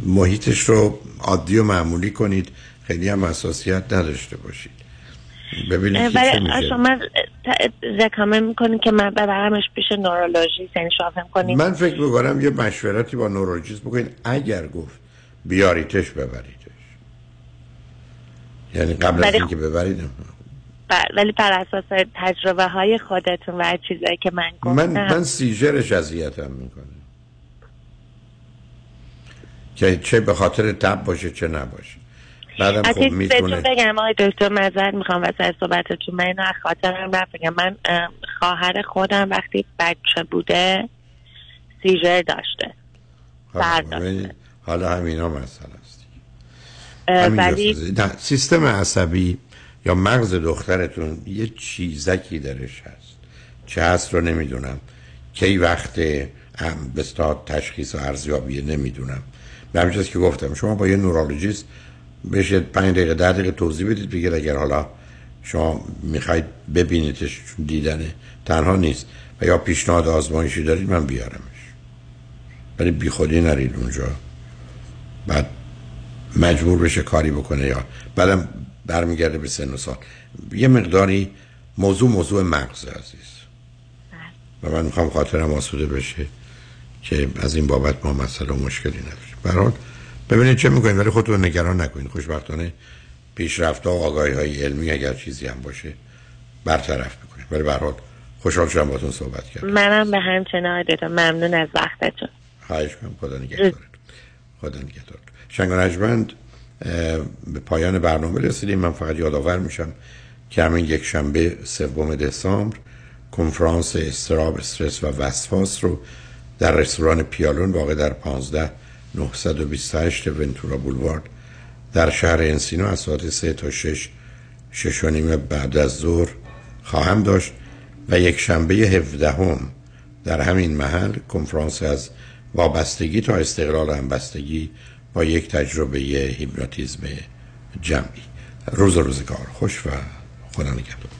محیطش رو عادی و معمولی کنید خیلی هم حساسیت نداشته باشید. ببینید ولی شما رکامه می‌کنید که من ببرمش پیش نورولوژیست یعنی شما فهم کنید من فکر می‌کنم یه مشورتی با نوروجیست بکنید اگر گفت بیاریتش ببریدش یعنی قبل از اینکه ببرید ب- ولی بر اساس تجربه های خودتون و چیزایی که من گفتم. من من سیجرش اذیتم می‌کنه. که چه به خاطر تب باشه چه نباشه. بعدم خب می‌تونه بگم آقای دکتر معذرت می‌خوام واسه صحبتتون. من اینو از خاطرم بگم من اه، خواهر خودم وقتی بچه بوده سیژر داشته. سر داشته. حالا همینا مسئله است. ولی سیستم عصبی یا مغز دخترتون یه چیزکی درش هست. چه هست رو نمی‌دونم. کی وقت هم بستا تشخیص و ارزیابیه نمی‌دونم. به همین چیز که گفتم شما با یه نورولوژیست بشه پنج دقیقه ده دقیقه توضیح بدید بگیر اگر حالا شما می‌خواید ببینیدش چون دیدنه تنها نیست و یا پیشنهاد آزمایشی دارید من بیارمش. ولی بی خودی نرید اونجا. بعد مجبور بشه کاری بکنه یا بعدم برمیگرده به سن و سال. یه مقداری موضوع موضوع مغز عزیز. و من می‌خوام خاطرم آسوده بشه که از این بابت ما مسئله و مشکلی نداریم برحال ببینید چه می‌کنید ولی خودتون نگران نکنید. خوشبختانه پیشرفت و آگاهی های علمی اگر چیزی هم باشه برطرف می‌کنید. ولی برحال خوشحال شدم باتون صحبت کردم. منم به همچنان دکتر. ممنون از وقتتون. خواهش کنم خدا نگهدارتون. خدا نگهدارتون. شنگ و نجمند اه، به پایان برنامه رسیدیم. من فقط یادآور میشم که همین یک شنبه سوم دسامبر کنفرانس استراب استرس و وسواس رو در رستوران پیالون واقع در 15 928 ونتورا بولوارد در شهر انسینو از ساعت 3 تا 6 شش و نیم بعد از ظهر خواهم داشت و یک شنبه 17 هم در همین محل کنفرانس از وابستگی تا استقلال همبستگی با یک تجربه هیپنوتیزم جمعی. روز روزگار خوش و خدا نگهدار.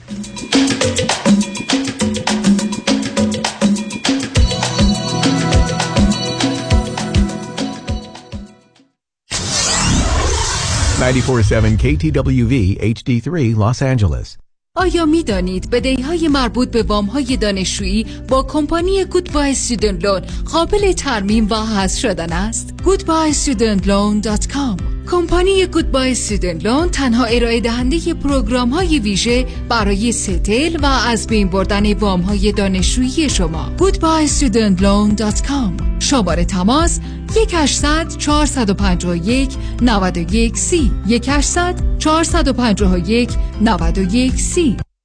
KTWV HD3 Los Angeles. آیا می دانید بدهی های مربوط به وام های دانشجویی با کمپانی گودبای استودنت لون قابل ترمیم و حذف شدن است؟ goodbyestudentloan.com کمپانی Goodbye Student Loan تنها ارائه دهنده program های ویژه برای settle و از بین بردن وام های دانشجویی شما. goodbyestudentloan.com شماره تماس 1800 451 91 سی. 1800 451 91 سی.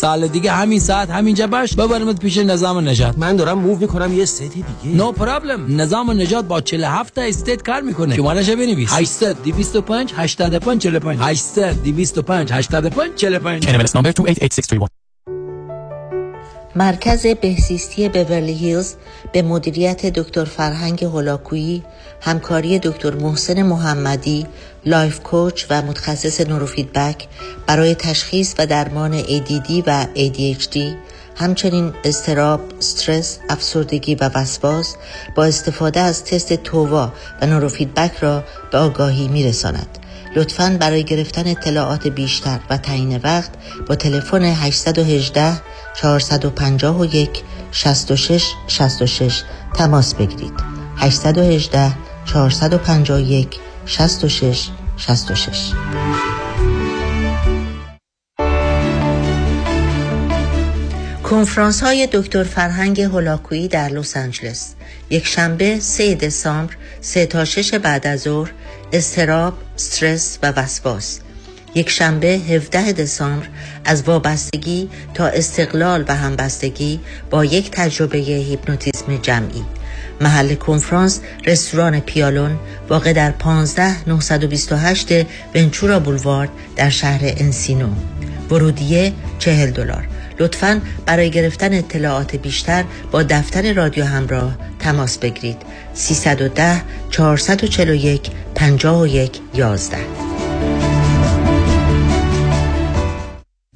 سال دیگه همین ساعت همینجا باش. ببرمت پیش نظام نجات. من دارم move می‌کنم یه city دیگه. no problem نظام نجات با 47 state کار می‌کنه. شماره‌ش بنویس 800 225 85 45 800 225 85 45 NMLS number 288631 مرکز بهزیستی Beverly Hills به مدیریت دکتر فرهنگ هولاکویی همکاری دکتر محسن محمدی life coach و متخصص نوروفیدبک برای تشخیص و درمان ADD و ADHD همچنین اضطراب، استرس، افسردگی و وسواس با استفاده از تست TOVA و نوروفیدبک را به آگاهی می رساند. لطفاً برای گرفتن اطلاعات بیشتر و تعیین وقت با تلفن 818 451 66 66 تماس بگیرید 818 451 66 66 کنفرانس های دکتر فرهنگ هولاکویی در لس آنجلس. یک شنبه 3 دسامبر 3 تا 6 بعد از ظهر استراب، استرس و وسواس. یک شنبه 17 دسامبر از وابستگی تا استقلال و همبستگی با یک تجربه هیپنوتیزم جمعی. محل کنفرانس رستوران پیالون واقع در 15 928 ونچورا بولوارد در شهر انسینو. ورودیه 40 دلار. لطفا برای گرفتن اطلاعات بیشتر با دفتر رادیو همراه تماس بگیرید. 310 441 51 11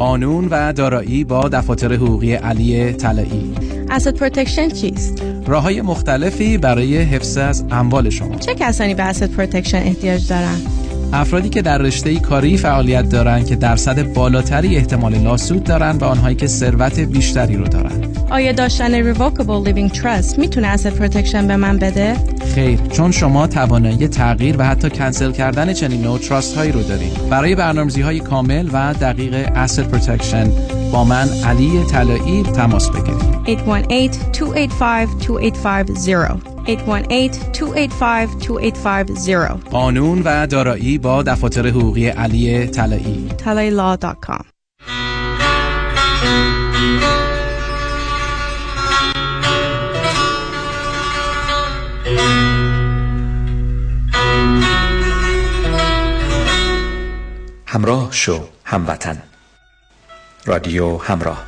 قانون و دارایی با دفاتر حقوقی علی طلایی asset protection چیست؟ راه های مختلفی برای حفاظت از اموال شما چه کسانی به asset protection احتیاج دارند؟ افرادی که در رشته کاری فعالیت دارند که درصد بالاتری احتمال lawsuit دارند و آنهایی که ثروت بیشتری رو دارند. آیا داشتن revocable living trust می‌تونه asset protection به من بده؟ خیر چون شما توانایی تغییر و حتی کنسل کردن چنین نوع trust هایی رو دارید. برای برنامه‌ریزی های کامل و دقیق asset protection با من علی طلایی تماس بگیرید. 818-285-2850 818-285-2850 قانون و دارایی با دفاتر حقوقی علی طلایی talailaw.com همراه شو هموطن. رادیو همراه.